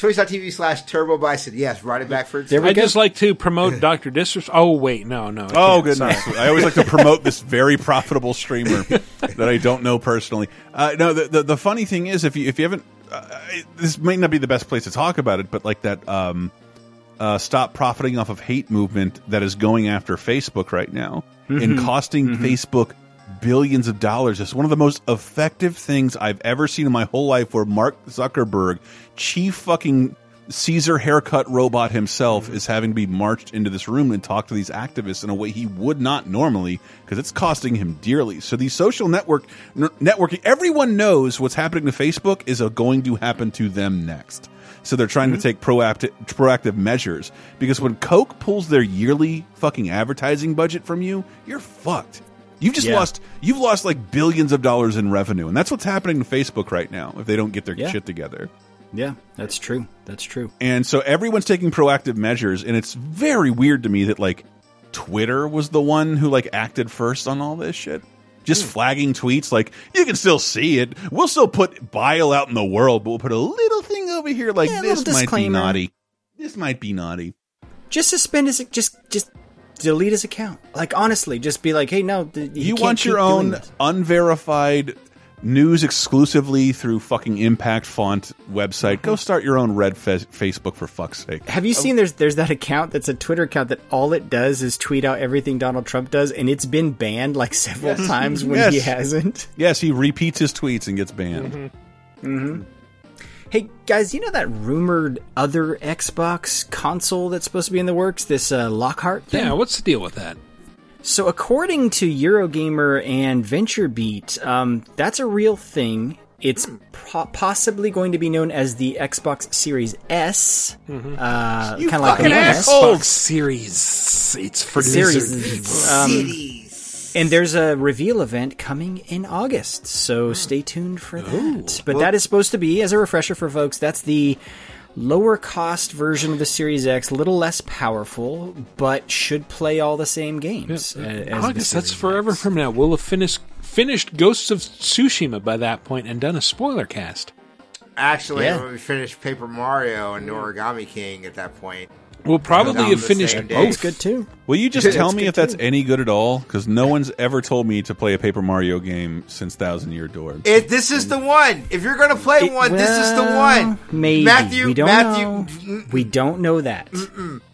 Speaker 4: Twitch.tv slash Turbo Bison. Yes, write it back for
Speaker 1: I just like to promote Doctor Disrespect. Oh wait, no, no. I
Speaker 2: Oh goodness! I always like to promote this very profitable streamer that I don't know personally. Uh, no, the, the the funny thing is, if you if you haven't, uh, this might not be the best place to talk about it, but like that, um, uh, stop profiting off of hate movement that is going after Facebook right now and
Speaker 25: Mhm.
Speaker 2: costing
Speaker 25: Mhm.
Speaker 2: Facebook billions of dollars. It's one of the most effective things I've ever seen in my whole life. Where Mark Zuckerberg, chief fucking Caesar haircut robot himself, is having to be marched into this room and talk to these activists in a way he would not normally because it's costing him dearly. So these social network n- networking, everyone knows what's happening to Facebook is going to happen to them next. So they're trying to mm-hmm. take proactive proactive measures because when Coke pulls their yearly fucking advertising budget from you, you're fucked. You've just
Speaker 3: Yeah.
Speaker 2: lost you've lost like billions of dollars in revenue, and that's what's happening to Facebook right now if they don't get their
Speaker 3: Yeah.
Speaker 2: shit together.
Speaker 3: Yeah, that's true. That's true.
Speaker 2: And so everyone's taking proactive measures, and it's very weird to me that like Twitter was the one who like acted first on all this shit. Just
Speaker 3: Hmm.
Speaker 2: flagging tweets like you can still see it. We'll still put bile out in the world, but we'll put a little thing over here like
Speaker 3: Yeah,
Speaker 2: this might be naughty. This might be naughty.
Speaker 3: Just suspend his, just, just delete his account. Like, honestly, just be like, hey, no, you,
Speaker 2: You, want your own unverified news exclusively through fucking Impact Font website. Go start your own red fe Facebook for fuck's sake.
Speaker 3: Have you seen there's there's that account that's a Twitter account that all it does is tweet out everything Donald Trump does, and it's been banned like several
Speaker 2: Yes.
Speaker 3: times when
Speaker 2: Yes.
Speaker 3: he hasn't.
Speaker 2: Yes, he repeats his tweets and gets banned.
Speaker 3: Mm-hmm. Hey guys, you know that rumored other Xbox console that's supposed to be in the works? This uh, Lockhart thing.
Speaker 1: Yeah, what's the deal with that?
Speaker 3: So according to Eurogamer and VentureBeat, um, that's a real thing. It's po- possibly going to be known as the Xbox Series S, uh, kind of like the
Speaker 1: Xbox Series. It's for
Speaker 3: series.
Speaker 1: lizard people.
Speaker 3: Um, and there's a reveal event coming in August, so stay tuned for that. but that is supposed to be, as a refresher for folks, that's the lower cost version of the Series X, a little less powerful, but should play all the same games. a- uh, as
Speaker 1: August, that's
Speaker 3: Series
Speaker 1: forever from now. We'll have finished finished Ghosts of Tsushima by that point and done a spoiler cast.
Speaker 4: Actually,
Speaker 1: Yeah.
Speaker 4: we finished Paper Mario and Origami King at that point,
Speaker 1: We'll probably have finished
Speaker 4: same
Speaker 1: both.
Speaker 3: It's good too.
Speaker 2: Will you just
Speaker 4: It's
Speaker 2: tell me if that's
Speaker 4: too.
Speaker 2: any good at all? Because no one's ever told me to play a Paper Mario game since Thousand Year Door.
Speaker 4: It, this is the one. If you're going to play one, this is the one.
Speaker 3: Maybe
Speaker 4: Matthew,
Speaker 3: we don't
Speaker 4: Matthew,
Speaker 3: know. We don't know that.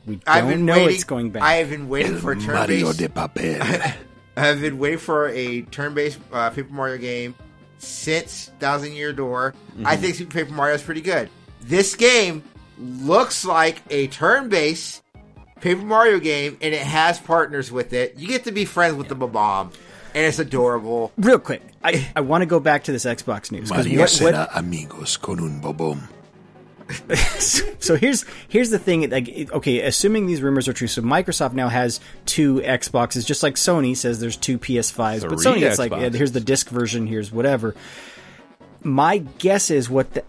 Speaker 3: We
Speaker 4: I've
Speaker 3: don't
Speaker 4: been
Speaker 3: know
Speaker 4: waiting,
Speaker 3: it's going back.
Speaker 4: I have been waiting for a turn
Speaker 8: Mario
Speaker 4: based.
Speaker 8: de Papel.
Speaker 4: I've been waiting for a turn-based uh, Paper Mario game since Thousand Year Door.
Speaker 3: Mm-hmm.
Speaker 4: I think Super Paper Mario is pretty good. This game looks like a turn-based Paper Mario game, and it has partners with it. You get to be friends with the Bomb, and it's adorable.
Speaker 3: Real quick, I, eh. I want to go back to this Xbox news. 'cause
Speaker 8: Mario
Speaker 3: what-
Speaker 8: será
Speaker 3: what-
Speaker 8: amigos con un bobom.
Speaker 3: so here's here's the thing. Like, okay, assuming these rumors are true, so Microsoft now has two Xboxes, just like Sony says there's two PS5s. but
Speaker 2: Three
Speaker 3: Sony, it's like yeah, here's the disc version, here's whatever. My guess is what the,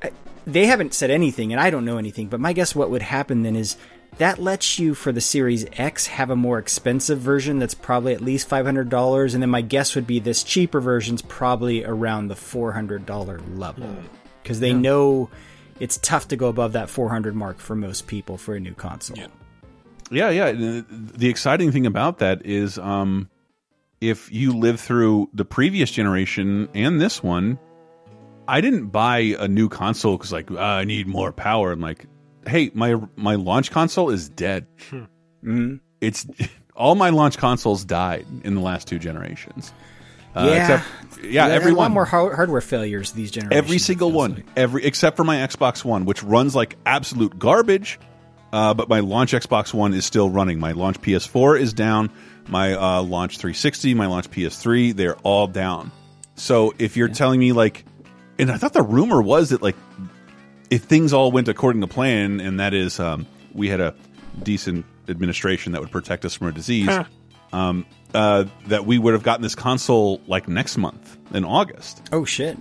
Speaker 3: they haven't said anything, and I don't know anything. But my guess, what would happen then is that lets you for the Series X have a more expensive version that's probably at least five hundred dollars, and then my guess would be this cheaper version's probably around the four hundred dollar level because they
Speaker 2: Yeah.
Speaker 3: know it's tough to go above that 400 mark for most people for a new console.
Speaker 2: Yeah, yeah. The, the exciting thing about that is, um, if you live through the previous generation and this one, I didn't buy a new console because like "Ah, I need more power. I'm like, hey, my my launch console is dead.
Speaker 3: Mhm.
Speaker 2: It's all my launch consoles died in the last two generations. Uh,
Speaker 3: yeah,
Speaker 2: except, yeah,
Speaker 3: There are a lot more har- hardware failures these generations.
Speaker 2: Every single one, every except for my Xbox One, which runs like absolute garbage. Uh, but my launch Xbox One is still running. My launch PS4 is down. My uh, launch 360, my launch PS3, they're all down. So if you're telling me like, and I thought the rumor was that like, if things all went according to plan, and that is, um, we had a decent administration that would protect us from a disease,
Speaker 1: Huh.
Speaker 2: um, uh, that we would have gotten this console like next month in August.
Speaker 3: Oh shit!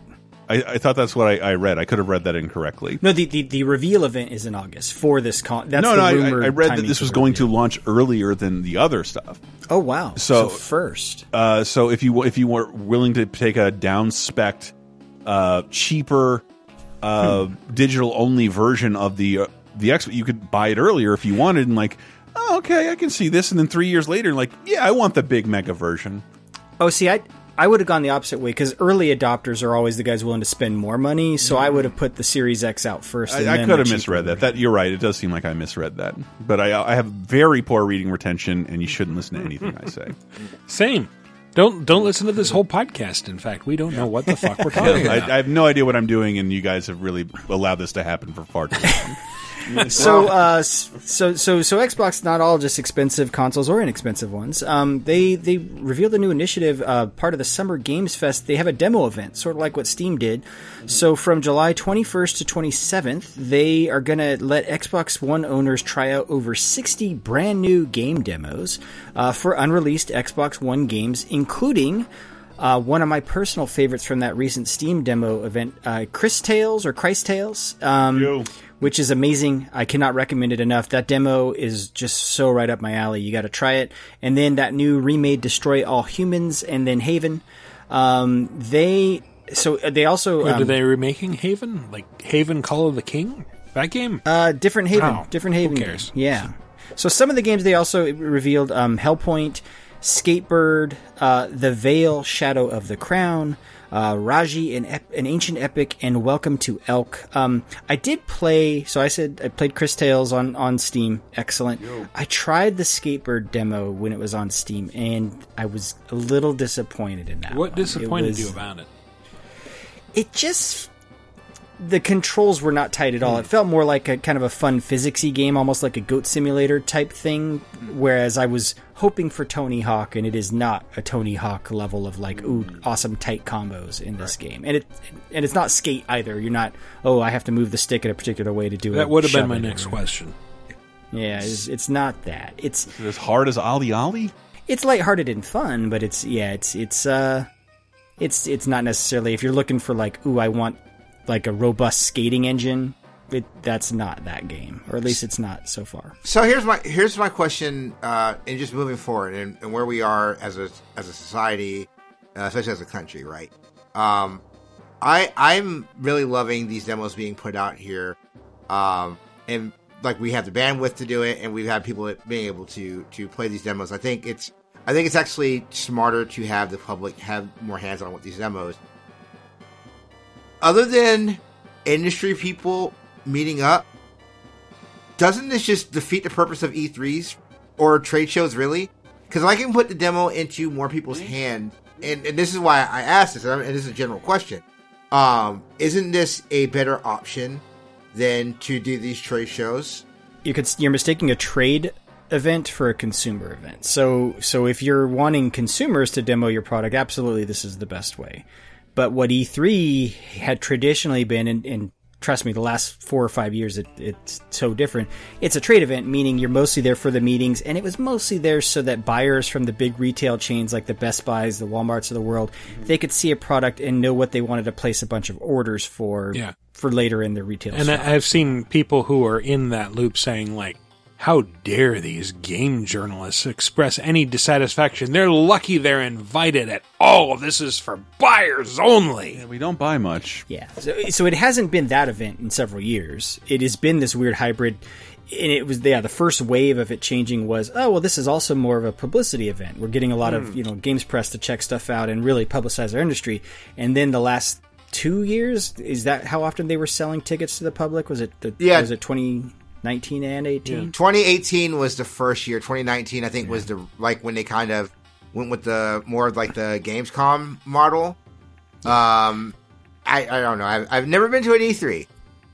Speaker 2: I, I thought that's what I, I read. I could have read that incorrectly.
Speaker 3: No, the, the, the reveal event is in August for this con. That's
Speaker 2: no, no, I,
Speaker 3: rumored
Speaker 2: I read that this was
Speaker 3: the
Speaker 2: going to launch earlier than the other stuff.
Speaker 3: Oh wow!
Speaker 2: So,
Speaker 3: So first,
Speaker 2: uh, so if you if you were willing to take a down spec, uh, cheaper, uh, digital only version of the uh, the X, you could buy it earlier if you wanted, and like, oh, okay, I can see this, and then three years later, like, yeah, I want the big mega version.
Speaker 3: Oh, see, I I would have gone the opposite way because early adopters are always the guys willing to spend more money. So I would have put the Series X out first. and
Speaker 2: I, I could have
Speaker 3: cheaper
Speaker 2: misread that. That you're right. It does seem like I misread that, but I I have very poor reading retention, and you shouldn't listen to anything I say.
Speaker 1: Same. Don't don't listen to this whole podcast. In fact, we don't know what the fuck we're talking about.
Speaker 2: I, I have no idea what I'm doing, and you guys have really allowed this to happen for far too long.
Speaker 3: so uh so so so Xbox not all just expensive consoles or inexpensive ones. Um they they revealed a new initiative uh part of the Summer Games Fest. They have a demo event, sort of like what Steam did. So from July 21st to 27th, they are going to let Xbox One owners try out over 60 brand new game demos uh, for unreleased Xbox One games including uh, one of my personal favorites from that recent Steam demo event, uh, Cris Tales or Christ Tales, um, which is amazing. I cannot recommend it enough. That demo is just so right up my alley. You got to try it. And then that new remade Destroy All Humans and then Haven. Um, they so uh, they also
Speaker 1: Wait,
Speaker 3: um,
Speaker 1: are they remaking Haven? Like Haven Call of the King? That game?
Speaker 3: Uh, different Haven.
Speaker 1: Oh,
Speaker 3: different
Speaker 1: who
Speaker 3: Haven.
Speaker 1: cares?
Speaker 3: Yeah. So some of the games they also revealed um, Hellpoint, Skatebird, uh, The Vale, Shadow of the Crown, uh, Raji, an, ep- an ancient epic, and Welcome to Elk. Um, I did play. So I said I played Cris Tales on on Steam. Excellent. I tried the Skatebird demo when it was on Steam, and I was a little disappointed in that.
Speaker 1: What
Speaker 3: one.
Speaker 1: Disappointed
Speaker 3: was-
Speaker 1: you about it?
Speaker 3: it just the controls were not tight at all. It felt more like a kind of a fun physicsy game, almost like a goat simulator type thing. Whereas I was hoping for Tony Hawk, and it is not a Tony Hawk level of like ooh awesome tight combos in this game. And it and it's not skate either. You're not oh I have to move the stick in a particular way to do it.
Speaker 1: That would have been my next question.
Speaker 3: Yeah, it's, it's not that. It's
Speaker 2: as hard as OlliOlli.
Speaker 3: it's lighthearted and fun, but it's yeah, it's it's uh, it's it's not necessarily if you're looking for like ooh, I want like a robust skating engine. It that's not that game, or at least it's not so far.
Speaker 4: So here's my here's my question, uh, and just moving forward, and, and where we are as a as a society, uh, especially as a country, right? Um, I I'm really loving these demos being put out here, um, and like we have the bandwidth to do it, and we've had people being able to to play these demos. I think it's I think it's actually smarter to have the public have more hands on with these demos. Other than industry people meeting up, doesn't this just defeat the purpose of E3s or trade shows really? Because I can put the demo into more people's hand, and, and this is why I asked this, and this is a general question. Um, isn't this a better option than to do these trade shows?
Speaker 3: you could you're mistaking a trade event for a consumer event. So so if you're wanting consumers to demo your product, absolutely this is the best way. But what E3 had traditionally been, and, and trust me, the last four or five years, it, it's so different. It's a trade event, meaning you're mostly there for the meetings, and it was mostly there so that buyers from the big retail chains like the Best Buys, the WalMarts of the world, mm-hmm. they could see a product and know what they wanted to place a bunch of orders for
Speaker 1: Yeah.
Speaker 3: for later in their retail.
Speaker 1: And
Speaker 3: shop.
Speaker 1: I've seen people who are in that loop saying, like, how dare these game journalists express any dissatisfaction? They're lucky they're invited at all. This is for buyers only.
Speaker 2: we don't buy much.
Speaker 3: Yeah. So, so it hasn't been that event in several years. It has been this weird hybrid. And it was, yeah, the first wave of it changing was, oh, well, this is also more of a publicity event. We're getting a lot of,
Speaker 1: Hmm.
Speaker 3: you know, games press to check stuff out and really publicize our industry. And then the last two years, is that how often they were selling tickets to the public? Was it the,
Speaker 4: Yeah.
Speaker 3: was it 2019 and 18?
Speaker 4: 2018 was the first year. 2019, I think, was the like when they kind of went with the more like the Gamescom model. Um, I, I don't know. I've, I've never been to an E3.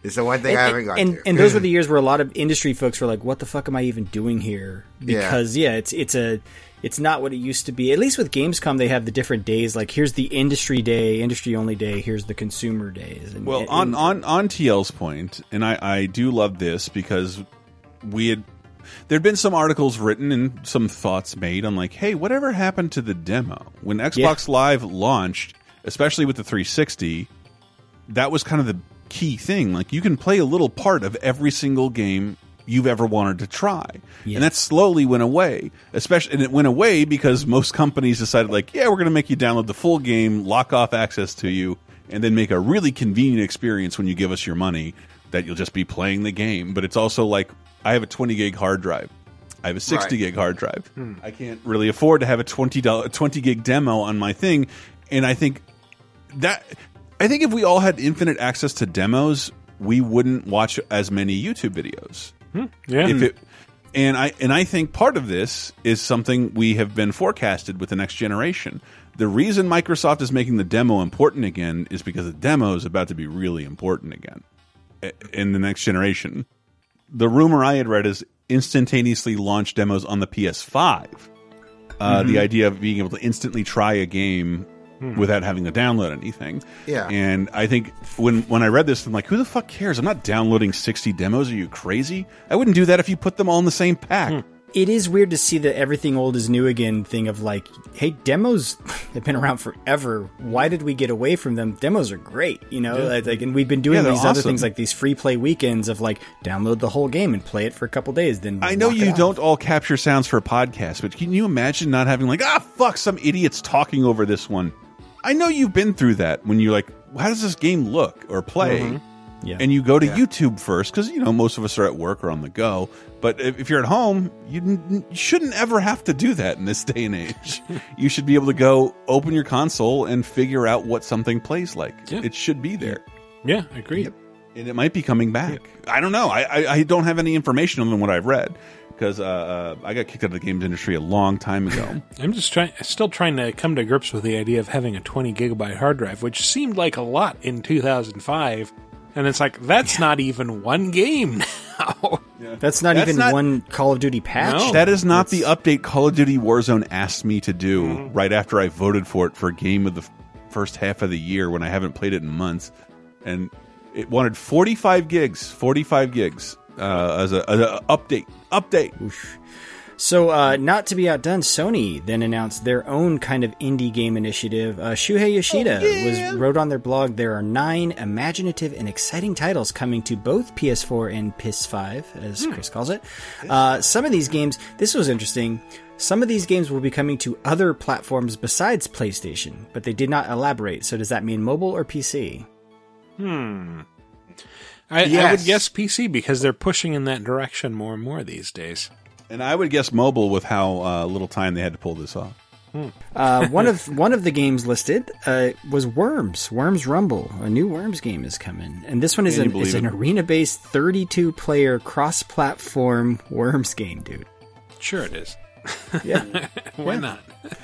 Speaker 4: It's the one thing I haven't gone
Speaker 3: and,
Speaker 4: to.
Speaker 3: and those were the years where a lot of industry folks were like, "What the fuck am I even doing here?"
Speaker 4: Yeah.
Speaker 3: Because yeah, it's it's a it's not what it used to be. At least with Gamescom, they have the different days. Like here's the industry day, industry only day. Here's the consumer days. And,
Speaker 2: Well,
Speaker 3: and-
Speaker 2: on on on TL's point, and I I do love this because we had there'd been some articles written and some thoughts made on like, hey, whatever happened to the demo when Xbox Live launched, especially with the 360? That was kind of the key thing. Like, you can play a little part of every single game you've ever wanted to try, and that slowly went away. Especially, and it went away because most companies decided, like, yeah, we're going to make you download the full game, lock off access to you, and then make a really convenient experience when you give us your money that you'll just be playing the game. But it's also like, I have a 20 gig hard drive. I have a 60
Speaker 25: Right.
Speaker 2: gig hard drive.
Speaker 25: Hmm.
Speaker 2: I can't really afford to have a 20 dollar 20 gig demo on my thing, and I think that I think if we all had infinite access to demos, we wouldn't watch as many YouTube videos.
Speaker 1: Yeah.
Speaker 2: If it, and I and I think part of this is something we have been forecasted with the next generation. The reason Microsoft is making the demo important again is because the demo is about to be really important again in the next generation. The rumor I had read is instantaneously launch demos on the PS5. Uh,
Speaker 4: Mhm.
Speaker 2: The idea of being able to instantly try a game
Speaker 4: Hmm.
Speaker 2: without having to download anything.
Speaker 4: Yeah.
Speaker 2: And I think when when I read this, I'm like, who the fuck cares? I'm not downloading 60 demos. Are you crazy? I wouldn't do that if you put them all in the same pack.
Speaker 3: it is weird to see the everything old is new again thing of like, hey, demos have been around forever. Why did we get away from them? Demos are great, you know.
Speaker 2: Yeah.
Speaker 3: Like, and we've been doing
Speaker 2: Yeah,
Speaker 3: these other things like these free play weekends of like download the whole game and play it for a couple days. Then
Speaker 2: I know you don't all capture sounds for a podcast, but can you imagine not having like, ah, fuck, some idiots talking over this one? I know you've been through that when you're like, how does this game look or play?
Speaker 3: Mhm. Yeah.
Speaker 2: And you go to YouTube first because, you know, most of us are at work or on the go. But if if you're at home, you, shouldn't ever have to do that in this day and age. you should be able to go open your console and figure out what something plays like. It should be there.
Speaker 1: Yeah, I agree.
Speaker 2: And it might be coming back. I don't know. I, I, I don't have any information on what I've read because uh, uh, I got kicked out of the games industry a long time ago.
Speaker 1: I'm just trying, still trying to come to grips with the idea of having a 20 gigabyte hard drive, which seemed like a lot in 2005. And it's like, that's not even one game now.
Speaker 3: That's not
Speaker 2: That's
Speaker 3: even
Speaker 2: not-
Speaker 3: one Call of Duty patch.
Speaker 2: That is not the update Call of Duty Warzone asked me to do
Speaker 3: Mm-hmm.
Speaker 2: right after I voted for it for game of the first half of the year when I haven't played it in months. And it wanted 45 gigs, 45 gigs uh, as, a, as a update. Update.
Speaker 3: So, uh, not to be outdone, Sony then announced their own kind of indie game initiative. Uh, Shuhei Yoshida was wrote on their blog there are nine imaginative and exciting titles coming to both PS4 and PS5, as Chris calls it. Uh, some of these games, this was interesting. Some of these games will be coming to other platforms besides PlayStation, but they did not elaborate. So, does that mean mobile or PC?
Speaker 1: Hmm. I, I would guess PC because they're pushing in that direction more and more these days.
Speaker 5: And I would guess mobile with how uh, little time they had to pull this off.
Speaker 3: Uh, one of one of the games listed uh, was Worms. Worms Rumble. A new Worms game is coming, and this one is an, is an arena-based 32-player cross-platform Worms game, dude.
Speaker 1: Sure, it is.
Speaker 3: Yeah,
Speaker 1: Why
Speaker 3: Yeah.
Speaker 1: not?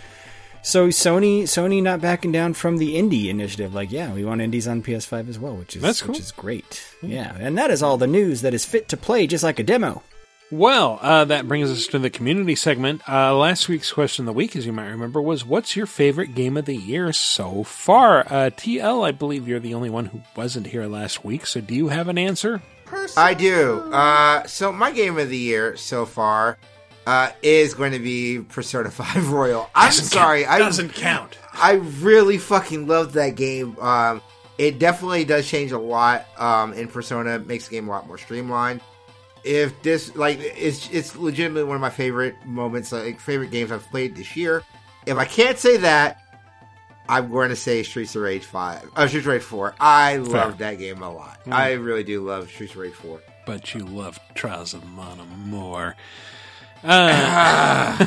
Speaker 3: So Sony Sony not backing down from the indie initiative. Like, yeah, we want indies on PS5 as well, which is
Speaker 1: That's cool.
Speaker 3: which is great. Yeah, and that is all the news that is fit to play, just like a demo.
Speaker 1: Well, uh, that brings us to the community segment. Uh, last week's question of the week, as you might remember, was what's your favorite game of the year so far? Uh, TL, I believe you're the only one who wasn't here last week, so do you have an answer?
Speaker 4: I do. Uh, so my game of the year so far uh, is going to be Persona 5 Royal. I'm
Speaker 1: Doesn't
Speaker 4: sorry,
Speaker 1: count.
Speaker 4: I
Speaker 1: Doesn't count.
Speaker 4: I really fucking loved that game. Um, it definitely does change a lot um, in Persona. Makes the game a lot more streamlined. If this like it's it's legitimately one of my favorite moments, like favorite games I've played this year. If I can't say that, I'm going to say Streets of Rage Five. Uh, Streets of Rage Four. I love that game a lot.
Speaker 1: Mm.
Speaker 4: I really do love Streets of Rage Four.
Speaker 1: But you love Trials of Mana more. Uh,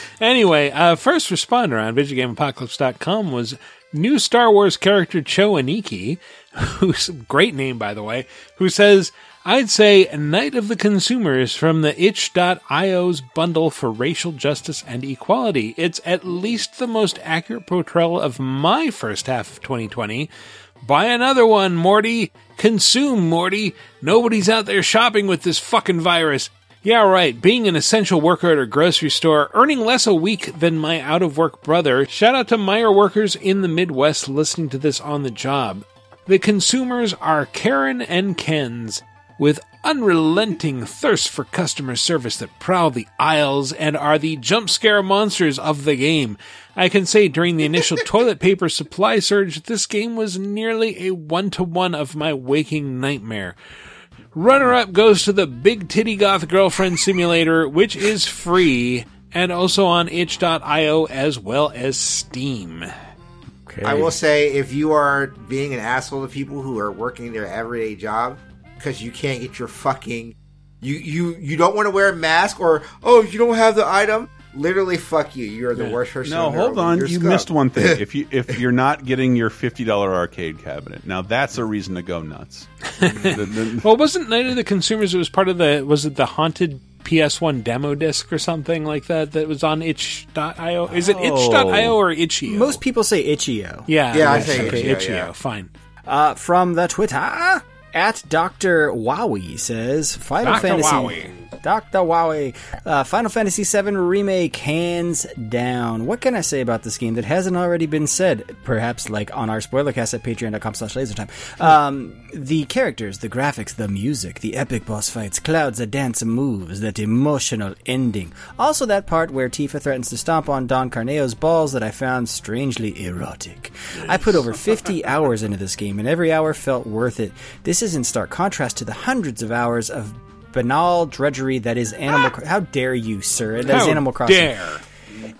Speaker 1: anyway, uh, first responder on VidjagameApocalypse.com was new Star Wars character Cho Aniki, who's a great name by the way, who says, I'd say Night of the Consumers from the itch.io's bundle for racial justice and equality. It's at least the most accurate portrayal of my first half of 2020. Buy another one, Morty. Consume, Morty. Nobody's out there shopping with this fucking virus. Yeah, right. Being an essential worker at a grocery store, earning less a week than my out of work brother. Shout out to Meijer workers in the Midwest listening to this on the job. The consumers are Karen and Kens with unrelenting thirst for customer service that prowl the aisles and are the jump scare monsters of the game. I can say during the initial toilet paper supply surge, this game was nearly a one to one of my waking nightmare. Runner up goes to the Big Titty Goth Girlfriend Simulator, which is free and also on itch.io as well as Steam.
Speaker 4: I will say, if you are being an asshole to people who are working their everyday job because you can't get your fucking you you you don't want to wear a mask or oh you don't have the item, literally fuck you. You're the worst person.
Speaker 5: No,
Speaker 4: in the
Speaker 5: hold
Speaker 4: world.
Speaker 5: on.
Speaker 4: You're scum.
Speaker 5: missed one thing. if you if you're not getting your fifty dollar arcade cabinet, now that's a reason to go nuts. The- the-
Speaker 1: Well, wasn't Night of the Consumers? It was part of the was it the haunted PS1 demo disc or something like that that was on itch.io? Is it itch.io or itch.io?
Speaker 3: Most people say itch.io.
Speaker 1: Yeah,
Speaker 3: Yeah, I say
Speaker 1: okay,
Speaker 3: itch.io,
Speaker 1: itch.io.
Speaker 3: yeah.
Speaker 1: Fine.
Speaker 3: Uh, from the Twitter at Doctor Wowie says Final
Speaker 1: Dr.
Speaker 3: Fantasy.
Speaker 1: Wowie.
Speaker 3: Dr. Wowie. Uh, Final Fantasy VII Remake, hands down. What can I say about this game that hasn't already been said? Perhaps like on our spoilercast at patreon.com slash lasertime. Um, the characters, the graphics, the music, the epic boss fights, clouds that dance and moves, that emotional ending. Also that part where Tifa threatens to stomp on Don Corneo's balls that I found strangely erotic. I put over 50 hours into this game and every hour felt worth it. This is in stark contrast to the hundreds of hours of banal drudgery that is Animal ah! Cro- How dare you, sir? That is
Speaker 1: How
Speaker 3: Animal Crossing.
Speaker 1: dare.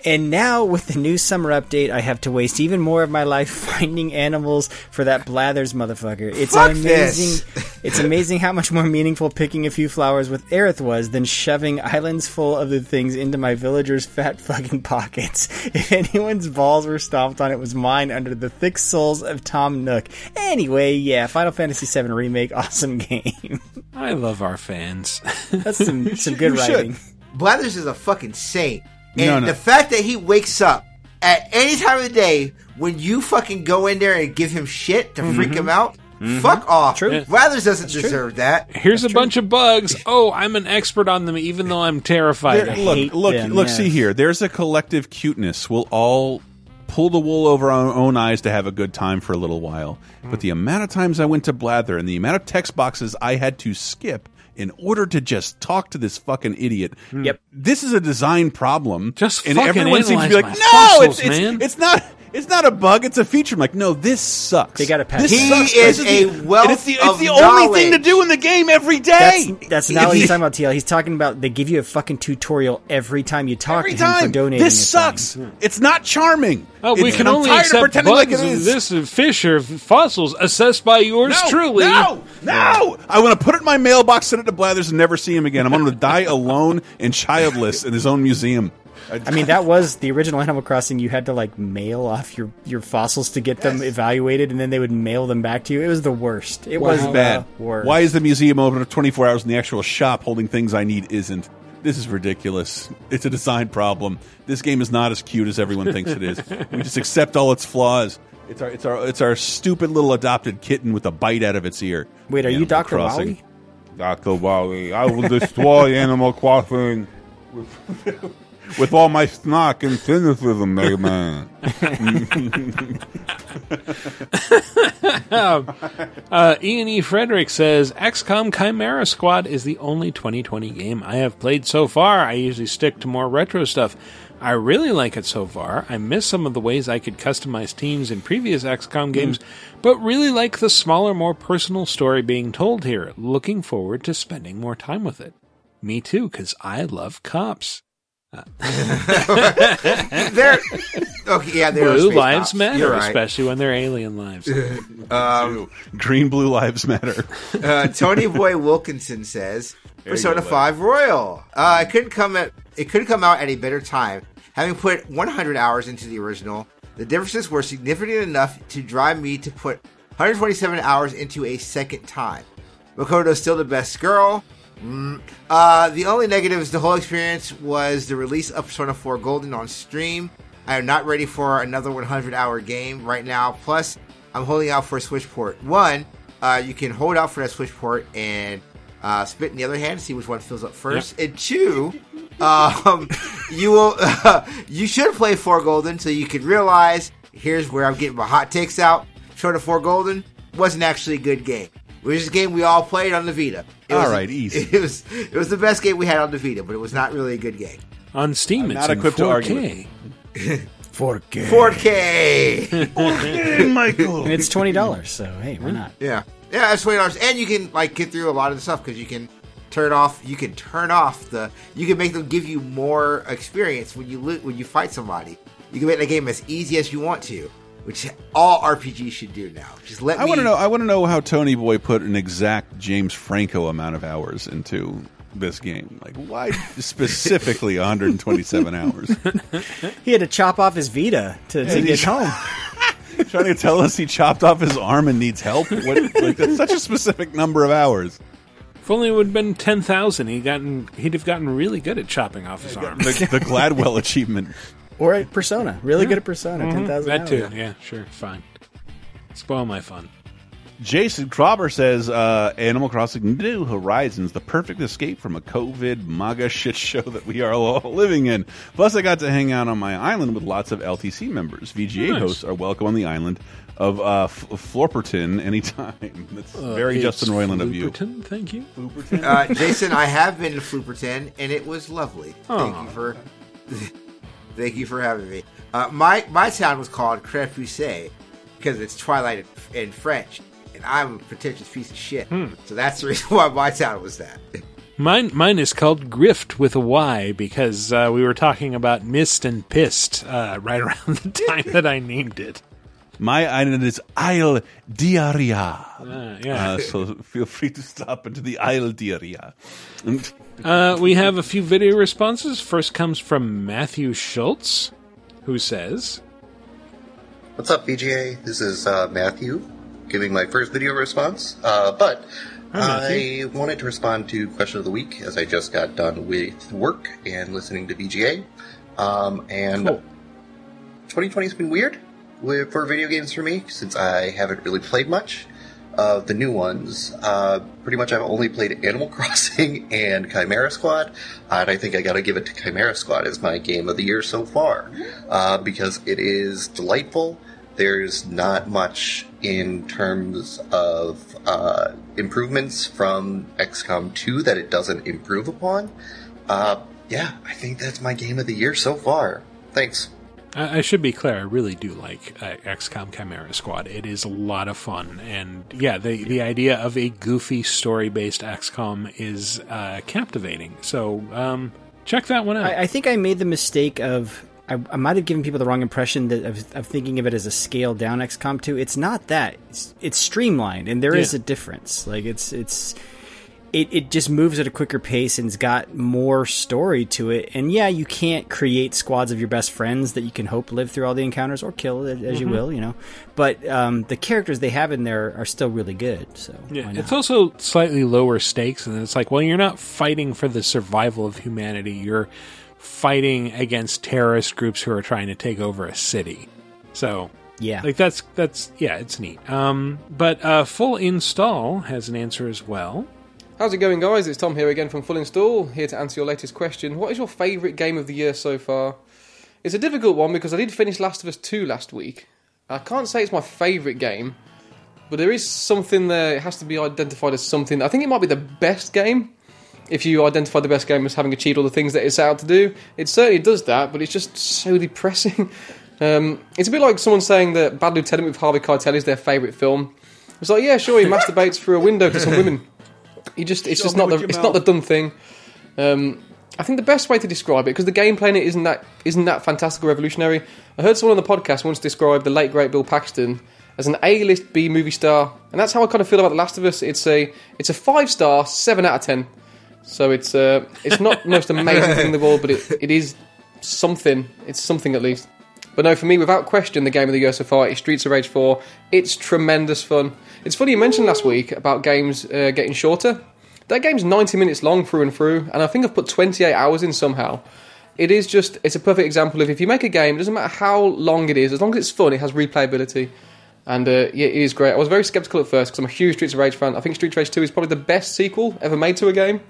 Speaker 3: And now with the new summer update, I have to waste even more of my life finding animals for that Blathers motherfucker. It's
Speaker 4: Fuck
Speaker 3: amazing.
Speaker 4: this.
Speaker 3: it's amazing how much more meaningful picking a few flowers with Aerith was than shoving islands full of the things into my villagers' fat fucking pockets. If anyone's balls were stomped on, it was mine under the thick soles of Tom Nook. Anyway, yeah, Final Fantasy VII Remake, awesome game.
Speaker 1: I love our fans.
Speaker 3: That's some, some good
Speaker 4: You should.
Speaker 3: writing.
Speaker 4: Blathers is a fucking saint, and
Speaker 3: No, no.
Speaker 4: the fact that he wakes up at any time of the day when you fucking go in there and give him shit to freak
Speaker 1: Mhm.
Speaker 4: him out.
Speaker 1: Mhm.
Speaker 4: Fuck off.
Speaker 1: True.
Speaker 4: Blathers doesn't deserve that.
Speaker 1: Here's a bunch of bugs. Oh, I'm an expert on them, even though I'm terrified.
Speaker 5: There- look, look, look. See here. There's a collective cuteness. We'll all pull the wool over our own eyes to have a good time for a little while. But the amount of times I went to blather and the amount of text boxes I had to skip
Speaker 2: in order to just talk to this fucking idiot.
Speaker 3: Yep.
Speaker 2: This is a design problem.
Speaker 1: Just
Speaker 2: and
Speaker 1: fucking
Speaker 2: everyone seems to be like, no,
Speaker 1: my
Speaker 2: it's, it's,
Speaker 1: man."
Speaker 2: it's not. It's not a bug. It's a feature. I'm like, no, this sucks. They got
Speaker 3: a patch.
Speaker 2: This
Speaker 3: He
Speaker 2: sucks.
Speaker 3: is
Speaker 2: This
Speaker 3: a
Speaker 2: the-
Speaker 3: wealth
Speaker 2: and It's the, it's
Speaker 3: of
Speaker 2: the only thing to
Speaker 3: knowledge.
Speaker 2: do in the game every day.
Speaker 3: That's, that's not what he's talking about, TL. He's talking about they give you a fucking tutorial every time you talk
Speaker 2: Every
Speaker 3: to him for
Speaker 2: time.
Speaker 3: donating.
Speaker 2: This
Speaker 3: a
Speaker 2: sucks.
Speaker 3: thing.
Speaker 2: It's not charming.
Speaker 1: Oh, we
Speaker 2: It's-
Speaker 1: can
Speaker 2: and I'm
Speaker 1: only
Speaker 2: tired of
Speaker 1: accept
Speaker 2: pretending like
Speaker 1: bugs
Speaker 2: it
Speaker 1: of
Speaker 2: is.
Speaker 1: this of fish or fossils assessed by yours
Speaker 2: No,
Speaker 1: truly.
Speaker 2: No, no. I want to put it in my mailbox, send it to Blathers, and never see him again. I'm going to die alone and childless in his own museum.
Speaker 3: I mean, that was the original Animal Crossing. You had to like mail off your, your fossils to get them evaluated, and then they would mail them back to you. It was the worst. It was
Speaker 2: bad.
Speaker 3: worst.
Speaker 2: Why is the museum open 24 hours and the actual shop holding things I need isn't? This is ridiculous. It's a design problem. This game is not as cute as everyone thinks it is. We just accept all its flaws. It's our it's our it's our stupid little adopted kitten with a bite out of its ear.
Speaker 3: Wait, are you Dr.
Speaker 2: Crossing.
Speaker 3: Wally?
Speaker 26: Dr. Wally, I will destroy Animal Crossing with, all my snark and cynicism, Mega Man.
Speaker 1: uh, Ian E. Frederick says XCOM Chimera Squad is the only 2020 game I have played so far. I usually stick to more retro stuff. I really like it so far. I miss some of the ways I could customize teams in previous XCOM games, but really like the smaller, more personal story being told here. Looking forward to spending more time with it. Me too, because I love cops.
Speaker 4: There- okay, yeah, they're
Speaker 1: Blue lives
Speaker 4: cops.
Speaker 1: matter,
Speaker 4: right.
Speaker 1: especially when they're alien lives.
Speaker 4: Um,
Speaker 2: Green blue lives matter.
Speaker 4: uh, Tony Boy Wilkinson says
Speaker 2: There
Speaker 4: Persona
Speaker 2: go, bud.
Speaker 4: Five Royal. Uh, it couldn't come at it couldn't come out at a better time. Having put 100 hours into the original, the differences were significant enough to drive me to put 127 hours into a second time. Makoto's still the best girl. Mm. Uh, the only negative is the whole experience was the release of Persona 4 Golden on Steam. I am not ready for another 100 hour game right now. Plus, I'm holding out for a Switch port. One, uh, you can hold out for that Switch port and uh, spit in the other hand, see which one fills up first. And two, um, you will you should play 4 Golden so you can realize here's where I'm getting my hot takes out. Persona 4 Golden wasn't actually a good game. It was a game we all played on the Vita. It
Speaker 2: All
Speaker 4: was
Speaker 2: right, easy.
Speaker 4: It was it was the best game we had on the Vita, but it was not really a good game.
Speaker 1: On Steam,
Speaker 4: I'm
Speaker 1: it's
Speaker 4: not
Speaker 1: in
Speaker 4: equipped to
Speaker 1: 4K.
Speaker 4: argue
Speaker 3: 4K.
Speaker 4: 4K.
Speaker 3: And it's twenty dollars, so hey, why not?
Speaker 4: Yeah, yeah, it's twenty dollars, and you can like get through a lot of the stuff because you can turn off. You can turn off the. You can make them give you more experience when you lo- when you fight somebody. You can make the game as easy as you want to, which all RPGs should do now. Just let
Speaker 2: I
Speaker 4: me
Speaker 2: want to know. I want to know how Tony Boy put an exact James Franco amount of hours into this game. Like, why specifically 127 hours?
Speaker 3: He had to chop off his Vita to, to get home.
Speaker 2: Trying to tell us he chopped off his arm and needs help. What, like, that's such a specific number of hours.
Speaker 1: If only it would have been ten thousand, he gotten he'd have gotten really good at chopping off his arm.
Speaker 2: The, the Gladwell achievement.
Speaker 3: Or at Persona, really good at Persona.
Speaker 1: Mhm,
Speaker 3: Ten thousand.
Speaker 1: That too, yeah, sure, fine. Spoil my fun.
Speaker 2: Jason Krauber says uh, Animal Crossing New Horizons, the perfect escape from a COVID MAGA shit show that we are all living in. Plus, I got to hang out on my island with lots of LTC members. VGA
Speaker 1: Nice.
Speaker 2: hosts are welcome on the island of uh, F- Florperton anytime. That's
Speaker 1: Uh,
Speaker 2: very Justin Roiland of you.
Speaker 1: Flooperton, Thank you.
Speaker 4: uh, Jason, I have been to Flooperton, and it was lovely. Thank you for, thank you for having me. Uh, my my town was called Crepusce because it's Twilight in, in French, and I'm a pretentious piece of shit.
Speaker 1: Hmm.
Speaker 4: So that's the reason why my town was that.
Speaker 1: Mine, mine is called Grift with a Y because uh, we were talking about mist and pissed uh, right around the time that I named it.
Speaker 2: My island is Isle Diarrhea.
Speaker 1: Uh, yeah.
Speaker 2: Uh, so feel free to stop into the Isle Diarrhea. And-
Speaker 1: Uh, we have a few video responses. First comes from Matthew Schultz, who says,
Speaker 25: What's up, VGA? This is uh, Matthew giving my first video response. Uh, but
Speaker 1: Hi,
Speaker 25: I wanted to respond to question of the week as I just got done with work and listening to VGA. Um, and 2020 has been weird with, for video games for me since I haven't really played much. Of the new ones, uh, pretty much I've only played Animal Crossing and Chimera Squad, and I think I gotta give it to Chimera Squad as my game of the year so far, uh, because it is delightful. there's not much in terms of uh, improvements from XCOM 2 that it doesn't improve upon. Uh, yeah, I think that's my game of the year so far. Thanks.
Speaker 1: I, I should be clear. I really do like uh, XCOM Chimera Squad. It is a lot of fun, and yeah, the the idea of a goofy story based XCOM is uh, captivating. So um, check that one out.
Speaker 3: I, I think I made the mistake of I, I might have given people the wrong impression that of, of thinking of it as a scaled down XCOM 2. It's not that. It's, it's streamlined, and there is
Speaker 1: Yeah.
Speaker 3: a difference. Like it's it's it, it just moves at a quicker pace and's got more story to it. And yeah, you can't create squads of your best friends that you can hope live through all the encounters or kill as you
Speaker 1: Mhm.
Speaker 3: will, you know. But um, the characters they have in there are still really good. So
Speaker 1: Yeah, it's also slightly lower stakes, and it's like, well, you're not fighting for the survival of humanity. You're fighting against terrorist groups who are trying to take over a city. So
Speaker 3: yeah,
Speaker 1: like that's that's yeah, it's neat. Um, but uh, full install has an answer as well.
Speaker 27: How's it going, guys? It's Tom here again from Full Install, here to answer your latest question. What is your favourite game of the year so far? It's a difficult one because I did finish Last of Us 2 last week. I can't say it's my favourite game, but there is something there, it has to be identified as something. I think it might be the best game. If you identify the best game as having achieved all the things that it's out to do, it certainly does that, but it's just so depressing. Um, it's a bit like someone saying that Bad Lieutenant with Harvey Keitel is their favourite film. It's like, yeah, sure, he masturbates through a window to some women. You just it's just not the it's not the done thing. Um, I think the best way to describe it because the gameplay in it isn't that isn't that fantastic or revolutionary. I heard someone on the podcast once describe the late great Bill Paxton as an A-list B movie star, and that's how I kind of feel about The Last of Us. It's a it's a five star, seven out of ten. So it's uh, it's not the most amazing thing in the world, but it, it is something. It's something at least. But no, for me, without question, the game of the year so far is Streets of Rage 4. It's tremendous fun. It's funny you mentioned last week about games uh, getting shorter. That game's 90 minutes long through and through, and I think I've put 28 hours in somehow. It is just, it's a perfect example of if you make a game, it doesn't matter how long it is, as long as it's fun, it has replayability. And uh, yeah, it is great. I was very skeptical at first because I'm a huge Streets of Rage fan. I think Streets of Rage 2 is probably the best sequel ever made to a game.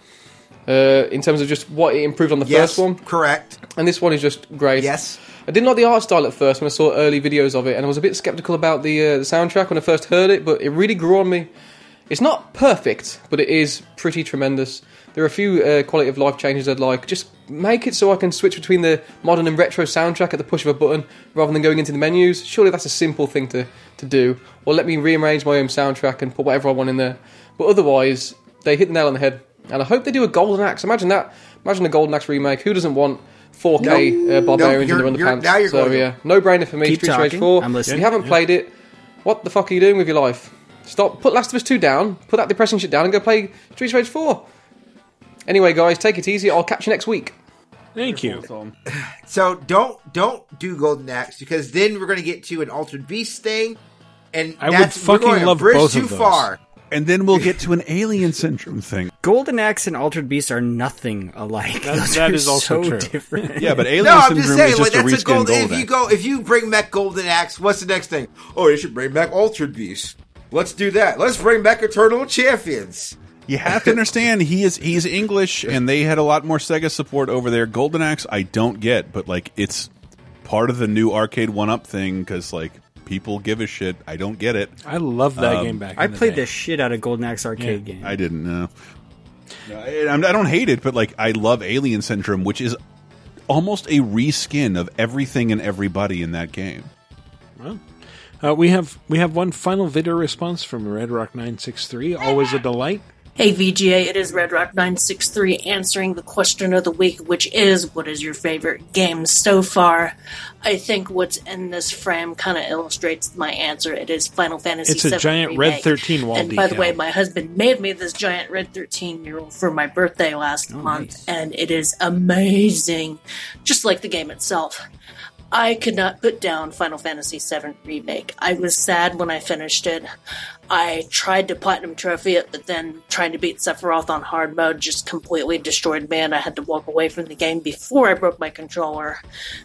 Speaker 27: Uh, in terms of just what it improved on the
Speaker 4: Yes,
Speaker 27: first one.
Speaker 4: Correct.
Speaker 27: And this one is just great.
Speaker 4: Yes.
Speaker 27: I didn't like the art style at first when I saw early videos of it, and I was a bit skeptical about the, uh, the soundtrack when I first heard it, but it really grew on me. It's not perfect, but it is pretty tremendous. There are a few uh, quality of life changes I'd like. Just make it so I can switch between the modern and retro soundtrack at the push of a button rather than going into the menus. Surely that's a simple thing to, to do. Or let me rearrange my own soundtrack and put whatever I want in there. But otherwise, they hit the nail on the head. And I hope they do a Golden Axe. Imagine that. Imagine a Golden Axe remake. Who doesn't want 4K
Speaker 4: No.
Speaker 27: uh, barbarians
Speaker 4: No,
Speaker 27: in
Speaker 4: you're- you're-
Speaker 27: underpants?
Speaker 4: now you're
Speaker 27: so
Speaker 4: going-
Speaker 27: yeah, no brainer for me.
Speaker 3: Keep
Speaker 27: Streets of Rage
Speaker 3: talking.
Speaker 27: 4.
Speaker 3: I'm listening.
Speaker 27: If you haven't
Speaker 3: Yeah.
Speaker 27: played it, what the fuck are you doing with your life? Stop. Put Last of Us 2 down. Put that depressing shit down and go play Streets of Rage 4. Anyway, guys, take it easy. I'll catch you next week.
Speaker 1: Thank you.
Speaker 4: So don't don't do Golden Axe because then we're going to get to an Altered Beast thing, and
Speaker 5: I would
Speaker 4: that's, we're
Speaker 5: fucking
Speaker 4: going a
Speaker 5: love
Speaker 4: bridge
Speaker 5: both
Speaker 4: too
Speaker 5: of those.
Speaker 4: far.
Speaker 5: And then we'll get to an alien syndrome thing.
Speaker 3: Golden Axe and Altered Beast are nothing alike.
Speaker 1: That-
Speaker 3: Those
Speaker 1: that
Speaker 3: are
Speaker 1: is also
Speaker 3: so
Speaker 1: true.
Speaker 3: different.
Speaker 5: Yeah, but alien
Speaker 4: no, I'm just
Speaker 5: syndrome
Speaker 4: saying,
Speaker 5: is
Speaker 4: like
Speaker 5: just a
Speaker 4: that's a
Speaker 5: reskin
Speaker 4: golden.
Speaker 5: Golden
Speaker 4: If you go, if you bring back Golden Axe, what's the next thing? Oh, you should bring back Altered Beast. Let's do that. Let's bring back Eternal Champions.
Speaker 5: You have to understand he is he's English and they had a lot more Sega support over there. Golden Axe I don't get, but like it's part of the new arcade one up thing because like people give a shit. I don't get it.
Speaker 1: I love that
Speaker 5: Um,
Speaker 1: game back.
Speaker 3: I
Speaker 1: the
Speaker 3: played
Speaker 1: day.
Speaker 3: the shit out of Golden Axe arcade game.
Speaker 5: I didn't know. No, I, I don't hate it, but like I love Alien Syndrome, which is almost a reskin of everything and everybody in that game.
Speaker 1: Well, uh, we have we have one final video response from Red Rock nine six three. Always a delight.
Speaker 28: Hey VGA, it is RedRock963 answering the question of the week, which is what is your favorite game so far? I think what's in this frame kind of illustrates my answer. It is Final Fantasy
Speaker 1: It's a
Speaker 28: VII
Speaker 1: giant red 13 wall
Speaker 28: And by the way, my husband made me this giant Red 13 mural for my birthday last oh, month, and it is amazing, just like the game itself. I could not put down Final Fantasy VII Remake. I was sad when I finished it. I tried to platinum trophy it, but then trying to beat Sephiroth on hard mode just completely destroyed me, and I had to walk away from the game before I broke my controller.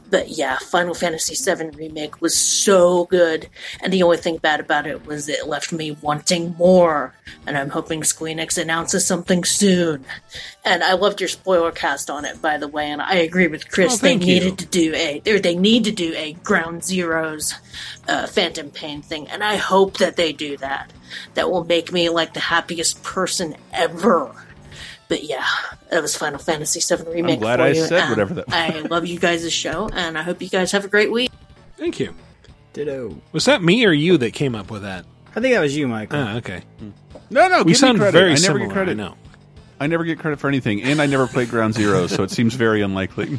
Speaker 28: But yeah, Final Fantasy VII Remake was so good, and the only thing bad about it was it left me wanting more. And I'm hoping Square Enix announces something soon. And I loved your spoiler cast on it, by the way, and I agree with Chris.
Speaker 1: Oh,
Speaker 28: they
Speaker 1: you.
Speaker 28: needed to do a, they need to do a Ground Zeroes uh, Phantom Pain thing, and I hope that they do that. That will make me like the happiest person ever. But yeah, that was Final Fantasy VII Remake.
Speaker 5: glad
Speaker 28: for
Speaker 5: I
Speaker 28: you,
Speaker 5: said
Speaker 28: and
Speaker 5: whatever that-
Speaker 28: I love you guys' show, and I hope you guys have a great week.
Speaker 1: Thank you.
Speaker 3: Ditto.
Speaker 1: Was that me or you that came up with that?
Speaker 3: I think that was you, Michael.
Speaker 1: Ah, okay.
Speaker 5: No, no,
Speaker 1: We
Speaker 5: give me
Speaker 1: sound
Speaker 5: credit.
Speaker 1: very
Speaker 5: I never
Speaker 1: similar,
Speaker 5: get credit.
Speaker 1: I know.
Speaker 5: I never get credit for anything, and I never played Ground Zero, so it seems very unlikely.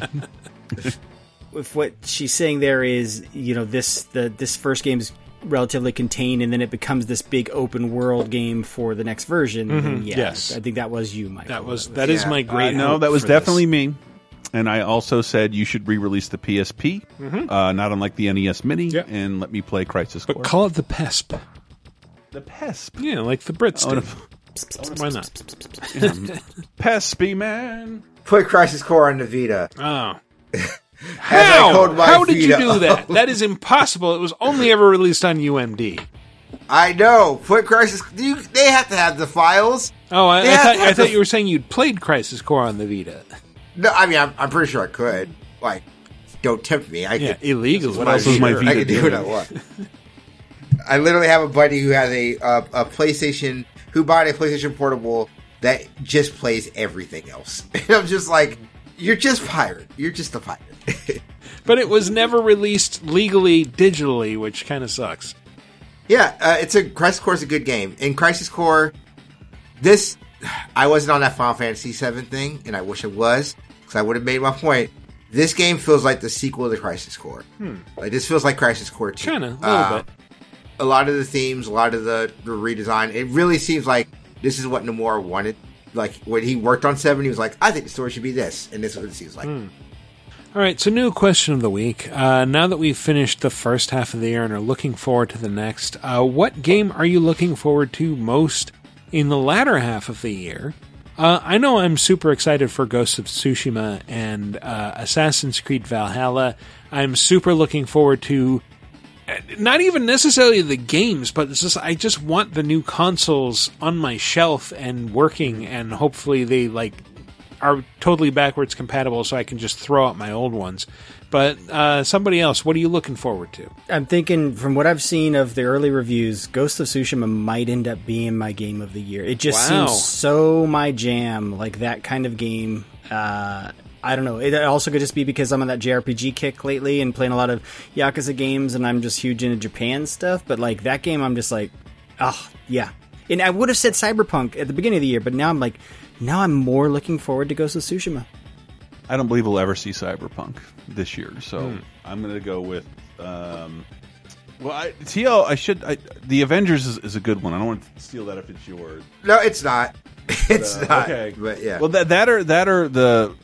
Speaker 3: If what she's saying there is, you know, this the this first game is relatively contained, and then it becomes this big open world game for the next version. then
Speaker 1: Mhm,
Speaker 3: yeah,
Speaker 1: yes.
Speaker 3: I think that was you, Michael.
Speaker 1: That was that is my
Speaker 5: Uh,
Speaker 1: great.
Speaker 5: no, that was
Speaker 1: for this.
Speaker 5: definitely me. And I also said you should re-release the PSP,
Speaker 1: Mhm.
Speaker 5: uh, not unlike the NES Mini, and let me play Crisis Core.
Speaker 1: But call it the PESP.
Speaker 5: The PESP.
Speaker 1: Yeah, like the Brits
Speaker 5: Oh,
Speaker 1: did. Why not?
Speaker 5: Pespy man.
Speaker 4: Put Crisis Core on the Vita.
Speaker 1: Oh.
Speaker 4: I
Speaker 1: How? How did you do
Speaker 4: up.
Speaker 1: that? That is impossible. It was only ever released on UMD.
Speaker 4: I know. Put Crisis. Do you, they have to have the files.
Speaker 1: Oh, I, I thought I thought
Speaker 4: the-
Speaker 1: you were saying you'd played Crisis Core on the Vita.
Speaker 4: No, I mean, I'm, I'm pretty sure I could. Like, don't tempt me. I
Speaker 1: Yeah,
Speaker 4: could,
Speaker 1: illegally.
Speaker 4: What
Speaker 1: else was my
Speaker 4: I
Speaker 1: Vita
Speaker 4: can do what I want. I literally have a buddy who has a uh, a PlayStation who bought a PlayStation Portable that just plays everything else. And I'm just like, you're just pirate. You're just a pirate.
Speaker 1: But it was never released legally digitally, which kind of sucks.
Speaker 4: Yeah, uh, it's a Crisis Core is a good game. In Crisis Core, this I wasn't on that Final Fantasy VII thing, and I wish I was because I would have made my point. This game feels like the sequel to Crisis Core.
Speaker 1: Hmm.
Speaker 4: Like this feels like Crisis Core two.
Speaker 1: Kinda, a little
Speaker 4: Uh,
Speaker 1: bit.
Speaker 4: A lot of the themes, a lot of the, the redesign. It really seems like this is what Nomura wanted. Like when he worked on Seven, he was like, "I think the story should be this," and this is what it seems like.
Speaker 1: Hmm. All right, so new question of the week. Uh, now that we've finished the first half of the year and are looking forward to the next, uh, what game are you looking forward to most in the latter half of the year? Uh, I know I'm super excited for Ghost of Tsushima and uh, Assassin's Creed Valhalla. I'm super looking forward to uh, not even necessarily the games, but just I just want the new consoles on my shelf and working, and hopefully they like are totally backwards compatible, so I can just throw out my old ones. But uh, somebody else, what are you looking forward to?
Speaker 3: I'm thinking from what I've seen of the early reviews, Ghost of Tsushima might end up being my game of the year. It just
Speaker 1: Wow.
Speaker 3: seems so my jam, like that kind of game. Uh, I don't know. It also could just be because I'm on that JRPG kick lately and playing a lot of Yakuza games, and I'm just huge into Japan stuff. But like that game, I'm just like, oh yeah. And I would have said Cyberpunk at the beginning of the year, but now I'm like, now I'm more looking forward to Ghost of Tsushima.
Speaker 5: I don't believe we'll ever see Cyberpunk this year, so
Speaker 3: Hmm.
Speaker 5: I'm going to go with. Um, well, I, TL, I should. I, the Avengers is, is a good one. I don't want to steal that if it's yours.
Speaker 4: No, it's not. It's
Speaker 5: Uh,
Speaker 4: not.
Speaker 5: okay.
Speaker 4: but yeah.
Speaker 5: Well, that that are that are the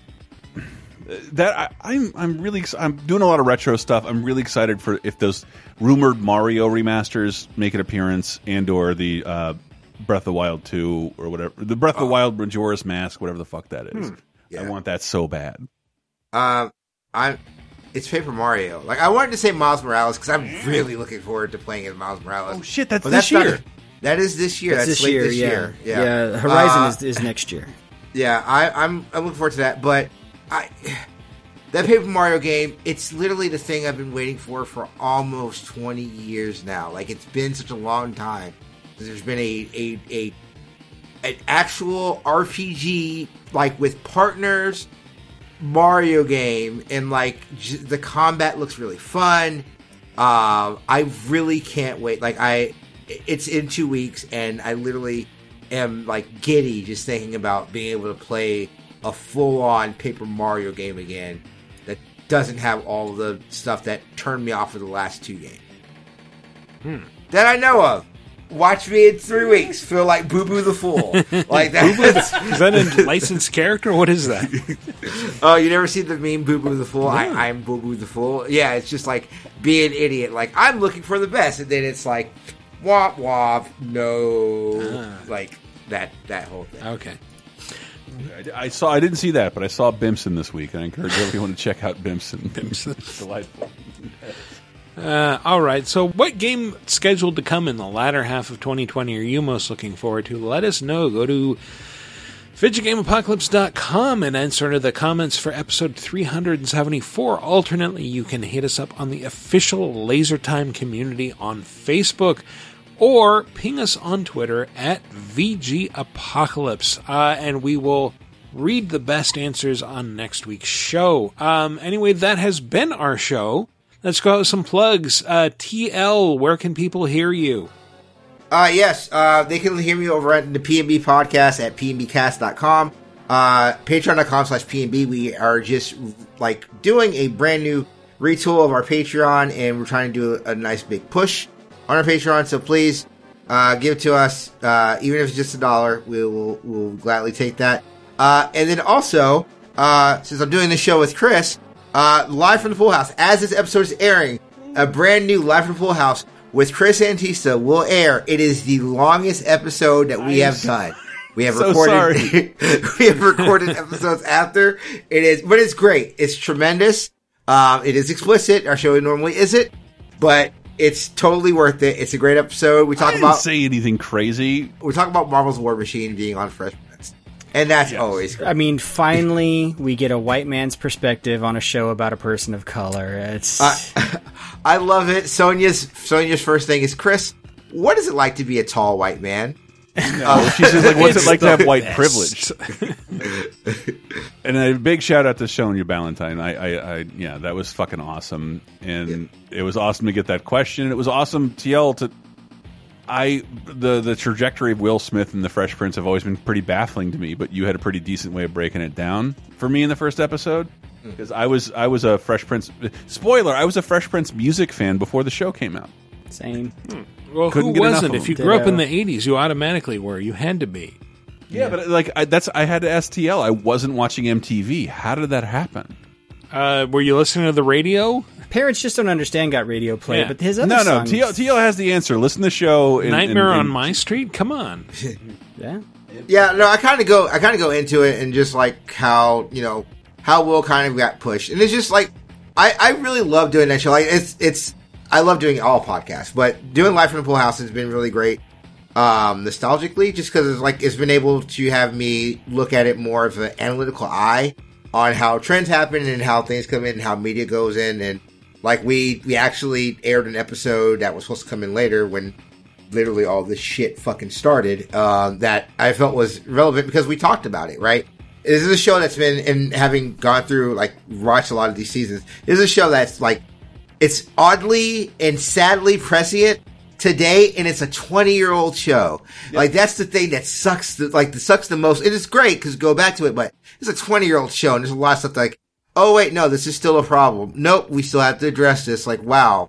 Speaker 5: that I, I'm I'm really ex- I'm doing a lot of retro stuff. I'm really excited for if those rumored Mario remasters make an appearance and or the uh, Breath of the Wild two or whatever the Breath of the Wild Majora's Mask, whatever the fuck that is.
Speaker 4: Hmm.
Speaker 5: I want that so bad.
Speaker 4: Um, I'm. It's Paper Mario. Like I wanted to say Miles Morales because I'm really looking forward to playing as Miles Morales. Oh
Speaker 5: shit, that's
Speaker 4: but
Speaker 5: this
Speaker 4: not-
Speaker 5: year.
Speaker 4: that is this year. That's,
Speaker 3: this
Speaker 4: late
Speaker 3: year,
Speaker 4: this
Speaker 3: yeah.
Speaker 4: year.
Speaker 3: Yeah,
Speaker 4: Yeah,
Speaker 3: Horizon
Speaker 4: Uh,
Speaker 3: is, is next year.
Speaker 4: Yeah, I, I'm I'm looking forward to that. But I that Paper Mario game, it's literally the thing I've been waiting for for almost 20 years now. Like it's been such a long time. There's been a a, a an actual RPG like with partners Mario game and like j- the combat looks really fun. Um, I really can't wait. Like I, it's in two weeks, and I literally am like giddy just thinking about being able to play a full-on Paper Mario game again that doesn't have all the stuff that turned me off of the last two games
Speaker 1: Hmm.
Speaker 4: that I know of. Watch me in three weeks. Feel like Boo Boo the Fool. Like that.
Speaker 1: Is that a licensed character? What is that?
Speaker 4: Oh, you never see the meme "Boo Boo the Fool"? I, I'm Boo Boo the Fool. Yeah, it's just like be an idiot. Like I'm looking for the best, and then it's like womp womp, no, ah. like that that whole thing.
Speaker 1: Okay.
Speaker 2: I, I saw. I didn't see that, but I saw Bimson this week. and I encourage everyone to check out Bimson. Bimson, delightful.
Speaker 1: Uh, all right. So, what game scheduled to come in the latter half of 2020 are you most looking forward to? Let us know. Go to VideoGameApocalypse.com and answer into the comments for episode 374. Alternately, you can hit us up on the official Laser Time community on Facebook or ping us on Twitter at VG Apocalypse, uh, and we will read the best answers on next week's show. Um, anyway, that has been our show. Let's go out with some plugs. Uh, TL, where can people hear you?
Speaker 4: Uh, yes, uh, they can hear me over at the PNB podcast at pnbcast.com. Uh, patreon.com slash PNB. We are just like doing a brand new retool of our Patreon and we're trying to do a nice big push on our Patreon. So please, uh, give to us. Uh, even if it's just a dollar, we will, we'll gladly take that. Uh, and then also, uh, since I'm doing this show with Chris, uh, live from the Pool House, as this episode is airing, a brand new live from the Pool House with Chris Antista will air. It is the longest episode that we have done. We have
Speaker 2: So
Speaker 4: recorded. we have recorded episodes after it is, but it's great. It's tremendous. Um, it is explicit. Our show normally isn't, but it's totally worth it. It's a great episode. We talk
Speaker 2: I didn't
Speaker 4: about
Speaker 2: say anything crazy.
Speaker 4: we talk about Marvel's War Machine being on Fresh and that's always great.
Speaker 3: I mean, finally, we get a white man's perspective on a show about a person of color. It's
Speaker 4: I love it. Sonia's Sonia's first thing is Chris. What is it like to be a tall white man?
Speaker 2: No, oh, she says, like, what's it like to have white
Speaker 4: best.
Speaker 2: privilege? and a big shout out to Sonia Ballantyne. I, I, I, yeah, that was fucking awesome, and it was awesome to get that question. It was awesome, TL, to. I the the trajectory of Will Smith and the Fresh Prince have always been pretty baffling to me, but you had a pretty decent way of breaking it down for me in the first episode hmm. because I was I was a Fresh Prince spoiler I was a Fresh Prince music fan before the show came out.
Speaker 3: Same. Hmm.
Speaker 1: Well,
Speaker 2: Couldn't
Speaker 1: who wasn't? If you
Speaker 2: them.
Speaker 1: grew up in the 80s, you automatically were. You had to be.
Speaker 2: Yeah, but uh, like I, that's I had to ask TL. I wasn't watching MTV. How did that happen?
Speaker 1: Uh, were you listening to the radio?
Speaker 3: Parents just don't understand got radio play,
Speaker 1: Yeah.
Speaker 3: but his other
Speaker 2: no, no.
Speaker 3: songs,
Speaker 2: TL, TL has the answer. Listen to the show. and-
Speaker 1: Nightmare
Speaker 2: and-
Speaker 1: on
Speaker 2: and-
Speaker 1: My Street? Come on.
Speaker 3: yeah.
Speaker 4: Yeah, no, I kind of go, I kind of go into it and just like how you know how Will kind of got pushed, and it's just like I, I really love doing that show. Like it's, it's, I love doing all podcasts, but doing Life from the Pool House has been really great, um, nostalgically, just because it's like it's been able to have me look at it more of an analytical eye on how trends happen and how things come in and how media goes in, and like we we actually aired an episode that was supposed to come in later when literally all this shit fucking started uh, that I felt was relevant because we talked about it, right? This is a show that's been, and having gone through, like, watched a lot of these seasons, this is a show that's, like, it's oddly and sadly prescient today, and it's a 20 year old show. Like, that's the thing that sucks, the, like, that sucks the most. It is great because go back to it, but it's a 20 year old show, and there's a lot of stuff like, oh, wait, no, this is still a problem. Nope, we still have to address this. Like, wow.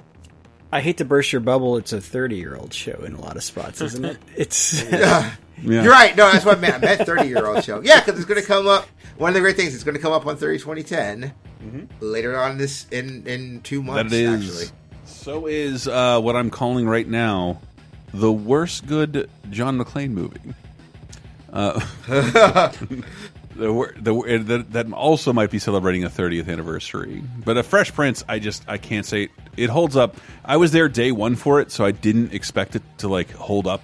Speaker 3: I hate to burst your bubble. It's a 30 year old show in a lot of spots, isn't it? It's.
Speaker 4: Yeah. You're right. No, that's what I meant. I meant 30 year old show. Yeah, because it's going to come up. One of the great things, it's going to come up on 30 2010 later on this in in two
Speaker 2: Mm-hmm.
Speaker 4: Months.
Speaker 2: it is.
Speaker 4: Actually,
Speaker 2: So is uh, what I'm calling right now the worst good John McClane movie. Uh, the, the, that that also might be celebrating a 30th anniversary. But a Fresh Prince, I just I can't say it holds up. I was there day one for it, so I didn't expect it to like hold up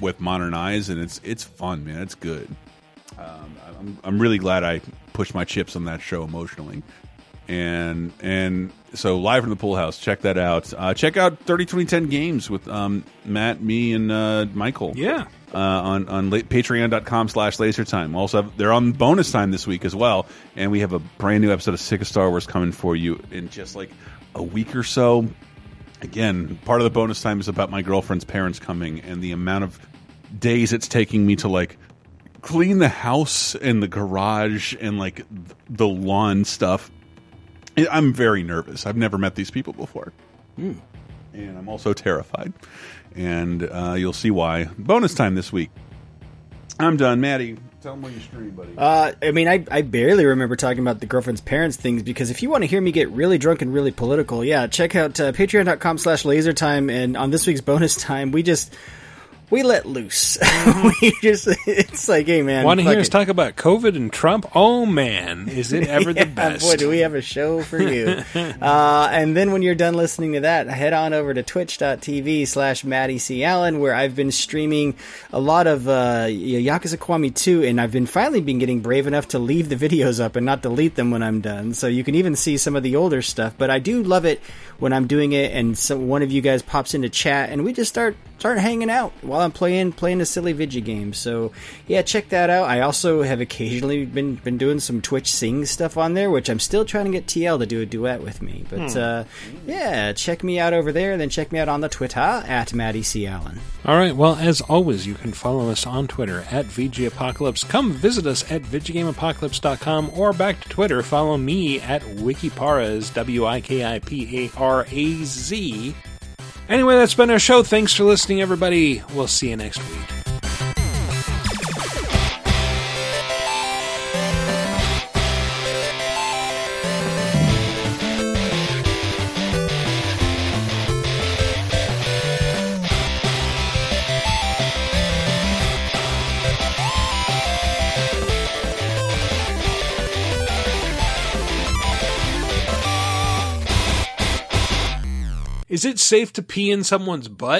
Speaker 2: with modern eyes, and it's it's fun, man. It's good. Um, I'm I'm really glad I pushed my chips on that show emotionally and and so live from the pool house check that out uh, check out 30 2010 games with um, matt me and uh, michael
Speaker 1: Yeah.
Speaker 2: Uh, on on patreon.com slash laser time also have, they're on bonus time this week as well and we have a brand new episode of sick of star wars coming for you in just like a week or so again part of the bonus time is about my girlfriend's parents coming and the amount of days it's taking me to like clean the house and the garage and like the lawn stuff I'm very nervous. I've never met these people before. And I'm also terrified. And uh, you'll see why. Bonus time this week.
Speaker 5: I'm done, Maddie. Tell them where you stream, buddy.
Speaker 3: Uh, I mean, I, I barely remember talking about the girlfriend's parents things because if you want to hear me get really drunk and really political, yeah, check out uh, patreon.com slash lasertime. And on this week's bonus time, we just, we let loose. we just, it's like, hey, man.
Speaker 1: Want to hear us talk about COVID and Trump? Oh man, is it ever
Speaker 3: Yeah,
Speaker 1: the best?
Speaker 3: Boy, do we have a show for you. uh, and then when you're done listening to that, head on over to twitch.tv slash Maddie C. Allen, where I've been streaming a lot of uh, Yakuza Kiwami 2, and I've been finally been getting brave enough to leave the videos up and not delete them when I'm done. So you can even see some of the older stuff. But I do love it when I'm doing it and so one of you guys pops into chat and we just start start hanging out while I'm playing playing a silly video game. So yeah, check that out. I also have occasionally been been doing some Twitch sing stuff on there, which I'm still trying to get TL to do a duet with me. But
Speaker 1: Hmm.
Speaker 3: uh, yeah, check me out over there. Then check me out on the Twitter at Maddie C Allen.
Speaker 1: All right. Well, as always, you can follow us on Twitter at VG Apocalypse. Come visit us at VideoGameApocalypse.com or back to Twitter. Follow me at Wikiparaz, W I K I P A R A Z. Anyway, that's been our show. Thanks for listening, everybody. We'll see you next week. Is it safe to pee in someone's butt?